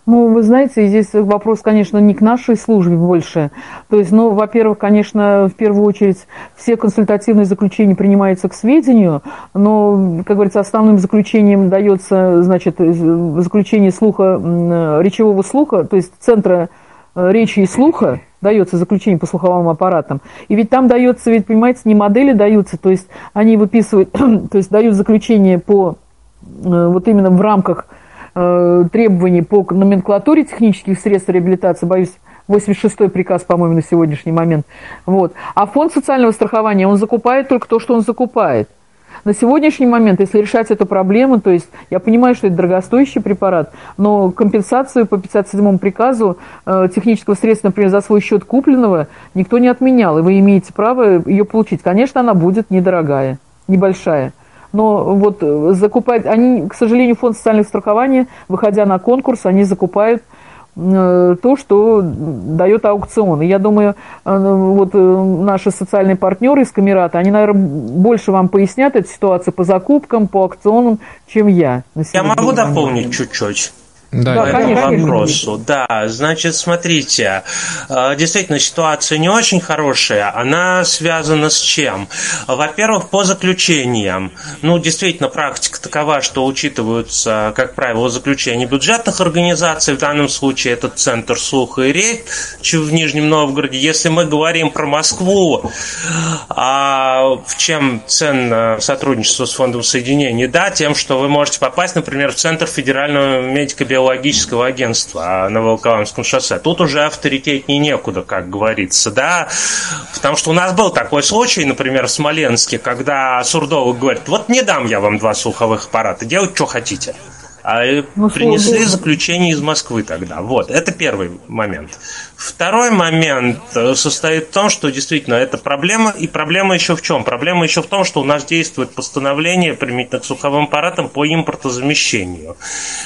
Ну, вы знаете, здесь вопрос, конечно, не к нашей службе больше. То есть, ну, во-первых, конечно, в первую очередь все консультативные заключения принимаются к сведению, но, как говорится, основным заключением дается, значит, заключение слуха, речевого слуха, то есть центра э, речи и слуха, дается заключение по слуховым аппаратам. И ведь там дается, ведь, понимаете, не модели даются, то есть они выписывают, то есть дают заключение по э, вот именно в рамках требований по номенклатуре технических средств реабилитации, боюсь, 86-й приказ, по-моему, на сегодняшний момент. Вот. А фонд социального страхования, он закупает только то, что он закупает. На сегодняшний момент, если решать эту проблему, то есть я понимаю, что это дорогостоящий препарат, но компенсацию по 57-му приказу э, технического средства, например, за свой счет купленного, никто не отменял, и вы имеете право ее получить. Конечно, она будет недорогая, небольшая но вот э, закупать, они, к сожалению, фонд социального страхования, выходя на конкурс, они закупают э, то, что дает аукцион. И я думаю, э, вот наши социальные партнеры из Камерата, они, наверное, больше вам пояснят эту ситуацию по закупкам, по аукционам, чем я. Я могу дополнить чуть-чуть? Да, да конечно, вопросу. Да, значит, смотрите, э, действительно ситуация не очень хорошая. Она связана с чем? Во-первых, по заключениям. Ну, действительно, практика такова, что учитываются, как правило, заключения бюджетных организаций. В данном случае это Центр слуха и речи в Нижнем Новгороде. Если мы говорим про Москву, а в чем ценно сотрудничество с Фондом соединения? Да, тем, что вы можете попасть, например, в Центр федерального медико-биологического геологического агентства на Волоколамском шоссе. Тут уже авторитетнее некуда, как говорится, да, потому что у нас был такой случай, например, в Смоленске, когда Сурдолог говорит, вот не дам я вам два слуховых аппарата, делать что хотите. А ну, принесли заключение из Москвы тогда. Вот, это первый момент. Второй момент э, состоит в том, что действительно это проблема. И проблема еще в чем? Проблема еще в том, что у нас действует постановление применительно к слуховым аппаратам по импортозамещению.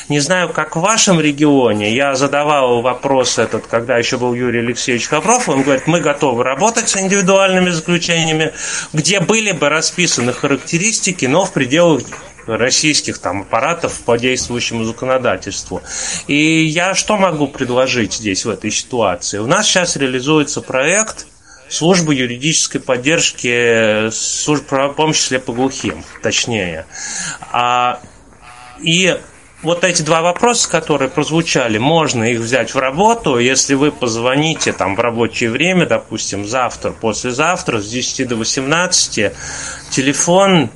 Не знаю, как в вашем регионе. Я задавал вопрос этот, когда еще был Юрий Алексеевич Хавров. Он говорит, мы готовы работать с индивидуальными заключениями, где были бы расписаны характеристики, но в пределах российских там аппаратов по действующему законодательству. И я что могу предложить здесь в этой ситуации? У нас сейчас реализуется проект службы юридической поддержки, службы помощи слепоглухим, точнее. А, и вот эти два вопроса, которые прозвучали, можно их взять в работу, если вы позвоните там в рабочее время, допустим, завтра, послезавтра с 10 до 18, телефон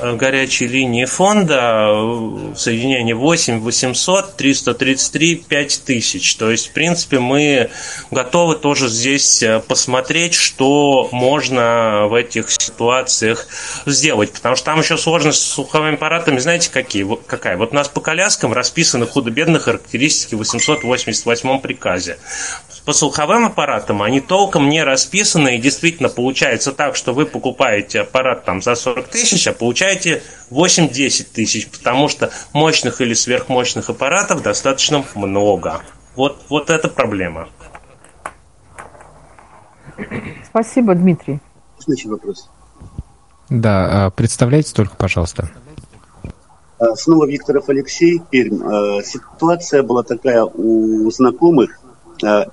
горячей линии фонда в соединении 8 800 333 5000. То есть, в принципе, мы готовы тоже здесь э, посмотреть, что можно в этих ситуациях сделать. Потому что там еще сложность с слуховыми аппаратами, знаете, какие? какая? Вот у нас по коляскам расписаны худо-бедные характеристики в 888 приказе. По слуховым аппаратам, они толком не расписаны, и действительно получается так, что вы покупаете аппарат там за 40 тысяч, а получаете 8-10 тысяч, потому что мощных или сверхмощных аппаратов достаточно много. Вот, вот это проблема. Спасибо, Дмитрий. Следующий вопрос. Да, а, представляйте только, пожалуйста. А, снова Викторов Алексей, Пермь. А, ситуация была такая у знакомых.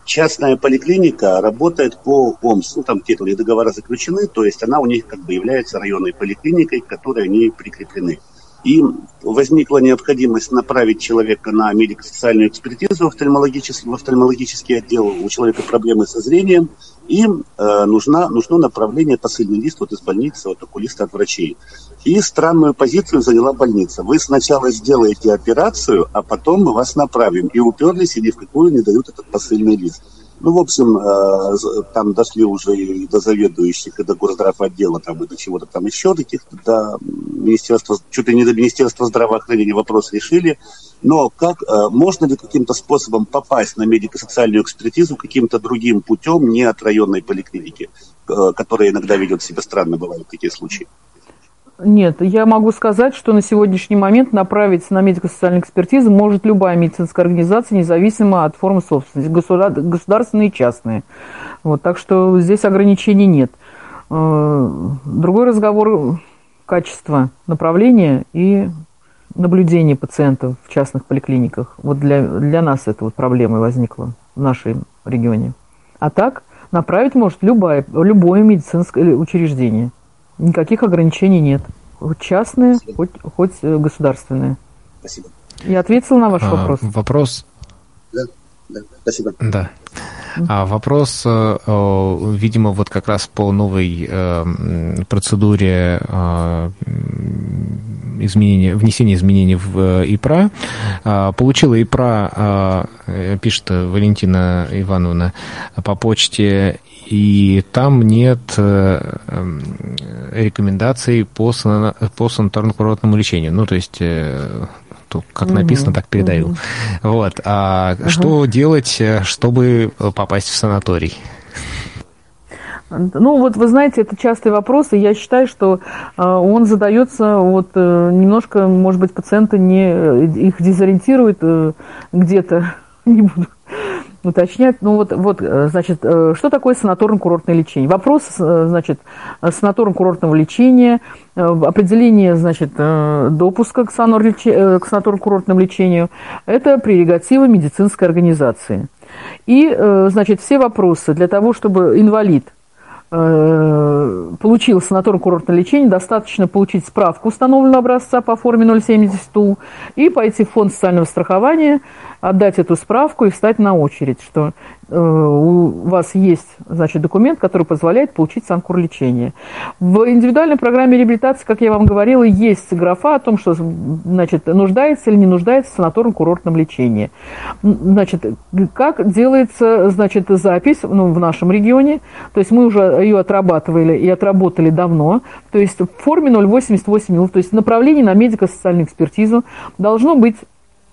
Частная поликлиника работает по ОМС. Ну, там какие-то договора заключены, то есть она у них как бы является районной поликлиникой, к которой они прикреплены. И возникла необходимость направить человека на медико-социальную экспертизу в офтальмологический, в офтальмологический отдел, у человека проблемы со зрением, и э, нужна, нужно направление, посыльный лист вот из больницы, вот окулиста от врачей. И странную позицию заняла больница. Вы сначала сделаете операцию, а потом мы вас направим. И уперлись, и ни в какую не дают этот посыльный лист. Ну, в общем, э, там дошли уже и до заведующих, и до горздрав отдела, там, и до чего-то там еще, каких-то, до Министерства, ли не до Министерства здравоохранения вопрос решили. Но как, э, можно ли каким-то способом попасть на медико-социальную экспертизу каким-то другим путем, не от районной поликлиники, э, которая иногда ведет себя странно, бывают такие случаи? Нет, я могу сказать, что на сегодняшний момент направить на медико-социальную экспертизу может любая медицинская организация, независимо от формы собственности, государственные и частные. Вот, так что здесь ограничений нет. Э, другой разговор – качество направления и наблюдения пациентов в частных поликлиниках. Вот для, для нас это вот проблема возникла в нашем регионе. А так направить может любое, любое медицинское учреждение – Никаких ограничений нет. Хоть частные, хоть, хоть э, государственные. Спасибо. Я ответил на ваш а, вопрос. Вопрос. Да, да, спасибо. Да. А вопрос, э, видимо, вот как раз по новой э, процедуре изменения, внесения изменений в ИПРА. Получила ИПРА, пишет Валентина Ивановна, по почте и там нет э, эм, рекомендаций по, по санаторно-курортному лечению. Ну, то есть э, то, как угу, написано, так передаю. Угу. Вот. А угу. что делать, э, чтобы попасть в санаторий? Ну, вот вы знаете, это частый вопрос, и я считаю, что э, он задается вот э, немножко, может быть, пациенты не их дезориентирует э, где-то, не буду уточнять. Ну вот, вот, э, значит, э, что такое санаторно-курортное лечение? Вопрос, э, значит, санаторно-курортного лечения, определение, значит, допуска к санаторно-курортному лечению – это прерогатива медицинской организации. И, значит, все вопросы для того, чтобы инвалид получил санаторно-курортное лечение, достаточно получить справку установленного образца по форме 070 ТУ и пойти в фонд социального страхования, отдать эту справку и встать на очередь, что э, у вас есть значит, документ, который позволяет получить санкур лечения. В индивидуальной программе реабилитации, как я вам говорила, есть графа о том, что значит, нуждается или не нуждается в санаторно-курортном лечении. Значит, как делается значит, запись ну, в нашем регионе, то есть мы уже ее отрабатывали и отработали давно, то есть в форме 088 то есть направление на медико-социальную экспертизу должно быть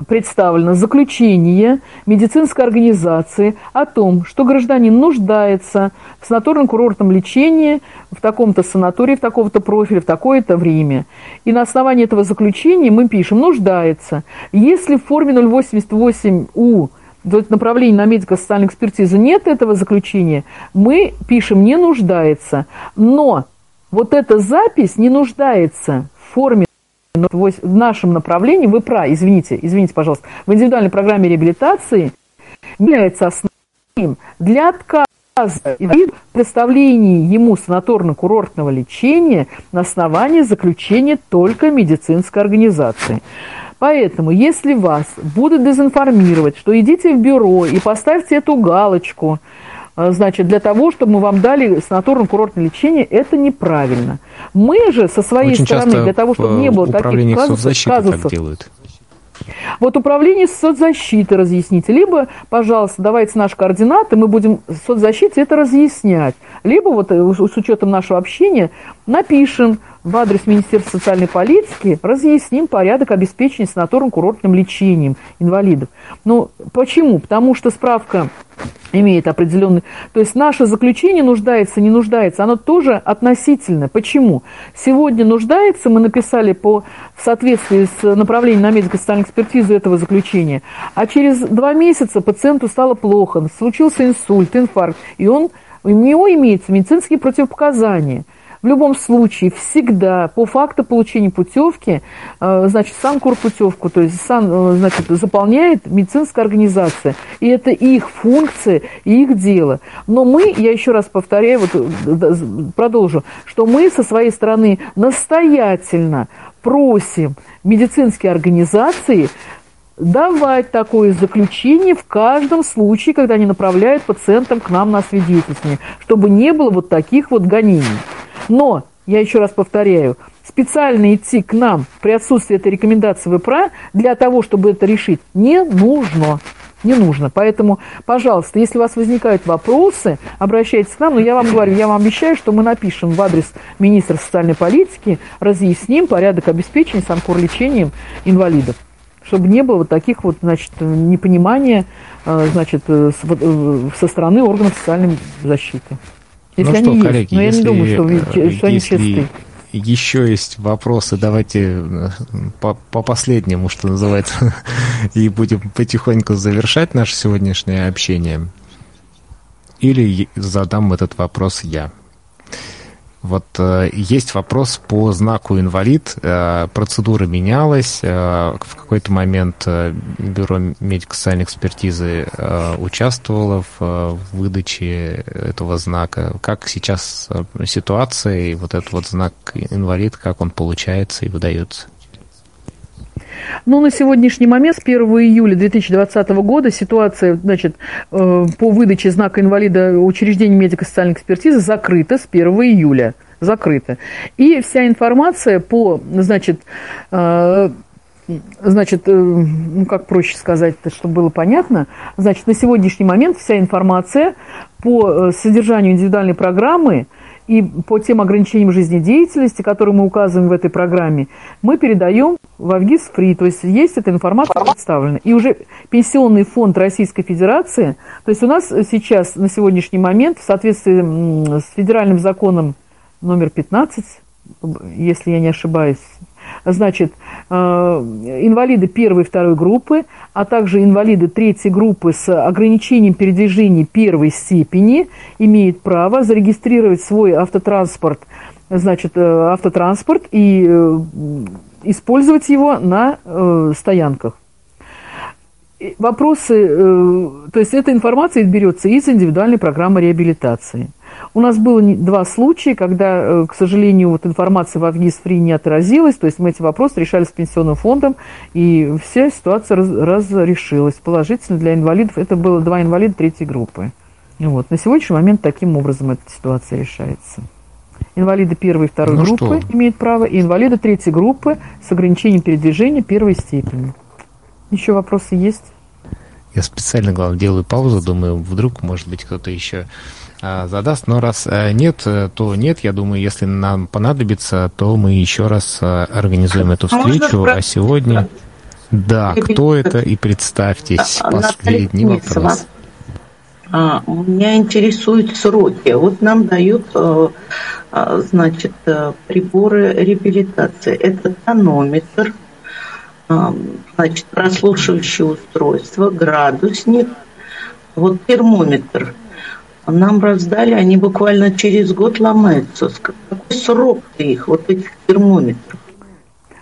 представлено заключение медицинской организации о том, что гражданин нуждается в санаторно-курортном лечении в таком-то санатории, в таком-то профиле, в такое-то время. И на основании этого заключения мы пишем «нуждается». Если в форме 088У направление на медико-социальную экспертизу нет этого заключения, мы пишем «не нуждается». Но вот эта запись не нуждается в форме в нашем направлении, вы про, извините, извините, пожалуйста, в индивидуальной программе реабилитации является основным для отказа в представлении ему санаторно-курортного лечения на основании заключения только медицинской организации. Поэтому, если вас будут дезинформировать, что идите в бюро и поставьте эту галочку – значит, для того, чтобы мы вам дали санаторно-курортное лечение, это неправильно. Мы же со своей Очень стороны, для того, чтобы не было таких казусов, казусов делают. Вот управление соцзащиты разъясните. Либо, пожалуйста, давайте наши координаты, мы будем соцзащите это разъяснять. Либо вот э, с учетом нашего общения напишем в адрес Министерства социальной политики, разъясним порядок обеспечения санаторно-курортным лечением инвалидов. Ну, почему? Потому что справка имеет определенный... То есть наше заключение нуждается, не нуждается, оно тоже относительно. Почему? Сегодня нуждается, мы написали по, в соответствии с направлением на медико-социальную экспертизу этого заключения, а через два месяца пациенту стало плохо, случился инсульт, инфаркт, и он, у него имеются медицинские противопоказания – в любом случае, всегда по факту получения путевки, э, значит, сам путевку, то есть сам, э, значит, заполняет медицинская организация. И это их функция и их дело. Но мы, я еще раз повторяю, вот э, продолжу, что мы со своей стороны настоятельно просим медицинские организации давать такое заключение в каждом случае, когда они направляют пациентам к нам на свидетельствование, чтобы не было вот таких вот гонений. Но, я еще раз повторяю, специально идти к нам при отсутствии этой рекомендации ВПРА для того, чтобы это решить, не нужно. Не нужно. Поэтому, пожалуйста, если у вас возникают вопросы, обращайтесь к нам. Но я вам говорю, я вам обещаю, что мы напишем в адрес министра социальной политики, разъясним порядок обеспечения санкур-лечением инвалидов чтобы не было вот таких вот, значит, непонимания, э, значит, э, э, со стороны органов социальной защиты. Если ну что, коллеги, есть, но я не думаю, что, вы, что они чистые. Еще есть вопросы, давайте э, по, по последнему, что называется, и будем потихоньку завершать наше сегодняшнее общение. Или задам этот вопрос я. Вот э, есть вопрос по знаку инвалид. Э, процедура менялась. Э, в какой-то момент э, Бюро медико-социальной экспертизы э, участвовало в, э, выдаче этого знака. Как сейчас э, ситуация и вот этот вот знак инвалид, как он получается и выдается? Ну, на сегодняшний момент, с 1 июля 2020 года, ситуация значит, э, по выдаче знака инвалида учреждений медико-социальной экспертизы закрыта с 1 июля. Закрыта. И вся информация по, значит, э, Значит, э, ну как проще сказать, чтобы было понятно, значит, на сегодняшний момент вся информация по содержанию индивидуальной программы – и по тем ограничениям жизнедеятельности, которые мы указываем в этой программе, мы передаем в Авгиз Фри, то есть есть эта информация представлена. И уже Пенсионный фонд Российской Федерации, то есть у нас сейчас на сегодняшний момент в соответствии с федеральным законом номер 15, если я не ошибаюсь, значит, э, инвалиды первой и второй группы, а также инвалиды третьей группы с ограничением передвижения первой степени имеют право зарегистрировать свой автотранспорт, значит, э, автотранспорт и э, использовать его на стоянках. Вопросы, то есть эта информация берется из индивидуальной программы реабилитации. У нас было два случая, когда, э, к сожалению, вот информация в Авгиз-Фри не отразилась, то есть мы эти вопросы решали с пенсионным фондом, и вся ситуация раз, разрешилась. Положительно для инвалидов, это было два инвалида третьей группы. Вот. На сегодняшний момент таким образом эта ситуация решается. Инвалиды первой и второй ну группы что? имеют право, и инвалиды третьей группы с ограничением передвижения первой степени. Еще вопросы есть? Я специально, главное, делаю паузу, думаю, вдруг, может быть, кто-то еще задаст. Но раз э, нет, э, то нет. Я думаю, если нам понадобится, то мы еще раз э, организуем эту встречу. А сегодня... Да, кто это и представьтесь. А, Последний вопрос. А, меня интересуют сроки. Вот нам дают, значит, приборы реабилитации. Это тонометр, значит, прослушивающее устройство, градусник, вот термометр – нам раздали, они буквально через год ломаются. Какой срок их, вот этих термометров?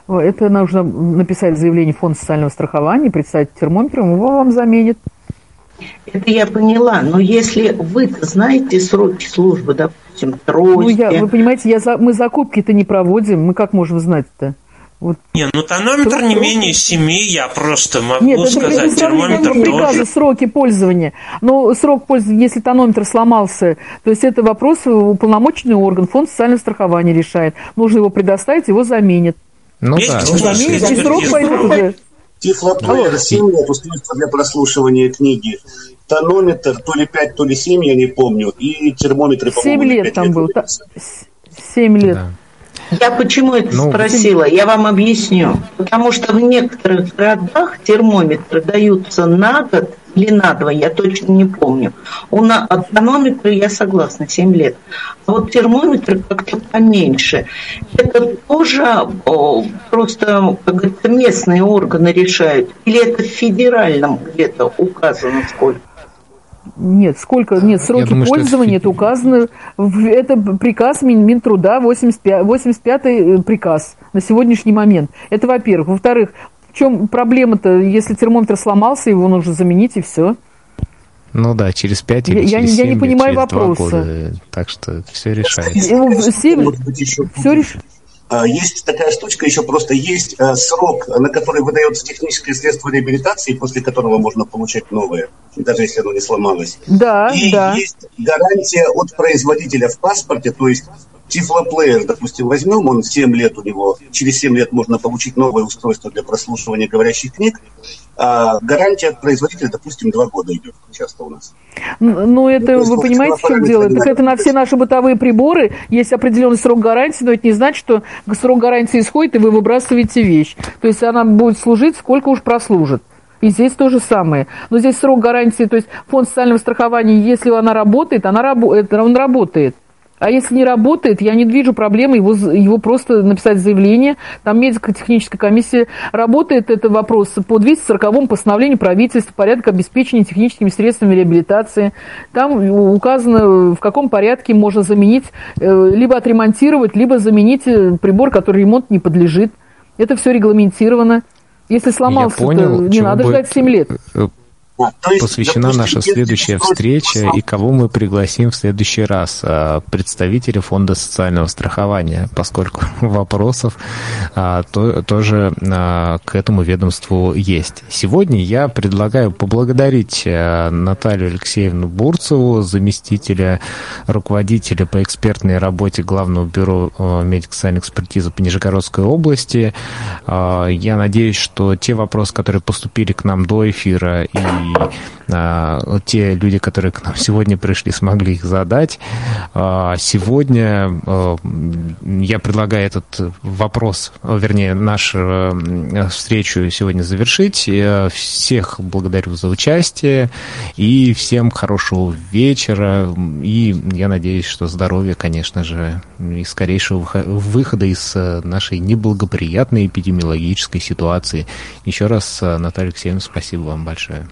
Это нужно написать заявление в фонд социального страхования, представить термометр, его вам заменит. Это я поняла, но если вы знаете сроки службы, допустим, трости... Ну, я, вы понимаете, я за, мы закупки-то не проводим, мы как можем знать-то? Вот. Не, ну тонометр не менее семи, я просто могу Нет, сказать, это, термометр тоже. приказа, сроки пользования. Но срок пользования, если тонометр сломался, то есть это вопрос уполномоченный орган, фонд социального страхования решает. Нужно его предоставить, его заменят. Ну Есть да. Заменят, и срок пойдет уже. Тифлоплеер 7 лет, устройство для прослушивания книги. Тонометр то ли 5, то ли 7, я не помню. И термометры, по-моему, 7 лет там был. 7 лет. Да. Я почему это ну, спросила? Я вам объясню. Потому что в некоторых городах термометры даются на год или на два, я точно не помню. У на тонометра я согласна, 7 лет. А вот термометр как-то поменьше. Это тоже о, просто, как говорится, местные органы решают? Или это в федеральном где-то указано сколько? Нет, сколько, нет, сроки думаю, пользования, это, это указано, это приказ Мин, Минтруда, 85, 85-й приказ на сегодняшний момент. Это во-первых. Во-вторых, в чем проблема-то, если термометр сломался, его нужно заменить и все. Ну да, через 5 или я, через я, 7 я не понимаю через вопроса. года. Так что все решается. 7, все решается. А, есть такая штучка, еще просто есть а, срок, на который выдается техническое средство реабилитации, после которого можно получать новое, даже если оно не сломалось. Да, И да. есть гарантия от производителя в паспорте, то есть Тифлоплеер, допустим, возьмем, он 7 лет у него, через 7 лет можно получить новое устройство для прослушивания говорящих книг, а гарантия от производителя, допустим, 2 года идет часто у нас. Ну, это, ну, вы понимаете, в чем дело? Так это на все наши бытовые приборы есть определенный срок гарантии, но это не значит, что срок гарантии исходит, и вы выбрасываете вещь. То есть она будет служить, сколько уж прослужит. И здесь то же самое. Но здесь срок гарантии, то есть фонд социального страхования, если она работает, она он работает. А если не работает, я не вижу проблемы его, его просто написать заявление. Там медико-техническая комиссия работает. Это вопрос по 240 постановлению правительства порядок обеспечения техническими средствами реабилитации. Там указано, в каком порядке можно заменить, э, либо отремонтировать, либо заменить э, прибор, который ремонт не подлежит. Это все регламентировано. Если сломался, понял, то не надо ждать 7 лет. Посвящена наша следующая встреча и кого мы пригласим в следующий раз. А, представителя Фонда социального страхования, поскольку вопросов а, то, тоже а, к этому ведомству есть. Сегодня я предлагаю поблагодарить Наталью Алексеевну Бурцеву, заместителя руководителя по экспертной работе Главного бюро медико-социальной экспертизы по Нижегородской области. Я надеюсь, что те вопросы, которые поступили к нам до эфира и а, те люди, которые к нам сегодня пришли, смогли их задать. А, сегодня а, я предлагаю этот вопрос, вернее, нашу встречу сегодня завершить. Я всех благодарю за участие и всем хорошего вечера. И я надеюсь, что здоровье, конечно же, и скорейшего выхода из нашей неблагоприятной эпидемиологической ситуации. Еще раз, Наталья Алексеевна, спасибо вам большое.